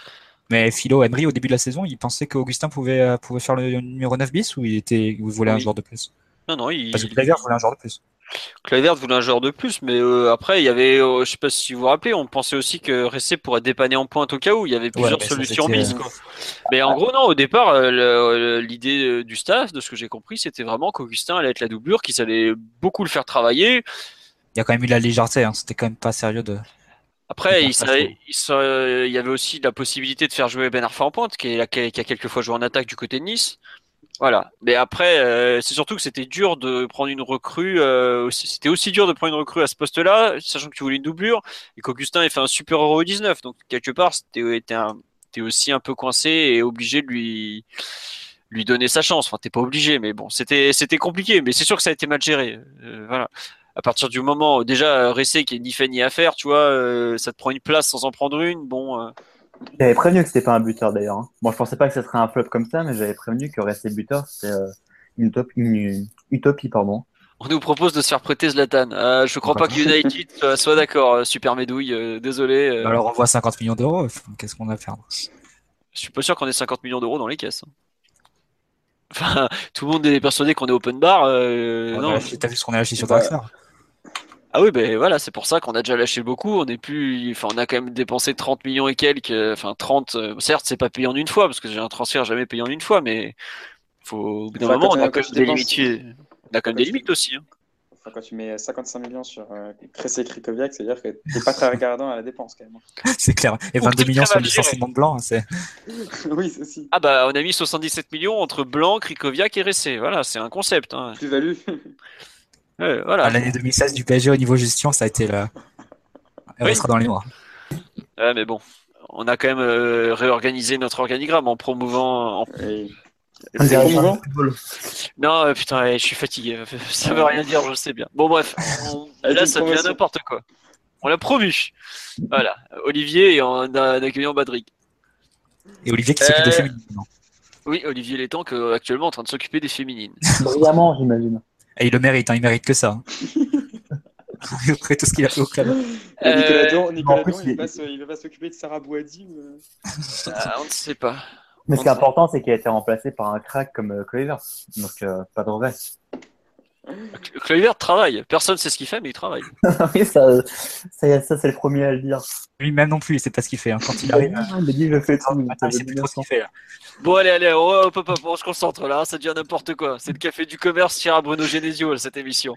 Mais Philo, Emery, au début de la saison, il pensait qu'Augustin pouvait, euh, pouvait faire le numéro 9 bis ou il, était, il voulait un joueur de plus? Non, non, il. Parce que voulait un joueur de plus. Kluivert voulait un joueur de plus, mais euh, après, il y avait, je sais pas si vous vous rappelez, on pensait aussi que Ressé pourrait dépanner en pointe au cas où. Il y avait plusieurs solutions bis. Mais en gros, non, au départ, l'idée du staff, de ce que j'ai compris, c'était vraiment qu'Augustin allait être la doublure, qu'il allait beaucoup le faire travailler il y a quand même eu la légèreté. Hein. C'était quand même pas sérieux de. Après, il, il, y avait aussi la possibilité de faire jouer Ben Arfa en pointe, qui, est, qui, a, quelques fois joué en attaque du côté de Nice. Voilà. Mais après, euh, c'est surtout que c'était dur de prendre une recrue. Euh, c'était aussi dur de prendre une recrue à ce poste-là, sachant que tu voulais une doublure et qu'Augustin ait fait un super Euro 19. Donc quelque part, c'était aussi un peu coincé et obligé de lui lui donner sa chance. Enfin, t'es pas obligé, mais bon, c'était c'était compliqué. Mais c'est sûr que ça a été mal géré. Euh, voilà à partir du moment déjà Ressé qui est ni fait ni à faire, tu vois, euh, ça te prend une place sans en prendre une. Bon. Euh. J'avais prévenu que c'était pas un buteur d'ailleurs. Hein. Bon, je pensais pas que ce serait un flop comme ça, mais j'avais prévenu que Ressé buteur, c'était euh, une, une, utopie, pardon. On nous propose de se faire prêter Zlatan. je crois pas que United soit, d'accord. Super Médouille, désolé. Alors on voit 50 millions d'euros. Qu'est-ce qu'on a à faire? Je suis pas sûr qu'on ait 50 millions d'euros dans les caisses. Hein. Enfin, tout le monde est persuadé qu'on est open bar. Euh, non. T'as vu ce qu'on a lâché sur Draxler? Ah oui, ben voilà, c'est pour ça qu'on a déjà lâché beaucoup. On est plus, enfin, on a quand même dépensé 30 millions et quelques. Enfin, 30. euh, certes, c'est pas payé en une fois parce que j'ai un transfert jamais payé en une fois, mais faut, au bout d'un moment, on a quand même des limites. On a quand même des limites aussi. hein. Enfin, quand tu mets 55 millions sur euh, Cressé Krikoviak, c'est-à-dire que t'es pas très regardant à la dépense quand même. C'est clair. Et Ou 22 peut-être millions sur le licenciement de blanc, hein, c'est. oui, c'est aussi. Ah bah, on a mis 77 millions entre Blanc, Krikoviak et Ressé. Voilà, c'est un concept. Hein. Plus-value. Voilà. Ah, L'année 2016 du PSG au niveau gestion, ça a été là. Elle Oui. restera dans les mois. Ouais, mais bon, on a quand même euh, réorganisé notre organigramme en promouvant. en- Et- football. Non, euh, putain, ouais, je suis fatigué. Ça veut rien dire, je sais bien. Bon, bref, on- là, ça devient n'importe quoi. On l'a promu. Voilà, Olivier et en, en accueillant Badrick. Et Olivier qui s'occupe de Euh, féminine. maintenant. Oui, Olivier Létang, qui est actuellement en train de s'occuper des féminines. Brillamment, j'imagine. Et il le mérite, hein, il mérite que ça. hein. Après tout ce qu'il a fait au club. Nicolas Euh, Don, Nicolas en plus, Don, il, il- va pas s'occuper de Sarah Bouadi ou, euh, Ah, on ne sait pas. Mais ce qui est important, c'est qu'il a été remplacé par un crack comme euh, Kluivert. Donc, euh, pas de regret. Kluivert travaille. Personne ne sait ce qu'il fait, mais il travaille. oui, ça, ça, ça, c'est le premier à le dire. Lui-même non plus, il sait pas ce qu'il fait. hein. Quand il arrive, il m'a dit, je fais tout. Attends, il sait plus trop ce qu'il fait. là. Bon, allez, allez, hop, hop, hop, on se concentre là, ça devient n'importe quoi. C'est le café du commerce cher à Bruno Genesio, cette émission.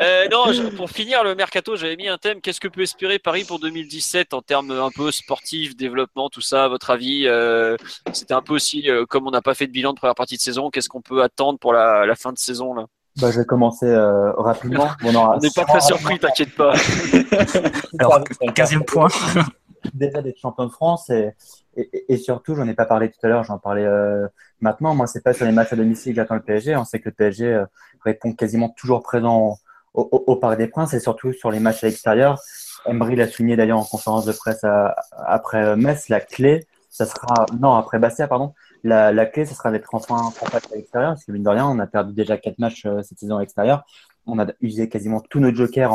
Euh, non, je- pour finir le mercato, j'avais mis un thème. Qu'est-ce que peut espérer Paris pour 2017 en termes un peu sportifs, développement, tout ça, à votre avis euh, C'était un peu aussi, euh, comme on n'a pas fait de bilan de première partie de saison, qu'est-ce qu'on peut attendre pour la, la fin de saison là? Bah, je vais commencer euh, rapidement. Bon, on On n'est pas très surpris, t'inquiète pas. Alors, 15e point. déjà d'être champion de France et, et, et surtout, j'en ai pas parlé tout à l'heure, j'en parlais euh, maintenant. Moi, c'est pas sur les matchs à domicile que j'attends le PSG. On sait que le PSG euh, répond quasiment toujours présent au, au, au Parc des Princes et surtout sur les matchs à l'extérieur. Emery l'a souligné d'ailleurs en conférence de presse à- après Metz. La clé, ça sera non après Bastia, pardon. La, clé, ça sera d'être enfin compact à l'extérieur parce que mine de rien, on a perdu déjà quatre matchs euh, cette saison à l'extérieur. On a usé quasiment tous nos jokers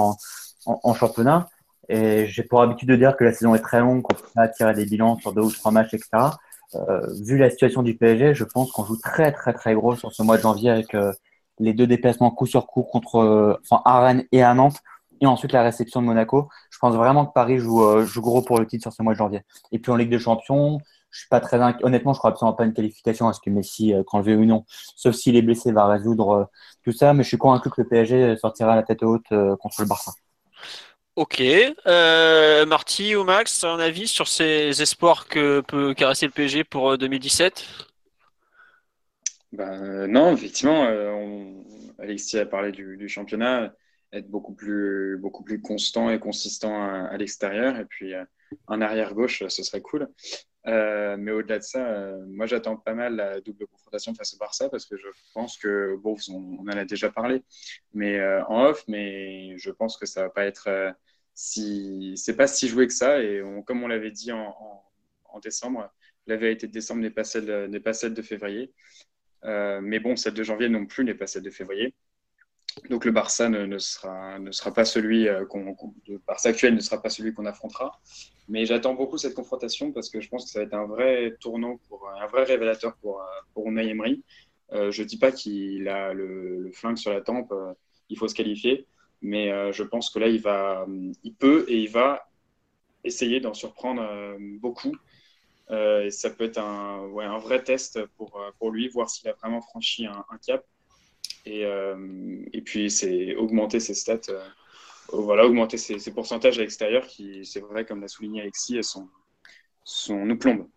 en, championnat. Et j'ai pour habitude de dire que la saison est très longue, qu'on peut pas tirer des bilans sur deux ou trois matchs, etc. Euh, vu la situation du PSG, je pense qu'on joue très très très gros sur ce mois de janvier avec euh, les deux déplacements coup sur coup contre enfin, et à Nantes, et ensuite la réception de Monaco. Je pense vraiment que Paris joue, joue gros pour le titre sur ce mois de janvier. Et puis en Ligue des Champions, je suis pas très inqui- honnêtement, je crois absolument pas à une qualification à ce que Messi, euh, quand le veut ou non, sauf s'il est blessé, va résoudre euh, tout ça. Mais je suis convaincu que le PSG sortira la tête haute euh, contre le Barça. Ok. Euh, Marty ou Max, un avis sur ces espoirs que peut caresser le PSG pour euh, 2017 Ben, non, effectivement, euh, on- Alexis a parlé du, du championnat, être beaucoup plus, beaucoup plus constant et consistant à, à l'extérieur, et puis euh, en arrière gauche, ce serait cool. Euh, mais au-delà de ça, euh, moi j'attends pas mal la double confrontation face au Barça parce que je pense que, bon, on, en a déjà parlé, mais euh, en off, mais je pense que ça va pas être si, c'est pas si joué que ça, et comme on l'avait dit en, décembre, la vérité de décembre n'est pas celle, pas celle de février. Mais bon, celle de janvier non plus n'est pas celle de février. Donc le Barça ne, ne sera, ne sera pas celui euh, qu'on, actuel ne sera pas celui qu'on affrontera. Mais j'attends beaucoup cette confrontation parce que je pense que ça va être un vrai tournant pour un vrai révélateur pour, euh, pour Emery. Euh, je dis pas qu'il a le, flingue sur la tempe, il faut se qualifier, mais je pense que là il va, il peut et il va essayer d'en surprendre beaucoup. Et ça peut être un, un vrai test pour, pour lui, voir s'il a vraiment franchi un cap. Et, euh, et puis, c'est augmenter ses stats, euh, voilà, augmenter ses, ses pourcentages à l'extérieur qui, c'est vrai, comme l'a souligné Alexis, sont, sont, nous plombent.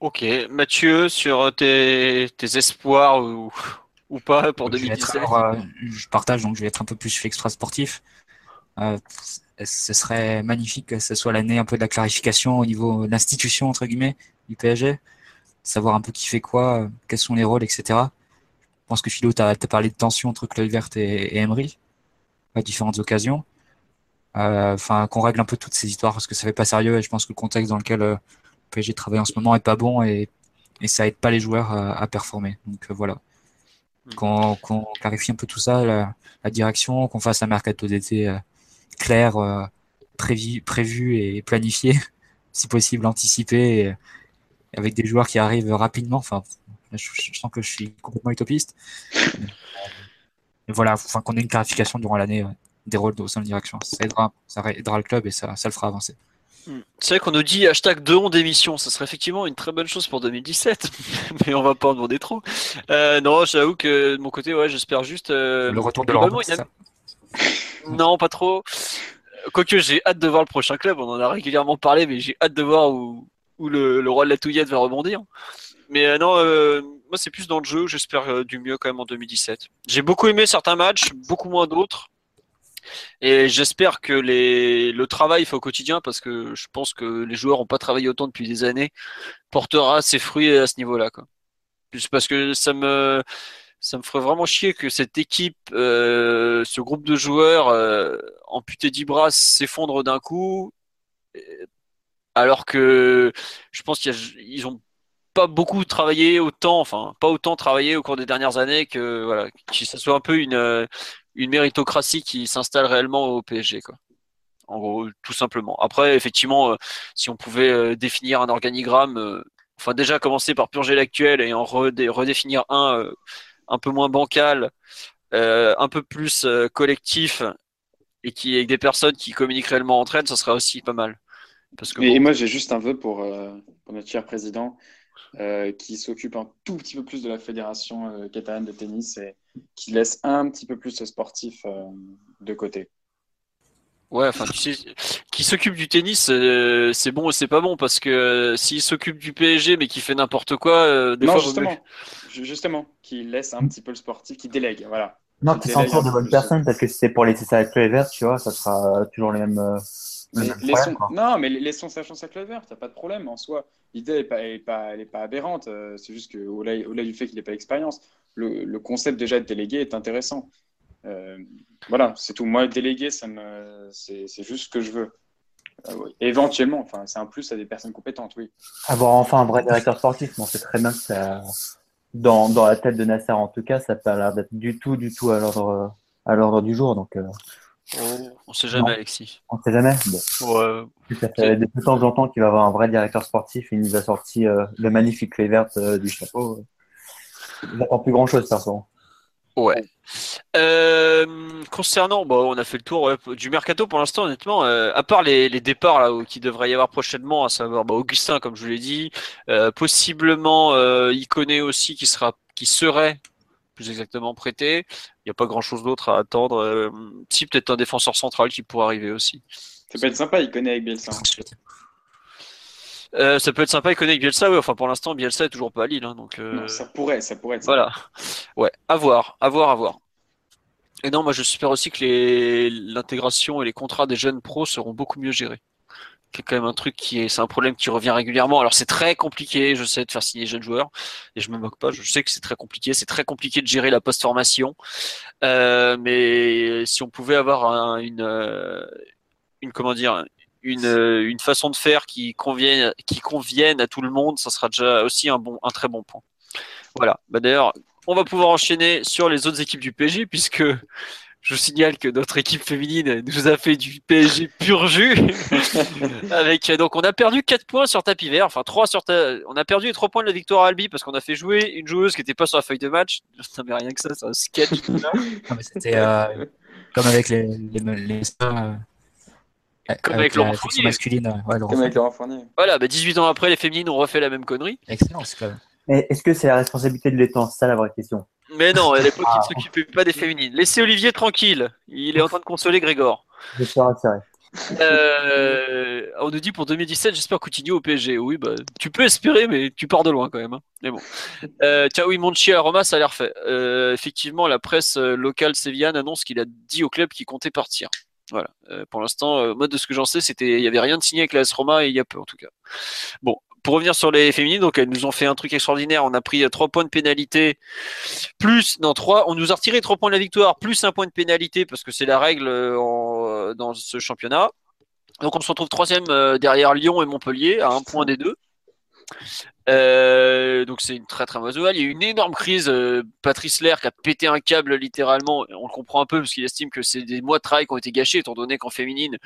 Ok. Mathieu, sur tes, tes espoirs ou, ou pas pour Je vais être 2017 alors, euh, je partage, donc je vais être un peu plus extra sportif. Euh, ce serait magnifique que ce soit l'année un peu de la clarification au niveau de l'institution, entre guillemets, du PSG. Savoir un peu qui fait quoi, euh, quels sont les rôles, etc. Je pense que Philo, tu as, parlé de tension entre Kluivert et, et Emery à différentes occasions. Euh, Enfin, qu'on règle un peu toutes ces histoires parce que ça fait pas sérieux et je pense que le contexte dans lequel euh, le PSG travaille en ce moment est pas bon et, et ça aide pas les joueurs à, à performer. Donc euh, voilà. Qu'on qu'on clarifie un peu tout ça, la, la direction, qu'on fasse un mercato d'été euh, clair, euh, prévu, prévu et planifié, si possible anticipé, et, avec des joueurs qui arrivent rapidement. Enfin, Je, sens que je suis complètement utopiste. Et voilà, enfin qu'on ait une clarification durant l'année des rôles au sein de direction. Ça aidera, ça aidera le club et ça, ça le fera avancer. Hmm. C'est vrai qu'on nous dit hashtag deux ondes d'émission, ça serait effectivement une très bonne chose pour 2017, mais on va pas en demander trop. Euh, non, j'avoue que de mon côté, ouais, j'espère juste. Euh, le retour de ça Non, pas trop. Quoique j'ai hâte de voir le prochain club, on en a régulièrement parlé, mais j'ai hâte de voir où, où le, roi de la touillette va rebondir. Mais euh, non, moi c'est plus dans le jeu, j'espère du mieux quand même en 2017. J'ai beaucoup aimé certains matchs, beaucoup moins d'autres. Et j'espère que les, le travail fait au quotidien, parce que je pense que les joueurs n'ont pas travaillé autant depuis des années, portera ses fruits à ce niveau-là. Parce que ça me, ça me ferait vraiment chier que cette équipe, euh, ce groupe de joueurs euh, amputés d'Ibras s'effondre d'un coup, alors que je pense qu'ils ont pas beaucoup travaillé autant, enfin pas autant travaillé au cours des dernières années que voilà, que ça soit un peu une une méritocratie qui s'installe réellement au PSG, quoi. En gros, tout simplement. Après, effectivement, euh, si on pouvait euh, définir un organigramme, euh, enfin déjà commencer par purger l'actuel et en redéfinir un un peu moins bancal, un peu plus collectif et qui avec des personnes qui communiquent réellement entre elles, ça serait aussi pas mal. Parce que, et, moi, j'ai juste un vœu pour, pour notre cher président. Euh, qui s'occupe un tout petit peu plus de la fédération euh, catalane de tennis et qui laisse un petit peu plus ce sportif euh, de côté. Ouais, enfin, tu sais, qui s'occupe du tennis, c'est bon et c'est pas bon parce que s'il s'occupe du PSG mais qui fait n'importe quoi, des non, justement, justement, qui laisse un petit peu le sportif, qui délègue, voilà. Non, qui s'entoure de bonnes personnes parce que si c'est pour laisser ça avec les verts, tu vois, ça sera toujours les mêmes. Non, mais laissons sa chance à Clever, t'as pas de problème en soi l'idée n'est pas, pas, pas aberrante. Euh, c'est juste qu'au-delà au du fait qu'il n'ait pas d'expérience, le, concept déjà de délégué est intéressant. Euh, voilà, c'est tout. Moi, délégué, ça me, c'est, juste ce que je veux. Euh, éventuellement, enfin, c'est un plus à des personnes compétentes, oui. Avoir enfin un vrai directeur sportif, on sait très bien que ça, dans, dans la tête de Nasser, en tout cas, ça n'a pas l'air d'être du tout, du tout à l'ordre, à l'ordre du jour. Donc, on sait jamais, Alexis. On sait jamais. Ça fait de temps en temps qu'il va avoir un vrai directeur sportif. Il nous a sorti euh, le magnifique clé verte euh, du chapeau. Il n'attend plus grand chose, perso. Ouais. Euh, concernant, bon, on a fait le tour du mercato pour l'instant, honnêtement, à part les, départs là, qui devrait y avoir prochainement, à savoir bah, Augustin, comme je vous l'ai dit, possiblement Iconé aussi qui sera, qui serait plus exactement prêté. Il n'y a pas grand chose d'autre à attendre. Euh, si, peut-être un défenseur central qui pourrait arriver aussi. Ça peut être sympa, il connaît avec Bielsa. Euh, ça peut être sympa, il connaît avec Bielsa, oui. Enfin, pour l'instant, Bielsa est toujours pas à Lille. Hein, donc, euh, ça pourrait, ça pourrait être Voilà. Ouais, à voir, à voir, à voir. Et non, moi, j'espère aussi que l'intégration et les contrats des jeunes pros seront beaucoup mieux gérés qui est quand même un truc qui est, c'est un problème qui revient régulièrement. Alors c'est très compliqué, je sais, de faire signer jeunes joueurs, et je me moque pas. Je sais que c'est très compliqué, c'est très compliqué de gérer la post-formation. Euh, mais si on pouvait avoir une, euh, une comment dire, une, une façon de faire qui convienne, qui à tout le monde, ça sera déjà aussi un bon, un très bon point. Voilà. Bah d'ailleurs, on va pouvoir enchaîner sur les autres équipes du PG puisque je vous signale que notre équipe féminine nous a fait du PSG pur jus. Avec, donc, on a perdu 4 points sur tapis vert. Enfin, 3 sur on a perdu les 3 points de la victoire à Albi parce qu'on a fait jouer une joueuse qui n'était pas sur la feuille de match. Ça mais rien que ça, c'est un sketch. C'était euh, comme avec les, les, les euh, comme avec, Laurent Fournier. masculine. Ouais, Laurent comme avec Laurent Fournier. Voilà, bah 18 ans après, les féminines ont refait la même connerie. Excellent, c'est quand même. Est-ce que c'est la responsabilité de l'étang C'est ça la vraie question. Mais non, à l'époque, il ne s'occupait pas des féminines. Laissez Olivier tranquille. Il est en train de consoler Grégor. Je suis rassuré. Euh, on nous dit pour 2017, j'espère Coutinho au PSG. Oui, bah, tu peux espérer, mais tu pars de loin quand même. Hein. Mais bon. Euh, tiens, oui, Monchi à Roma, ça a l'air fait. Euh, effectivement, la presse locale sévillane annonce qu'il a dit au club qu'il comptait partir. Voilà. pour l'instant, moi, de ce que j'en sais, c'était, il n'y avait rien de signé avec l'AS Roma et il y a peu en tout cas. Bon, pour revenir sur les féminines, donc elles nous ont fait un truc extraordinaire. On a pris trois points de pénalité, plus non trois. On nous a retiré trois points de la victoire, plus un point de pénalité parce que c'est la règle euh, euh, dans ce championnat. Donc on se retrouve troisième euh, derrière Lyon et Montpellier à un point des deux. Euh, donc c'est une très très mauvaise nouvelle. Il y a eu une énorme crise. Euh, Patrice Lair qui a pété un câble littéralement. On le comprend un peu parce qu'il estime que c'est des mois de travail qui ont été gâchés, étant donné qu'en féminine,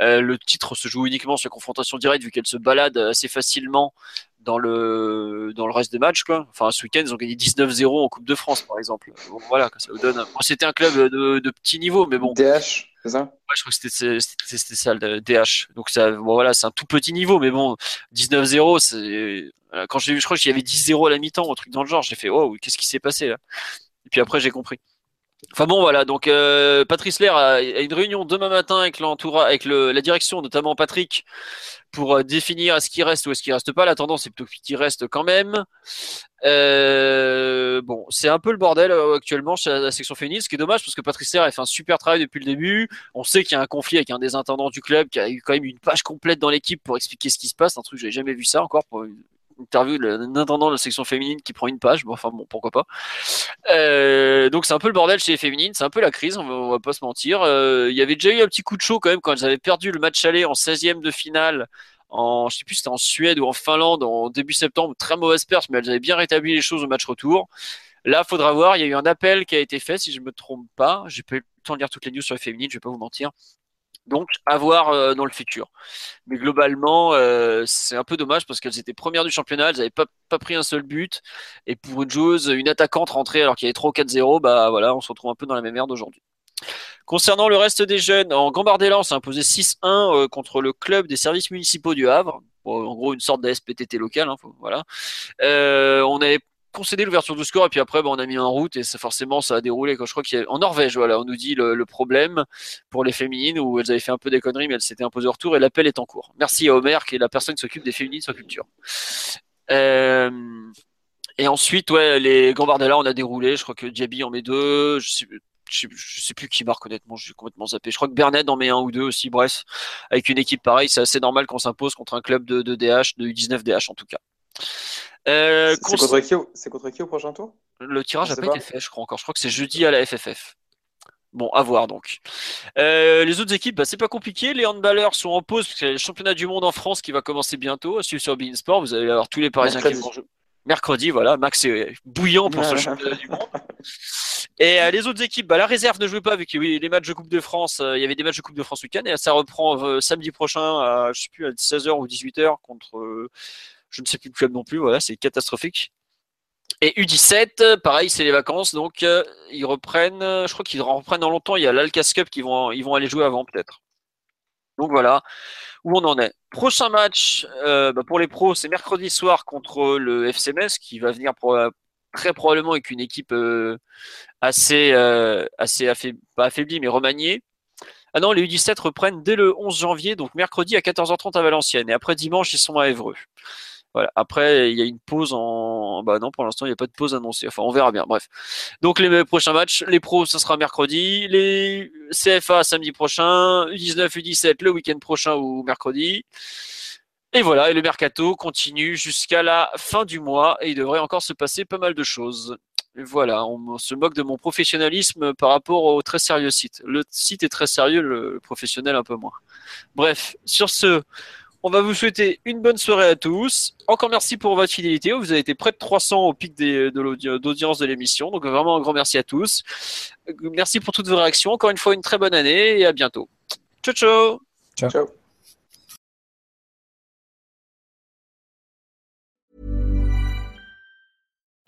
euh, le titre se joue uniquement sur confrontation directe vu qu'elle se balade assez facilement dans le reste des matchs quoi. Enfin ce week-end ils ont gagné 19-0 en Coupe de France par exemple. Voilà ça vous donne. c'était un club de, petit niveau mais bon. C'est ça? Ouais je crois que c'était ça le DH. Donc ça bon voilà c'est un tout petit niveau mais bon 19-0 c'est quand j'ai vu je crois qu'il y avait 10-0 à la mi-temps un truc dans le genre j'ai fait oh qu'est-ce qui s'est passé là? Et puis après j'ai compris. Enfin bon, voilà. Donc euh, Patrice Lair a, une réunion demain matin avec avec le, la direction, notamment Patrick, pour euh, définir ce qui reste ou est-ce qui reste pas. La tendance c'est plutôt qu'il reste quand même. Euh, bon, c'est un peu le bordel euh, actuellement chez la, section féminine, ce qui est dommage parce que Patrice Lair a fait un super travail depuis le début. On sait qu'il y a un conflit avec un des intendants du club qui a eu quand même une page complète dans l'équipe pour expliquer ce qui se passe. Un truc j'ai jamais vu ça encore pour interview d'un intendant de la section féminine qui prend une page. Bon, enfin bon, pourquoi pas. Euh, donc c'est un peu le bordel chez les féminines, c'est un peu la crise, on va, pas se mentir. Euh, il y avait déjà eu un petit coup de chaud quand même quand elles avaient perdu le match aller en 16e de finale. En, je sais plus, c'était en Suède ou en Finlande en début septembre, très mauvaise perte, mais elles avaient bien rétabli les choses au match retour. Là, faudra voir. Il y a eu un appel qui a été fait, si je me trompe pas. J'ai pas eu le temps de lire toutes les news sur les féminines, je vais pas vous mentir. Donc, à voir euh, dans le futur. Mais globalement, euh, c'est un peu dommage parce qu'elles étaient premières du championnat, elles n'avaient pas, pris un seul but. Et pour une joueuse, une attaquante rentrée alors qu'il y avait 3 4-0, bah voilà, on se retrouve un peu dans la même merde aujourd'hui. Concernant le reste des jeunes, en Gambardella, on s'est imposé 6-1 euh, contre le club des services municipaux du Havre. en gros, une sorte d'ASPTT local. Hein, voilà. on avait concédé l'ouverture du score et puis après bah, on a mis en route et ça, forcément ça a déroulé quand je crois qu'il a... en Norvège voilà on nous dit le, problème pour les féminines où elles avaient fait un peu des conneries mais elles s'étaient imposées au retour et l'appel est en cours merci à Homer qui est la personne qui s'occupe des féminines sur culture euh, et ensuite ouais les Gambardella on a déroulé je crois que Diaby en met deux je sais, sais, plus qui marque honnêtement, je suis complètement zappé. Je crois que Bernet en met un ou deux aussi. Bref, avec une équipe pareille, c'est assez normal qu'on s'impose contre un club de, de DH, de U19 DH en tout cas. Euh, c'est contre, qui au... contre qui au prochain tour? Le tirage n'a pas, été fait, je crois encore. Je crois que c'est jeudi à la FFF. Bon, à voir donc. Euh, les autres équipes, bah, c'est pas compliqué. Les handballeurs sont en pause parce que le championnat du monde en France qui va commencer bientôt. À suivre sur Bein Sport, vous allez avoir tous les Parisiens qui vont jouer. Mercredi, voilà. Max est bouillant pour ce championnat du monde. Et euh, les autres équipes, bah, la réserve ne jouait pas avec oui, les matchs de Coupe de France. il y avait des matchs de Coupe de France week-end et ça reprend samedi prochain à, je sais plus, à 16h ou 18h contre je ne sais plus le club non plus, voilà, c'est catastrophique. Et U17, pareil, c'est les vacances, donc euh, ils reprennent, je crois qu'ils reprennent dans longtemps, il y a l'Alcas Cup qui vont, ils vont aller jouer avant peut-être. Donc voilà où on en est. Prochain match euh, bah, pour les pros, c'est mercredi soir contre le FCMS qui va venir très probablement avec une équipe euh, assez, assez pas affaiblie mais remaniée. Ah non, les U17 reprennent dès le 11 janvier, donc mercredi à 14h30 à Valenciennes. Et après dimanche, ils sont à Évreux. Après, il y a une pause en. Bah non, pour l'instant, il n'y a pas de pause annoncée. Enfin, on verra bien. Bref. Donc, les prochains matchs, les pros, ce sera mercredi. Les CFA, samedi prochain. U19, U17, le week-end prochain ou mercredi. Et voilà, et le mercato continue jusqu'à la fin du mois et il devrait encore se passer pas mal de choses. voilà, on se moque de mon professionnalisme par rapport au très sérieux site. Le site est très sérieux, le professionnel un peu moins. Bref, sur ce, on va vous souhaiter une bonne soirée à tous. Encore merci pour votre fidélité. Vous avez été près de 300 au pic d'audience de l'émission. Donc vraiment un grand merci à tous. Merci pour toutes vos réactions. Encore une fois, une très bonne année et à bientôt. Ciao, ciao. Ciao. ciao.